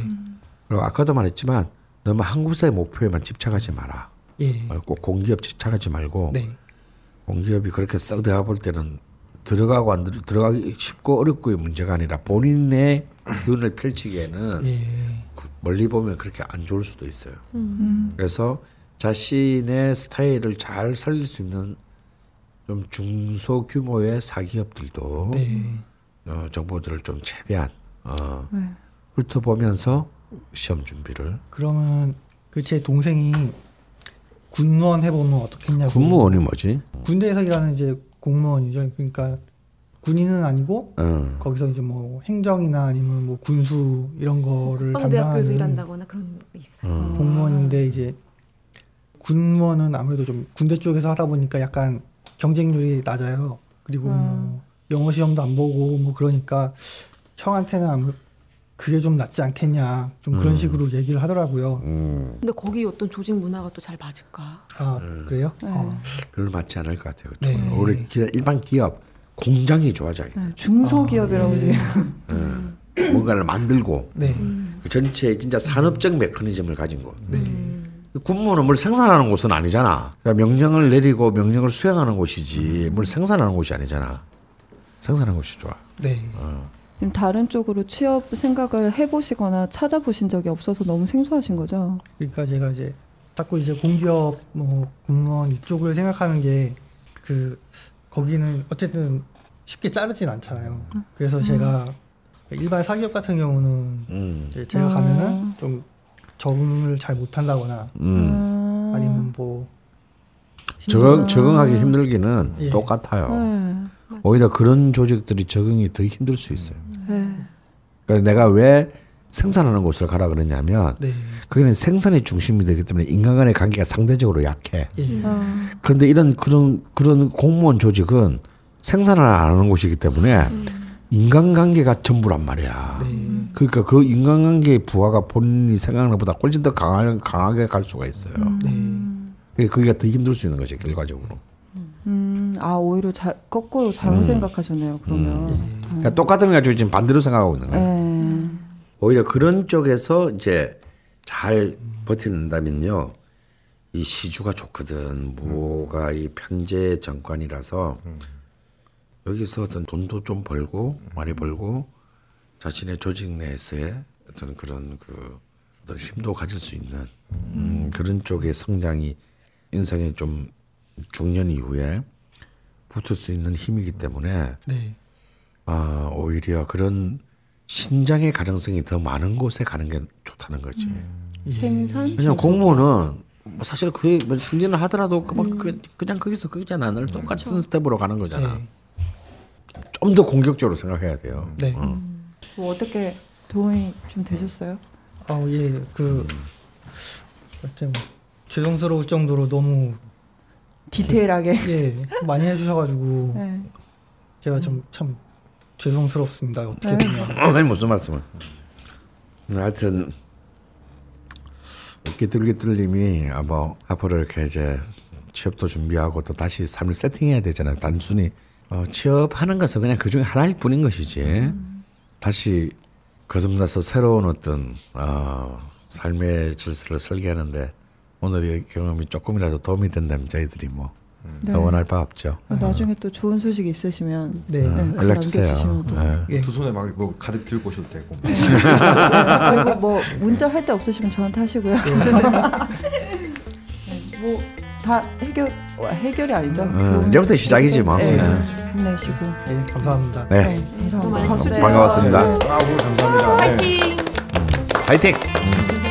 Speaker 5: 그리고 아까도 말했지만 너무 한 곳의 목표에만 집착하지 마라.
Speaker 3: 예.
Speaker 5: 어, 꼭 공기업 집착하지 말고
Speaker 3: 네.
Speaker 5: 공기업이 그렇게 썩 내가 볼 때는 들어가고 안 들, 들어가기 쉽고 어렵고의 문제가 아니라 본인의 기운을 펼치기에는
Speaker 3: 예.
Speaker 5: 멀리 보면 그렇게 안 좋을 수도 있어요. 그래서 자신의 스타일을 잘 살릴 수 있는 좀 중소 규모의 사기업들도
Speaker 3: 네.
Speaker 5: 어, 정보들을 좀 최대한 어,
Speaker 2: 네.
Speaker 5: 훑어보면서 시험 준비를
Speaker 3: 그러면 그 제 동생이 군무원 해보면 어떻겠냐고.
Speaker 5: 군무원이 뭐지?
Speaker 3: 군대에서 일하는 이제 공무원이죠. 그러니까 군인은 아니고
Speaker 5: 어.
Speaker 3: 거기서 이제 뭐 행정이나 아니면 뭐 군수 이런 거를 담당하는
Speaker 4: 일한다거나 그런 게 있어요.
Speaker 5: 음.
Speaker 3: 공무원인데 이제 군무원은 아무래도 좀 군대 쪽에서 하다 보니까 약간 경쟁률이 낮아요. 그리고 뭐 영어 시험도 안 보고 뭐 그러니까 형한테는 아무 그게 좀 낫지 않겠냐 좀 그런
Speaker 5: 음.
Speaker 3: 식으로 얘기를 하더라고요.
Speaker 5: 음,
Speaker 4: 근데 거기 어떤 조직 문화가 또 잘 맞을까?
Speaker 3: 아 그래요?
Speaker 2: 네.
Speaker 3: 어.
Speaker 5: 별로 맞지 않을 것 같아요.
Speaker 3: 네.
Speaker 5: 오히려 기- 일반 기업 공장이 좋아져요.
Speaker 2: 네, 중소기업이라고
Speaker 3: 아,
Speaker 2: 지금.
Speaker 5: 어. 뭔가를 만들고
Speaker 3: 네.
Speaker 5: 그 전체 진짜 산업적 메커니즘을 가진 곳.
Speaker 3: 네.
Speaker 5: 군무는 뭘 생산하는 곳은 아니잖아. 그러니까 명령을 내리고 명령을 수행하는 곳이지 뭘 생산하는 곳이 아니잖아. 생산하는 곳이 좋아.
Speaker 3: 네.
Speaker 2: 지금 다른 쪽으로 취업 생각을 해보시거나 찾아보신 적이 없어서 너무 생소하신 거죠.
Speaker 3: 그러니까 제가 이제 자꾸 이제 공기업 뭐 공무원 이쪽을 생각하는 게 그 거기는 어쨌든 쉽게 자르진 않잖아요. 그래서 제가 일반 사기업 같은 경우는
Speaker 5: 음.
Speaker 3: 제가 가면은 좀 적응을 잘 못한다거나
Speaker 5: 음.
Speaker 3: 아니면 뭐
Speaker 5: 적응 적응하기 힘들기는
Speaker 3: 예.
Speaker 5: 똑같아요.
Speaker 2: 네.
Speaker 5: 오히려 그런 조직들이 적응이 더 힘들 수 있어요.
Speaker 2: 네.
Speaker 5: 그러니까 내가 왜 생산하는 곳을 가라 그러냐면
Speaker 3: 네.
Speaker 5: 거기는 생산이 중심이 되기 때문에 인간 간의 관계가 상대적으로 약해.
Speaker 3: 예.
Speaker 2: 아,
Speaker 5: 그런데 이런 그런 그런 공무원 조직은 생산을 안 하는 곳이기 때문에 인간관계가 전부란 말이야.
Speaker 3: 네.
Speaker 5: 그러니까 그 인간관계의 부하가 본인이 생각하는 것보다 훨씬 더 강하, 강하게 갈 수가 있어요.
Speaker 3: 네.
Speaker 5: 그게 그게 더 힘들 수 있는 거지 결과적으로.
Speaker 2: 음, 아 오히려 자, 거꾸로 잘못
Speaker 5: 음.
Speaker 2: 생각하셨네요. 그러면.
Speaker 5: 그러니까 똑같은 거 가지고 지금 반대로 생각하고 있는 거예요.
Speaker 2: 네.
Speaker 5: 오히려 그런 쪽에서 이제 잘 버티는다면요. 이 시주가 좋거든. 뭐가 이 편제 정권이라서 여기서 어떤 돈도 좀 벌고 많이 벌고 자신의 조직 내에서의 어떤 그런 그 어떤 힘도 가질 수 있는 음, 그런 쪽의 성장이 인생의 좀 중년 이후에 붙을 수 있는 힘이기 때문에
Speaker 3: 네.
Speaker 5: 아, 오히려 그런 신장의 가능성이 더 많은 곳에 가는 게 좋다는 거지.
Speaker 2: 생산.
Speaker 5: 왜냐면 공무원은 뭐 사실 그게 뭐 승진을 하더라도 그만 그, 그냥 거기서 거기잖아. 늘 똑같은 스텝으로 가는 거잖아.
Speaker 3: 네.
Speaker 5: 좀더 공격적으로 생각해야 돼요.
Speaker 3: 네.
Speaker 5: 어.
Speaker 2: 뭐 어떻게 도움이 좀 되셨어요?
Speaker 3: 아, 예. 그 어째 뭐 죄송스러울 정도로 너무
Speaker 2: 디테일하게.
Speaker 3: 예, 많이 해 주셔 가지고
Speaker 2: 네.
Speaker 3: 제가 좀 참 죄송스럽습니다. 어떻게
Speaker 2: 네.
Speaker 3: 보면.
Speaker 5: 아니 무슨 말씀을? 하여튼 끼뚤끼뚤님이 아, 뭐 앞으로 이렇게 이제 취업도 준비하고 또 다시 삶을 세팅해야 되잖아요. 단순히 어, 취업하는 것은 그냥 그 중에 하나일 뿐인 것이지. 다시 거듭나서 새로운 어떤 어, 삶의 질서를 설계하는데 오늘의 경험이 조금이라도 도움이 된다면 저희들이 뭐
Speaker 2: 네.
Speaker 5: 원할 바 없죠.
Speaker 2: 어, 나중에 또 좋은 소식 있으시면
Speaker 3: 네.
Speaker 2: 네, 글
Speaker 5: 연락 주세요. 네.
Speaker 3: 예.
Speaker 1: 두 손에 막 뭐 가득 들고 오셔도 되고.
Speaker 2: 그리고 뭐 문자 할 때 없으시면 저한테 하시고요. 뭐 다 해결 와, 해결이 아니죠.
Speaker 5: 음,
Speaker 2: 도움이
Speaker 5: 이제부터 시작이지 뭐.
Speaker 2: 네,
Speaker 5: 네.
Speaker 2: 힘내시고.
Speaker 3: 예, 감사합니다.
Speaker 5: 네.
Speaker 2: 네, 감사합니다.
Speaker 5: 반가웠습니다.
Speaker 2: 네.
Speaker 1: 아 오늘 감사합니다. 네.
Speaker 4: 파이팅!
Speaker 5: 화이팅!